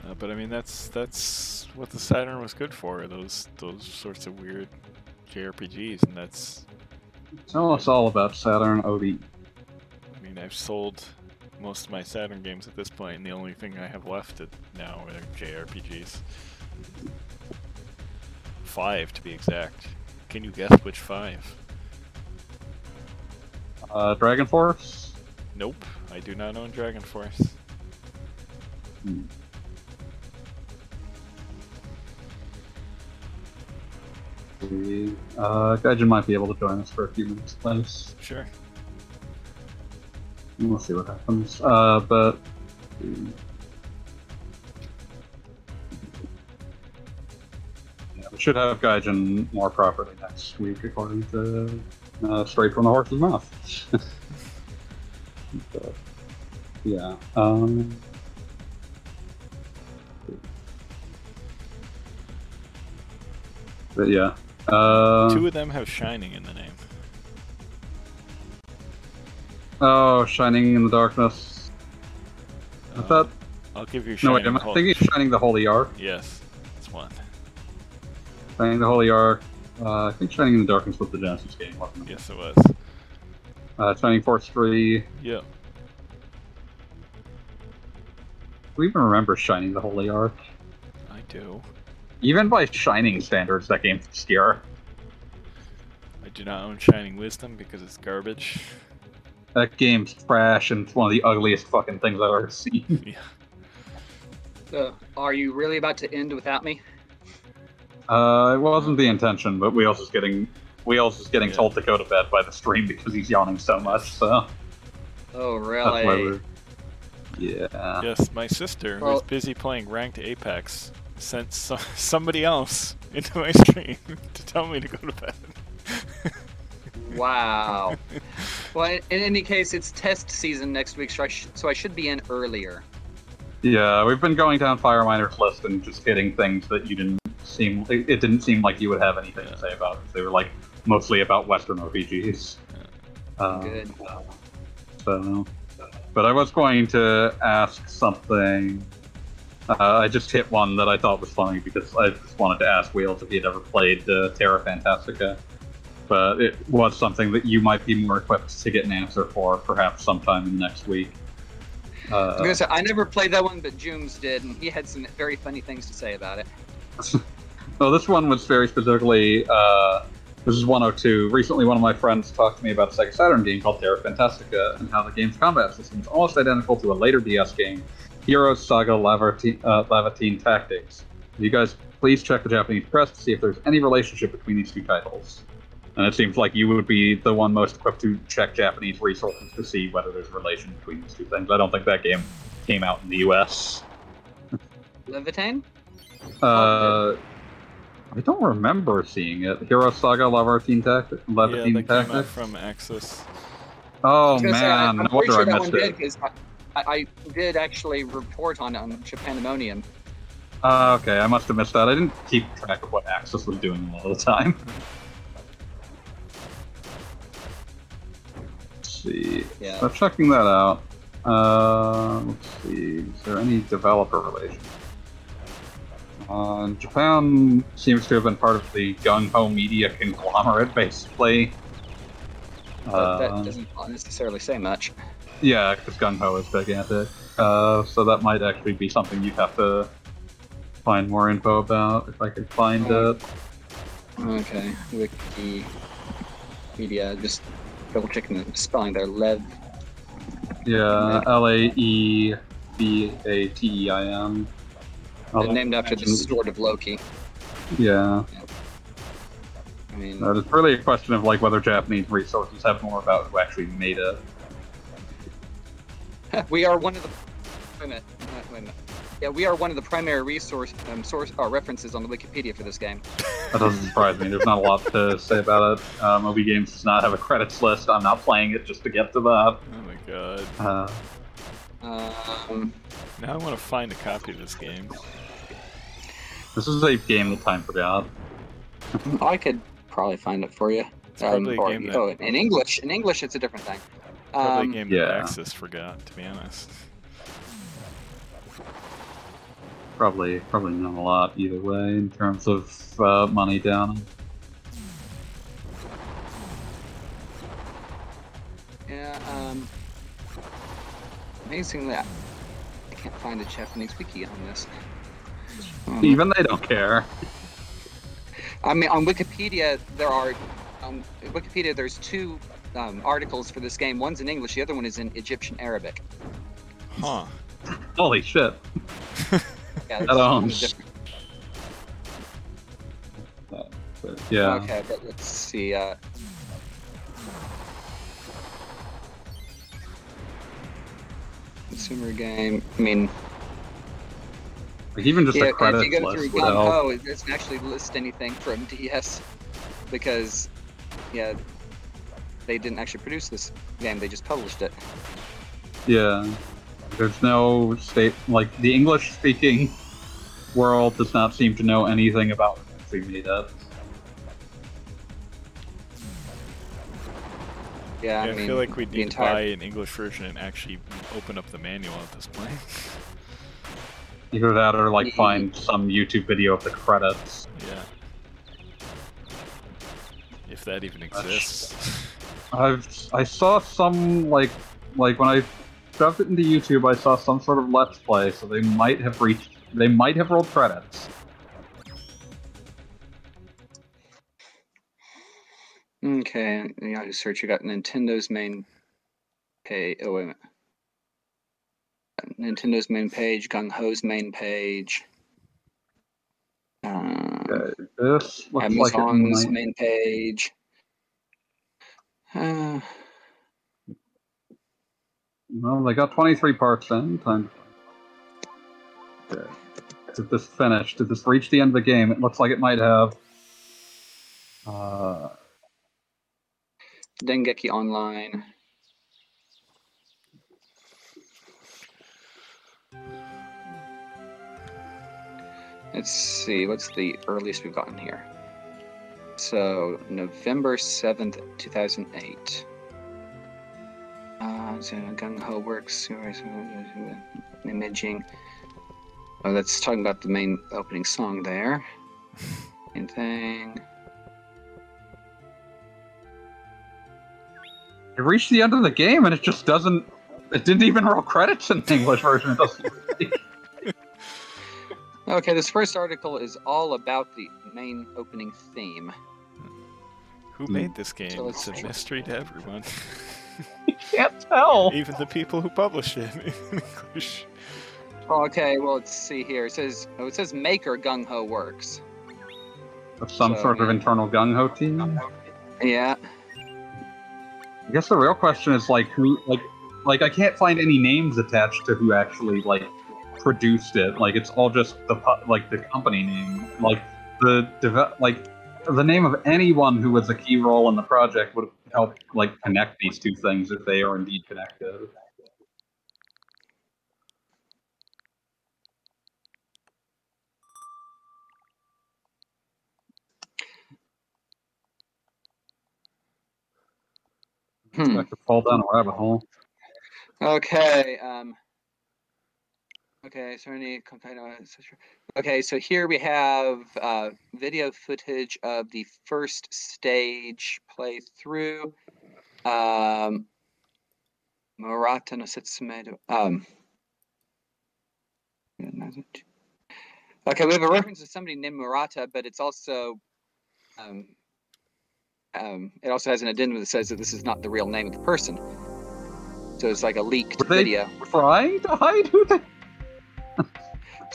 Uh, but I mean, that's that's what the Saturn was good for. Those those sorts of weird JRPGs, and that's. Tell us all about Saturn OD. I mean, I've sold most of my Saturn games at this point, and the only thing I have left now are JRPGs. Five, to be exact. Can you guess which five? Uh, Dragon Force? Nope, I do not own Dragon Force. Hmm. Uh, Gaijin might be able to join us for a few minutes, please. Sure. We'll see what happens. Uh, but. Yeah, we should have Gaijin more properly next week, according to uh, Straight from the Horse's Mouth. [LAUGHS] but, yeah. Um, but yeah. Uh, Two of them have Shining in the name. oh, Shining in the Darkness. I Uh, thought. I'll give you No, Shining. wait, am I thinking Shining the Holy Ark? Yes, that's one. Shining the Holy Ark. Uh, I think Shining in the Darkness was the Genesis game, wasn't it? Yes, it was. Uh, Shining Force 3. Yep. Do we even remember Shining the Holy Ark? I do. Even by Shining standards, that game's obscure. I do not own Shining Wisdom because it's garbage. That game's trash and it's one of the ugliest fucking things I've ever seen. [LAUGHS] yeah. Uh, are you really about to end without me? Uh, it wasn't the intention, but Wheels is getting Wheels is getting Yeah. told to go to bed by the stream because he's yawning so much. So Oh, really? Yeah. Yes, my sister, who's Well- busy playing ranked Apex, sent so- [LAUGHS] somebody else into my stream [LAUGHS] to tell me to go to bed. Wow. [LAUGHS] well, in, in any case, it's test season next week, so I, sh- so I should be in earlier. Yeah, we've been going down Fire Miner's list and just hitting things that you didn't seem. It it didn't seem like you would have anything Yeah. to say about. They were like mostly about Western RPGs. Um, Good. So, but I was going to ask something. Uh, I just hit one that I thought was funny because I just wanted to ask Wheels if he had ever played uh, Terra Fantastica. But it was something that you might be more equipped to get an answer for, perhaps sometime in the next week. Uh, gonna say I never played that one, but Jooms did, and he had some very funny things to say about it. [LAUGHS] So this one was very specifically. Uh, this is 102. Recently, one of my friends talked to me about a Sega Saturn game called Terra Fantastica and how the game's combat system is almost identical to a later DS game, Heroes Saga Laevatein, uh, Laevatein Tactics. You guys, please check the Japanese press to see if there's any relationship between these two titles. And it seems like you would be the one most equipped to check Japanese resources to see whether there's a relation between these two things. I don't think that game came out in the U.S. Levitane? Uh, I don't remember seeing it. Hero Saga Lavartine Tactic. yeah, Levantine that came out Tactics. from Aksys. Oh I say, I- man, I'm no pretty wonder sure I that missed one it. did because I, I, did actually report on on Japandemonium. Uh, okay, I must have missed that. I didn't keep track of what Aksys was doing all the time. [LAUGHS] Let's see. Yeah. So checking that out. Uh, let's see. Is there any developer relation? Uh, Japan seems to have been part of the Gung Ho Media conglomerate, basically. Uh, that doesn't necessarily say much. Yeah, because Gung Ho is gigantic. Uh, so that might actually be something you'd have to find more info about if I could find Oh. it. Okay, wiki, media, just double checking the spelling there. Lev. Yeah, L A E B A T E I. They're named after the sword of Loki. Yeah, I mean, uh, it's really a question of like whether Japanese resources have more about who actually made it. [LAUGHS] we are one of the. Wait a minute. uh, Wait a minute. Yeah, we are one of the primary resource um, source or references on the Wikipedia for this game. That doesn't surprise me. There's not a lot to say about it. Um, Moby Games does not have a credits list. I'm not playing it just to get to that. Oh my god. Uh, Um, Now I want to find a copy of this game. this is a game that time forgot. I could probably find it for you. It's probably or- a game that oh, in English. In English, it's a different thing. Probably Um, a game that. Aksys forgot, to be honest. Probably, probably not a lot either way in terms of uh, money down. Yeah, um. Amazingly, I I can't find a Japanese wiki on this. Um, Even they don't care. I mean, on Wikipedia, there are. On Wikipedia, there's two um, articles for this game. One's in English, the other one is in Egyptian Arabic. Huh. Holy shit. Yeah, That there's- different- But, yeah. Okay, but let's see. Uh, consumer game. I mean, Like even just yeah, a if credits you go through list would Gung. Ho, it doesn't actually list anything from DS because, yeah, they didn't actually produce this game. They just published it. Yeah. There's no state like the English speaking world does not seem to know anything about who actually made up. Yeah, Yeah, I I, mean, feel like we the need to buy an English version and actually open up the manual at this point. [LAUGHS] Either that or like find some YouTube video of the credits. yeah. If that even exists. [LAUGHS] I've I saw some like like when I shoved it into YouTube I saw some sort of let's play, so they might have reached they might have rolled credits. Okay, just search. You got Nintendo's main page. Oh wait a minute. Nintendo's main page, Gung Ho's main page. Um, Okay, this looks like Amazon's might, main page. [SIGHS] Well they got 23 parts in. Time. Okay. Did this finish? Did this reach the end of the game? It looks like it might have. Uh, Dengeki Online. Let's see, what's the earliest we've gotten here? So, November 7th, 2008. Uh, so Gung Ho Works, imaging. Oh, that's talking about the main opening song there. [LAUGHS] Same thing. it reached the end of the game and it just doesn't. It didn't even roll credits in the English version. [LAUGHS] [LAUGHS] Okay, this first article is all about the main opening theme. Who Hmm. made this game? So it's a mystery to everyone. can't tell. [LAUGHS] Even the people who published it [LAUGHS] in English. Okay, well, let's see here. It says, oh, it says Maker Gung Ho Works. Of some So, sort of internal gung ho team. Yeah. I guess the real question is like who like like I can't find any names attached to who actually like produced it. Like it's all just the like the company name. Like the deve- like the name of anyone who was a key role in the project would help like connect these two things if they are indeed connected. Hmm. I could fall down a rabbit hole. Okay. Um, Okay. So any complaint. Okay. So here we have uh, video footage of the first stage playthrough. Um. Murata no Setsume. Um. Okay, we have a reference to somebody named Murata, but it's also um, um, it also has an addendum that says that this is not the real name of the person. So it's like a leaked Were video. To hide who they.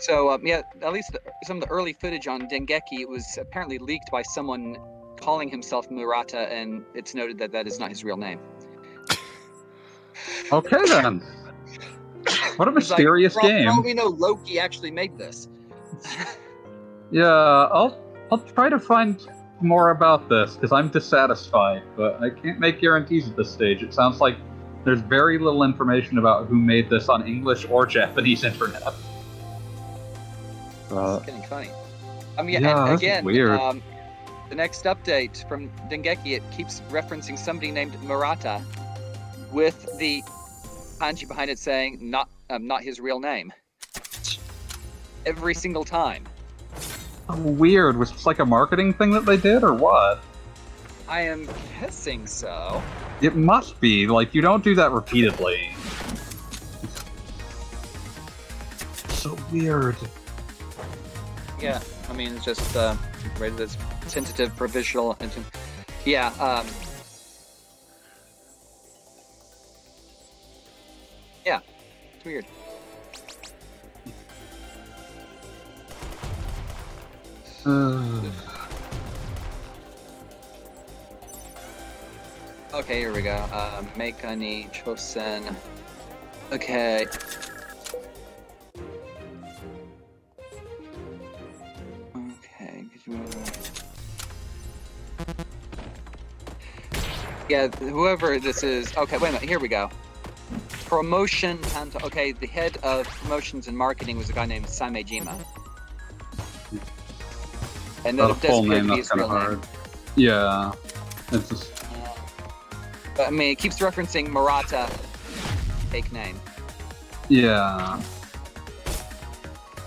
So um, yeah, at least the, some of the early footage on Dengeki was apparently leaked by someone calling himself Murata, and it's noted that that is not his real name. [LAUGHS] Okay then. What a It's like, mysterious game. All we know, Loki actually made this. [LAUGHS] Yeah, I'll I'll try to find more about this because I'm dissatisfied, but I can't make guarantees at this stage. It sounds like there's very little information about who made this on English or Japanese [LAUGHS] internet. Uh, It's getting funny. I mean, Yeah, again, weird. Um, the next update from Dengeki, it keeps referencing somebody named Murata, with the kanji behind it saying not um, not his real name. Every single time. oh, weird. Was this like a marketing thing that they did, or what? I am guessing so. It must be. Like you don't do that repeatedly. So weird. Yeah, I mean, it's just uh, rated as tentative, provisional, and yeah. Um, yeah, it's weird. [SIGHS] Okay, here we go. Uh, Meikani Chosen. Okay. Yeah, whoever this is. Okay, wait a minute. Here we go. Promotion and okay, the head of promotions and marketing was a guy named Samejima. And then Not a it does full name. That's kind of real name. hard. Yeah. It's just. But, I mean, it keeps referencing Murata, fake name. Yeah.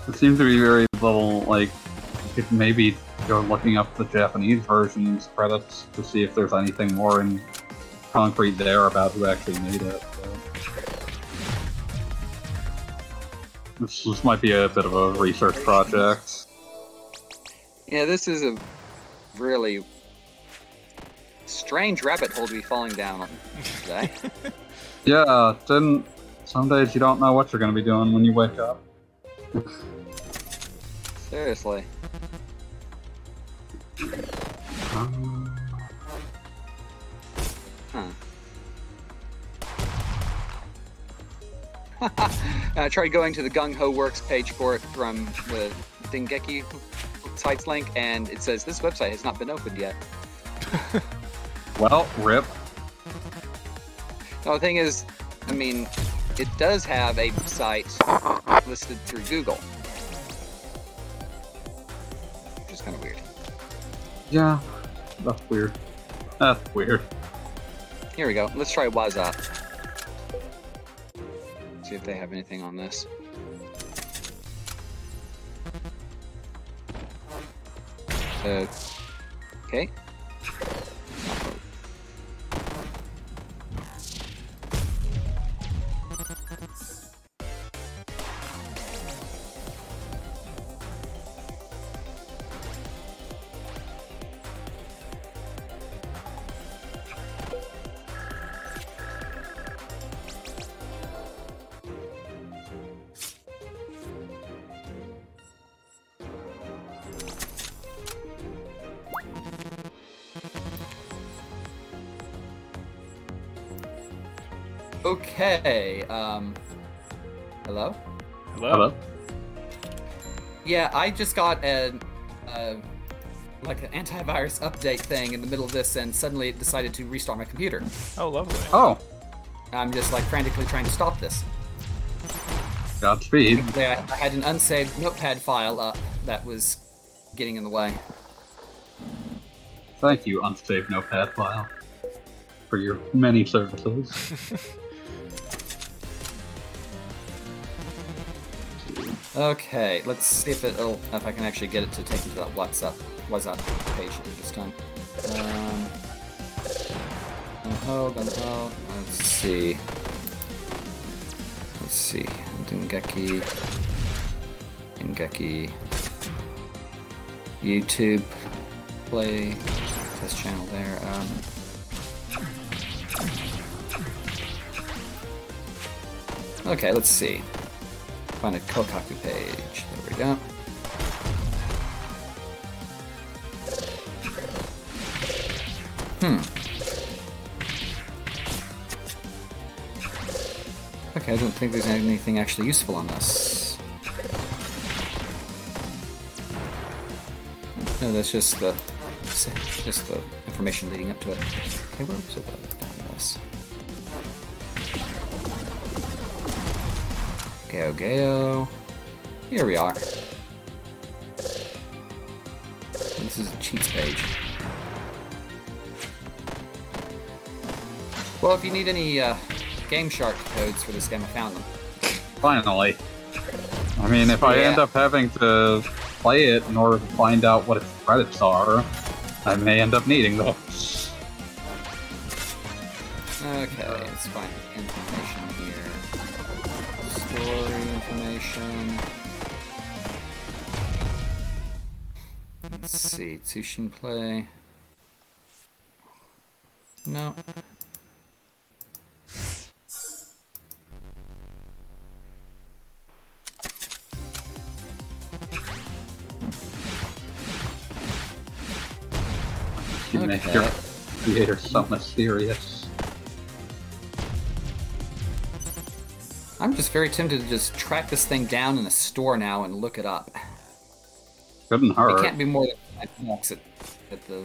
It seems to be very little, like, it maybe go looking up the Japanese version's credits to see if there's anything more in concrete there about who actually made it. This, this might be a bit of a research project. Yeah, this is a really strange rabbit hole to be falling down on today. [LAUGHS] Yeah, then some days you don't know what you're going to be doing when you wake up. Seriously. Um, Huh. [LAUGHS] I tried going to the Gung Ho Works page for it from the Dengeki sites link, and it says this website has not been opened yet. [LAUGHS] well, rip. No, the thing is, I mean, it does have a site listed through Google, which is kind of weird. Yeah, that's weird. That's weird. Here we go. Let's try WhatsApp. See if they have anything on this. Uh. Okay. Hello. Hello. Yeah, I just got a, uh, like an antivirus update thing in the middle of this, and suddenly it decided to restart my computer. Oh, lovely. Oh, I'm just like frantically trying to stop this. Godspeed. Yeah, I had an unsaved notepad file up that was getting in the way. Thank you, unsaved notepad file. for your many services. [LAUGHS] Okay, let's see if it'll if I can actually get it to take me to that WhatsApp WhatsApp page this time. Um, gun-ho, gun-ho. Let's see. Let's see. Dengeki. Dengeki. YouTube. Play. Test channel there. Um, okay, let's see. Find a Kotaku page. There we go. Hmm. Okay, I don't think there's anything actually useful on this. No, that's just the just the information leading up to it. Okay, where was it? Geo. Here we are. This is a cheats page. Well, if you need any uh, Game Shark codes for this game, I found them. Finally. I mean, if I end up having to play it in order to find out what its credits are, I may end up needing those. Okay, let's find information. Let's see, Tsushin Play. No. You make Okay. your creator so mysterious. I'm just very tempted to just track this thing down in a store now and look it up. Couldn't It can't be more than five bucks at, at the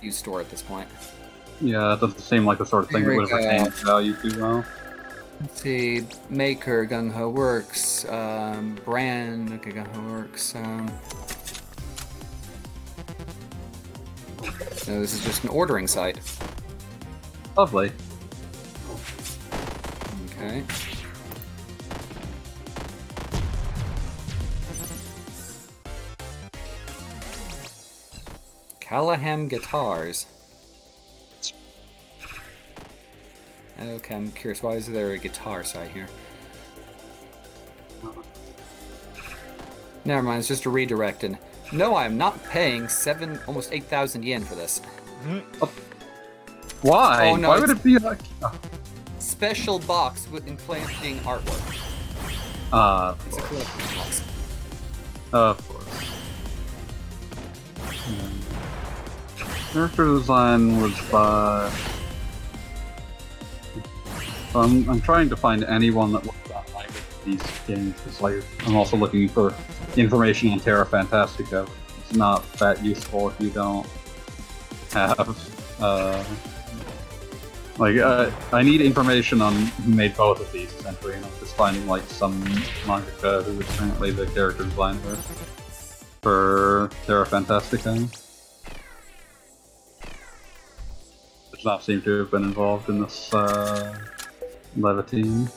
used store at this point. Yeah, it doesn't seem like the sort of thing Here that would have retained value too well. Let's see, Maker, Gung Ho Works, um, Brand, okay, Gung Ho Works. Um, no, this is just an ordering site. Lovely. Okay. Callahan Guitars. Okay, I'm curious. Why is there a guitar side here? Never mind. It's just a redirect. And no, I am not paying seven, almost eight thousand yen for this. Why? Oh, no, Why would it be like? Oh, Special box with implanting artwork. uh, It's a collector's box. of course. Hmm. Character design was by. I'm, I'm trying to find anyone that looks that like these games because like I'm also looking for information on Terra Fantastica. It's not that useful if you don't have uh, like uh, I need information on who made both of these essentially, and I'm just finding like some mangaka who is currently the character designer for Terra Fantastica. Does not seem to have been involved in this uh, Laevatein.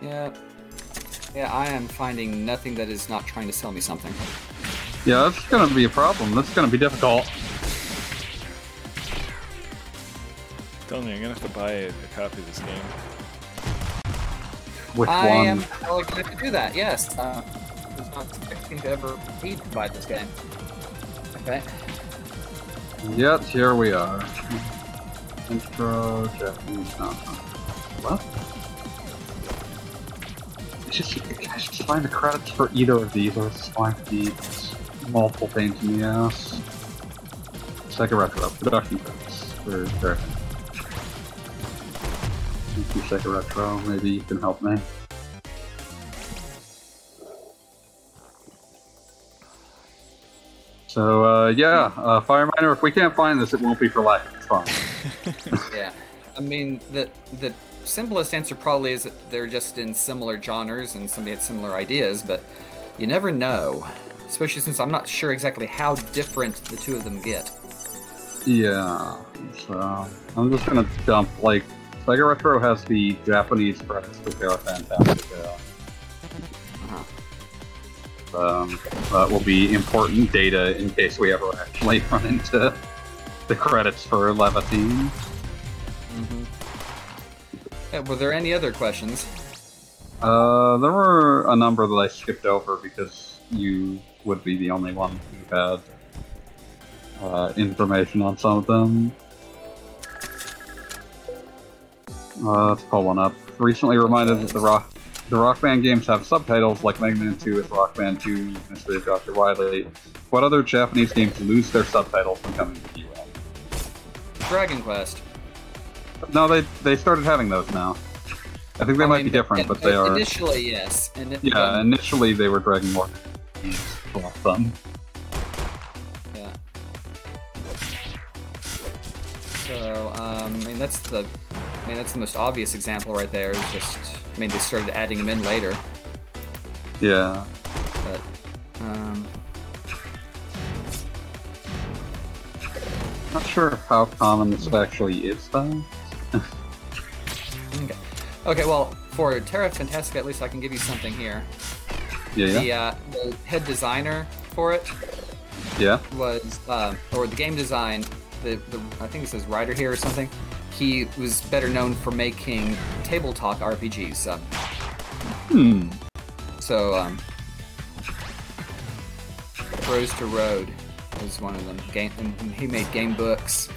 Yeah. Yeah, I am finding nothing that is not trying to sell me something. Yeah, that's gonna be a problem. That's gonna be difficult. Tony, I'm gonna have to buy a, a copy of this game. Which I one? am probably going to do that, yes. Uh, I was not expecting to ever need to buy this game. Okay. Yet here we are. Intro Japanese. No. What? It's just I should find the credits for either of these, or it's to be multiple pains in the ass. Sega Retro production credits Sega Retro. Maybe you can help me. So uh, yeah, uh, Fireminer. If we can't find this, it won't be for lack of trying. [LAUGHS] Yeah. I mean, the the simplest answer probably is that they're just in similar genres and somebody had similar ideas, but you never know. Especially since I'm not sure exactly how different the two of them get. Yeah. So I'm just gonna dump like Sega Retro has the Japanese credits for Terra Fantastica. Um, that will be important data in case we ever actually [LAUGHS] run into the credits for Laevatein. Yeah, were there any other questions? Uh, there were a number that I skipped over because you would be the only one who had uh, information on some of them. Uh, let's pull one up. Recently reminded that the rock the Rockman games have subtitles like Mega Man 2 with Rockman 2, Mystery of Dr. Wily. What other Japanese games lose their subtitles when coming to the US? Dragon Quest. No, they they started having those now. I think they I might mean, be different, in- but they are. Initially, yes. And Yeah, um, initially they were Dragon War them. Yeah. So, um, I mean, that's the, I mean, that's the most obvious example right there. Is just, I mean, they started adding them in later, Yeah. but, um, Not sure how common this actually is though. [LAUGHS] okay. Okay, well, for Terra Fantastica, at least I can give you something here. Yeah, yeah. The, uh, the head designer for it Yeah. was, uh, or the game design, the, the I think it says writer here or something. He was better known for making table talk RPGs. Um, Hmm. So, um, Rose to Road was one of them. Game, and he made game books.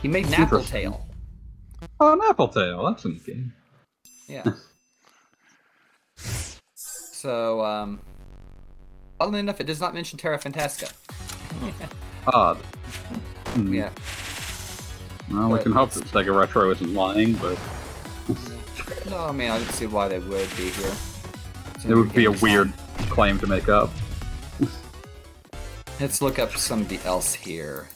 He made Interesting. Napple Tale. Oh, an Apple Tail. That's a game. Yeah. [LAUGHS] so, um, oddly enough, it does not mention Terra Fantastica. Odd. [LAUGHS] Hmm. Yeah. Well, we can hope that Sega Retro isn't lying, but No, I mean, I don't see why they would be here. It would be a game weird claim to make up. Let's look up somebody else here.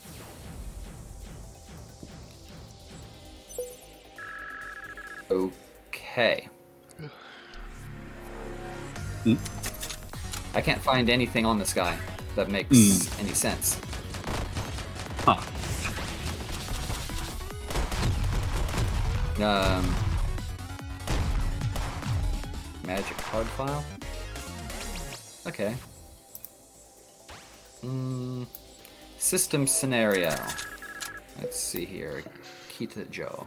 Okay. Hmm? I can't find anything on this guy that makes Hmm. any sense. Huh. Um, magic card file. Okay. Mm, system scenario. Let's see here. Kita Joe.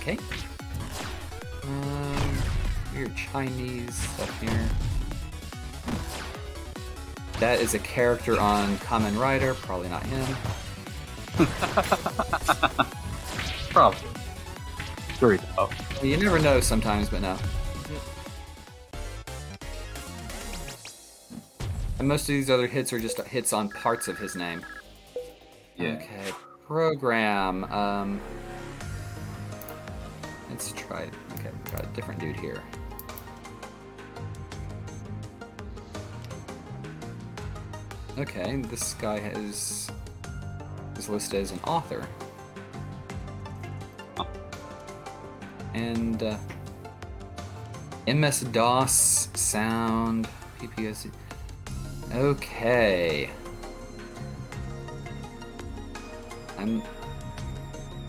Okay. Um, weird Chinese stuff here. That is a character on Kamen Rider, probably not him. [LAUGHS] Probably. Sure, oh. You never know sometimes, but no. And most of these other hits are just hits on parts of his name. Yeah. Okay, program. Um, let's try. Okay, we got a different dude here. Okay, this guy has is listed as an author. And uh, MS DOS sound PPS. Okay. I'm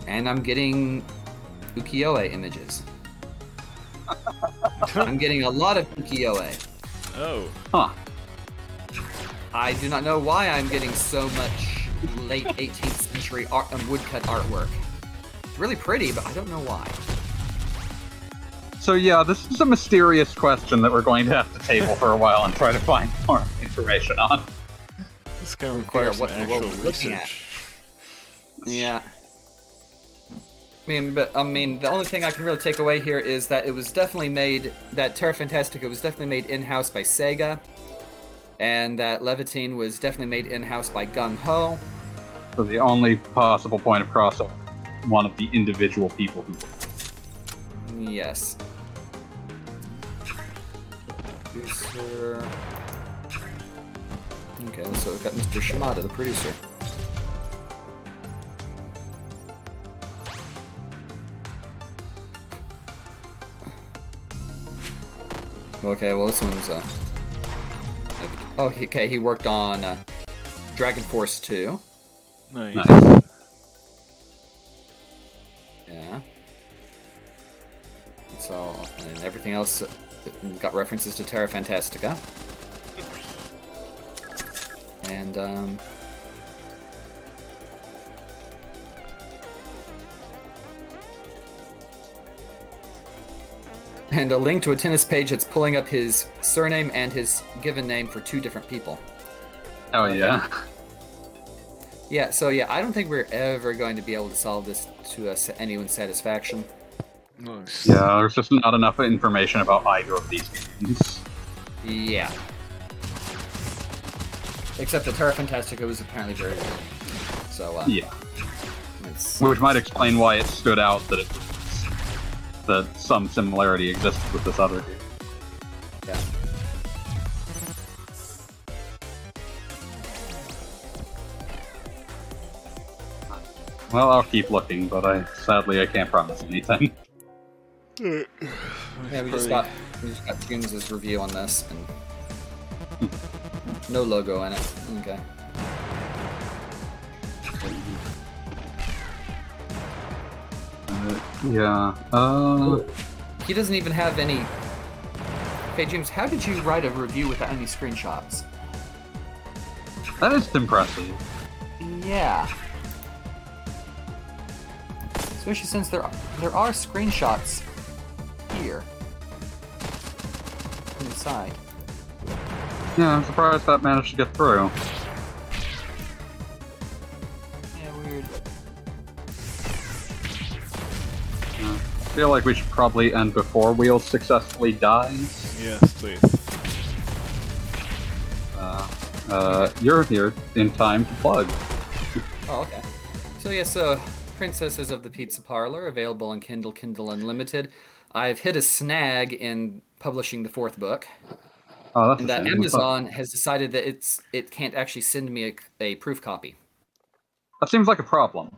and I'm getting ukiyo-e images. [LAUGHS] I'm getting a lot of ukiyo-e. Oh, Huh. I do not know why I'm getting so much late 18th century art, um, woodcut artwork. It's really pretty, but I don't know why. So yeah, this is a mysterious question that we're going to have to table for a while and try to find more information on. this guy figure requires out what an actual we're looking at. research. Yeah. I mean, but I mean, the only thing I can really take away here is that it was definitely made that Terra Fantastica was definitely made in-house by Sega, and that Laevatein was definitely made in-house by Gung Ho. So the only possible point of crossover, one of the individual people who. Yes. Producer. Okay, so we've got Mr. Shimada, the producer. Okay, well this one's uh. Oh, he- okay. He worked on uh, Dragon Force 2. Nice. Nice. Yeah. So, and everything else uh, got references to Terra Fantastica. And, um. And a link to a tennis page that's pulling up his surname and his given name for two different people. Oh yeah. Yeah, so yeah, I don't think we're ever going to be able to solve this to uh, anyone's satisfaction. Yeah, there's just not enough information about either of these games. Yeah. Except that Terra Fantastica was apparently very good. So, uh, Yeah. Which might explain why it stood out that it was that some similarity existed with this other game. yeah. Well, I'll keep looking, but I sadly I can't promise anything. [LAUGHS] Yeah, we just got we just got Junes' review on this, and no logo in it. Okay. Yeah. Uh, He doesn't even have any. Hey James, how did you write a review without any screenshots? that is impressive. Yeah. Especially since there are, there are screenshots here inside. Yeah, I'm surprised that managed to get through. Feel like we should probably end before Wheels successfully dies. Yes, please. Uh, uh, you're here in time to plug. Oh, okay. So yes, so Princesses of the Pizza Parlor available on Kindle, Kindle Unlimited. I've hit a snag in publishing the fourth book, Oh, that's and that shame. Amazon has decided that it's it can't actually send me a, a proof copy. That seems like a problem.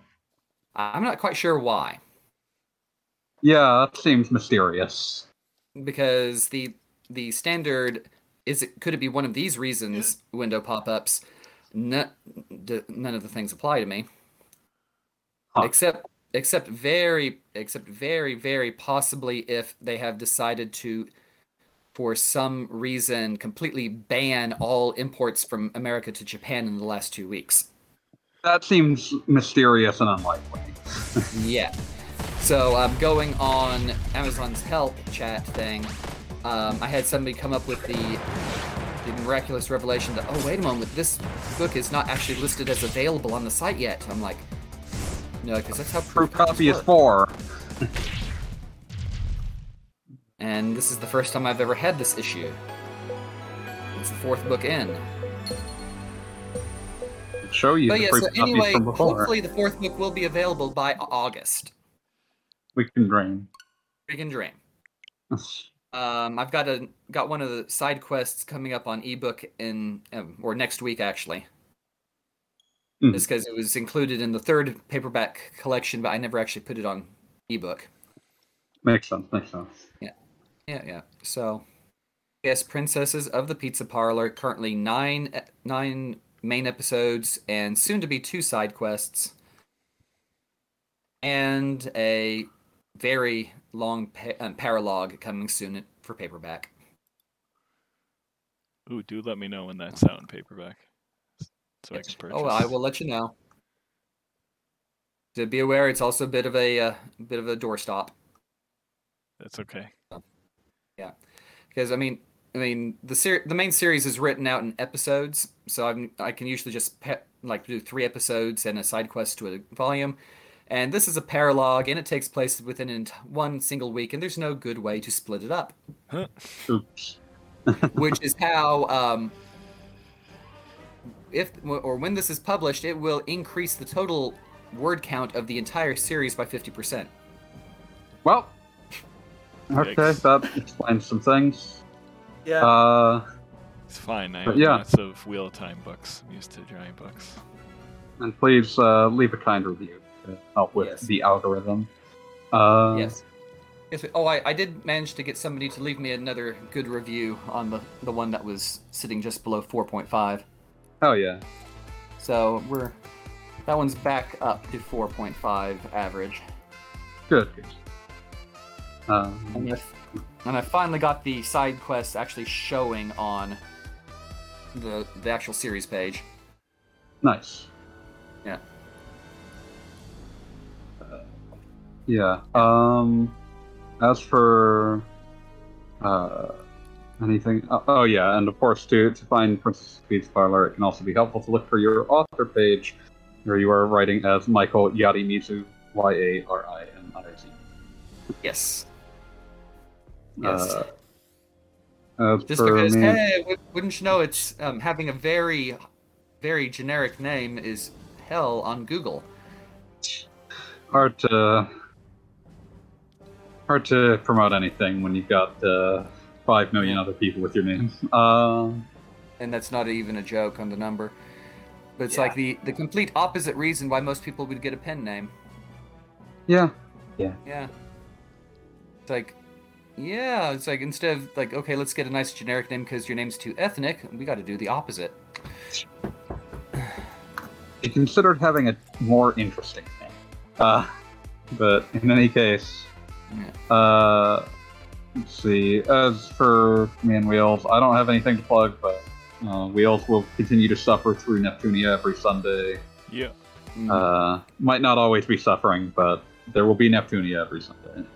I'm not quite sure why, Yeah, that seems mysterious. because the the standard is it could it be one of these reasons window pop-ups. None, d- none of the things apply to me. Huh. except except very except very very possibly if they have decided to for some reason completely ban all imports from America to Japan in the last 2 weeks. That seems mysterious and unlikely. [LAUGHS] Yeah. So I'm um, going on Amazon's help chat thing, um, I had somebody come up with the the miraculous revelation that oh wait a moment, this book is not actually listed as available on the site yet. I'm like, no, because that's how Proof copy is for. And this is the first time I've ever had this issue. It's the fourth book in. Show you But the yeah, so anyway, from before. hopefully the fourth book will be available by August. We can dream. We can dream. [LAUGHS] Um, I've got a got one of the side quests coming up on ebook in um, or next week actually. Hmm. Just because it was included in the third paperback collection, but I never actually put it on ebook. Makes sense. Makes sense. Yeah, yeah. Yeah. So, yes, Princesses of the Pizza Parlor. Currently nine e- nine main episodes and soon to be two side quests, and a very long pa- um, paralogue coming soon for paperback. Ooh, do let me know when that's out in paperback, so I can purchase. Oh, I will let you know. To be aware, it's also a bit of a uh, bit of a doorstop That's okay. Yeah. Because I mean, I mean the ser- the main series is written out in episodes, so I'm, I can usually just pe- like do three episodes and a side quest to a volume. And this is a paralogue, and it takes place within an one single week, and there's no good way to split it up. Oops. [LAUGHS] which is how um, if or when this is published, it will increase the total word count of the entire series by fifty percent. Well. Okay, Yikes. that explains some things. Yeah. Uh, It's fine. I have yeah. lots of Wheel of Time books. I'm used to giant books. and please uh, leave a kind review to help with Yes. the algorithm. Uh, yes. Yes, oh, I, I did manage to get somebody to leave me another good review on the, the one that was sitting just below 4.5. Oh yeah. So we're that one's back up to 4.5 average. Good. good. Um, And if and I finally got the side quests actually showing on the the actual series page. nice. Yeah. Yeah. Um, as for uh, anything, oh, oh yeah, and of course, to to find Princess Peach's parlor, it can also be helpful to look for your author page, where you are writing as Michael Yadimizu, Y A R I N I Z. Yes. Yes. Uh, Just because, me, hey, wouldn't you know, it's um, having a very, very generic name is hell on Google. hard to hard to promote anything when you've got uh, five million other people with your name. [LAUGHS] Um, and that's not even a joke on the number. But it's Yeah. like the the complete opposite reason why most people would get a pen name. Yeah. Yeah, Yeah. It's like, yeah, it's like instead of like, okay, let's get a nice generic name because your name's too ethnic, we got to do the opposite. he considered having a more interesting name. Uh, but in any case, uh, let's see. As for me and Wheels, I don't have anything to plug, but uh, Wheels will continue to suffer through Neptunia every Sunday. Yeah. Mm. Uh, might not always be suffering, but there will be Neptunia every Sunday.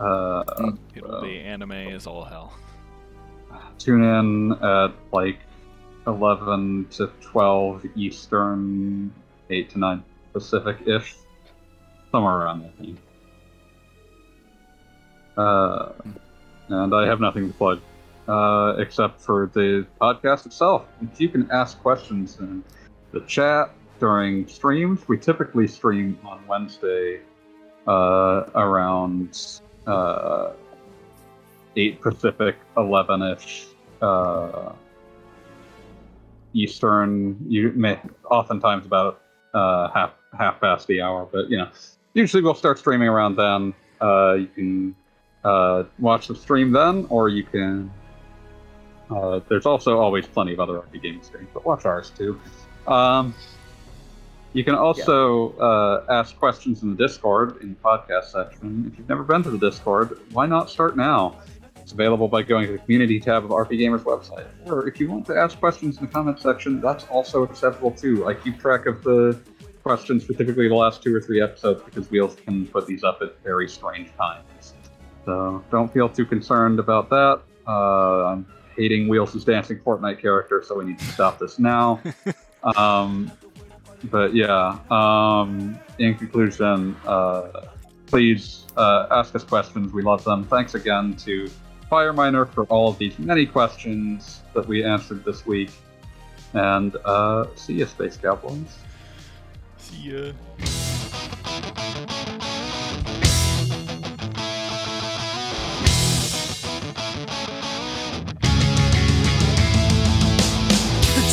Uh, It'll be anime is all hell. tune in at like 11 to 12 Eastern, 8 to 9 Pacific ish. Somewhere around there. I think. Uh, and I have nothing to plug uh, except for the podcast itself. You can ask questions in the chat during streams, we typically stream on Wednesday uh, around uh, 8 Pacific, 11 ish uh, Eastern. You may oftentimes about uh, half half past the hour, but you know, usually we'll start streaming around then. Uh, you can uh, watch the stream then, or you can. Uh, there's also always plenty of other RPG gaming streams, but watch ours too. Um, you can also uh, ask questions in the Discord in the podcast section. If you've never been to the Discord, why not start now? It's available by going to the community tab of RPGamer's website. Or if you want to ask questions in the comment section, that's also acceptable too. I keep track of the questions for typically the last two or three episodes because Wheels can put these up at very strange times. So don't feel too concerned about that. Uh, I'm hating Wheels' dancing Fortnite character, so we need to stop this now. [LAUGHS] um, but yeah, um, in conclusion, uh, please uh, ask us questions. We love them. Thanks again to Fireminer for all of these many questions that we answered this week. And uh, see you, Space Cowboys. See. Don't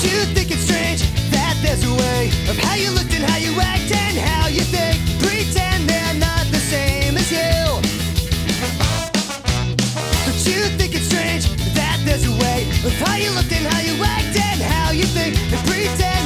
you think it's strange that there's a way of how you looked and how you act and how you think? Pretend they're not the same as you. Don't you think it's strange that there's a way of how you and how you act and how you think and pretend?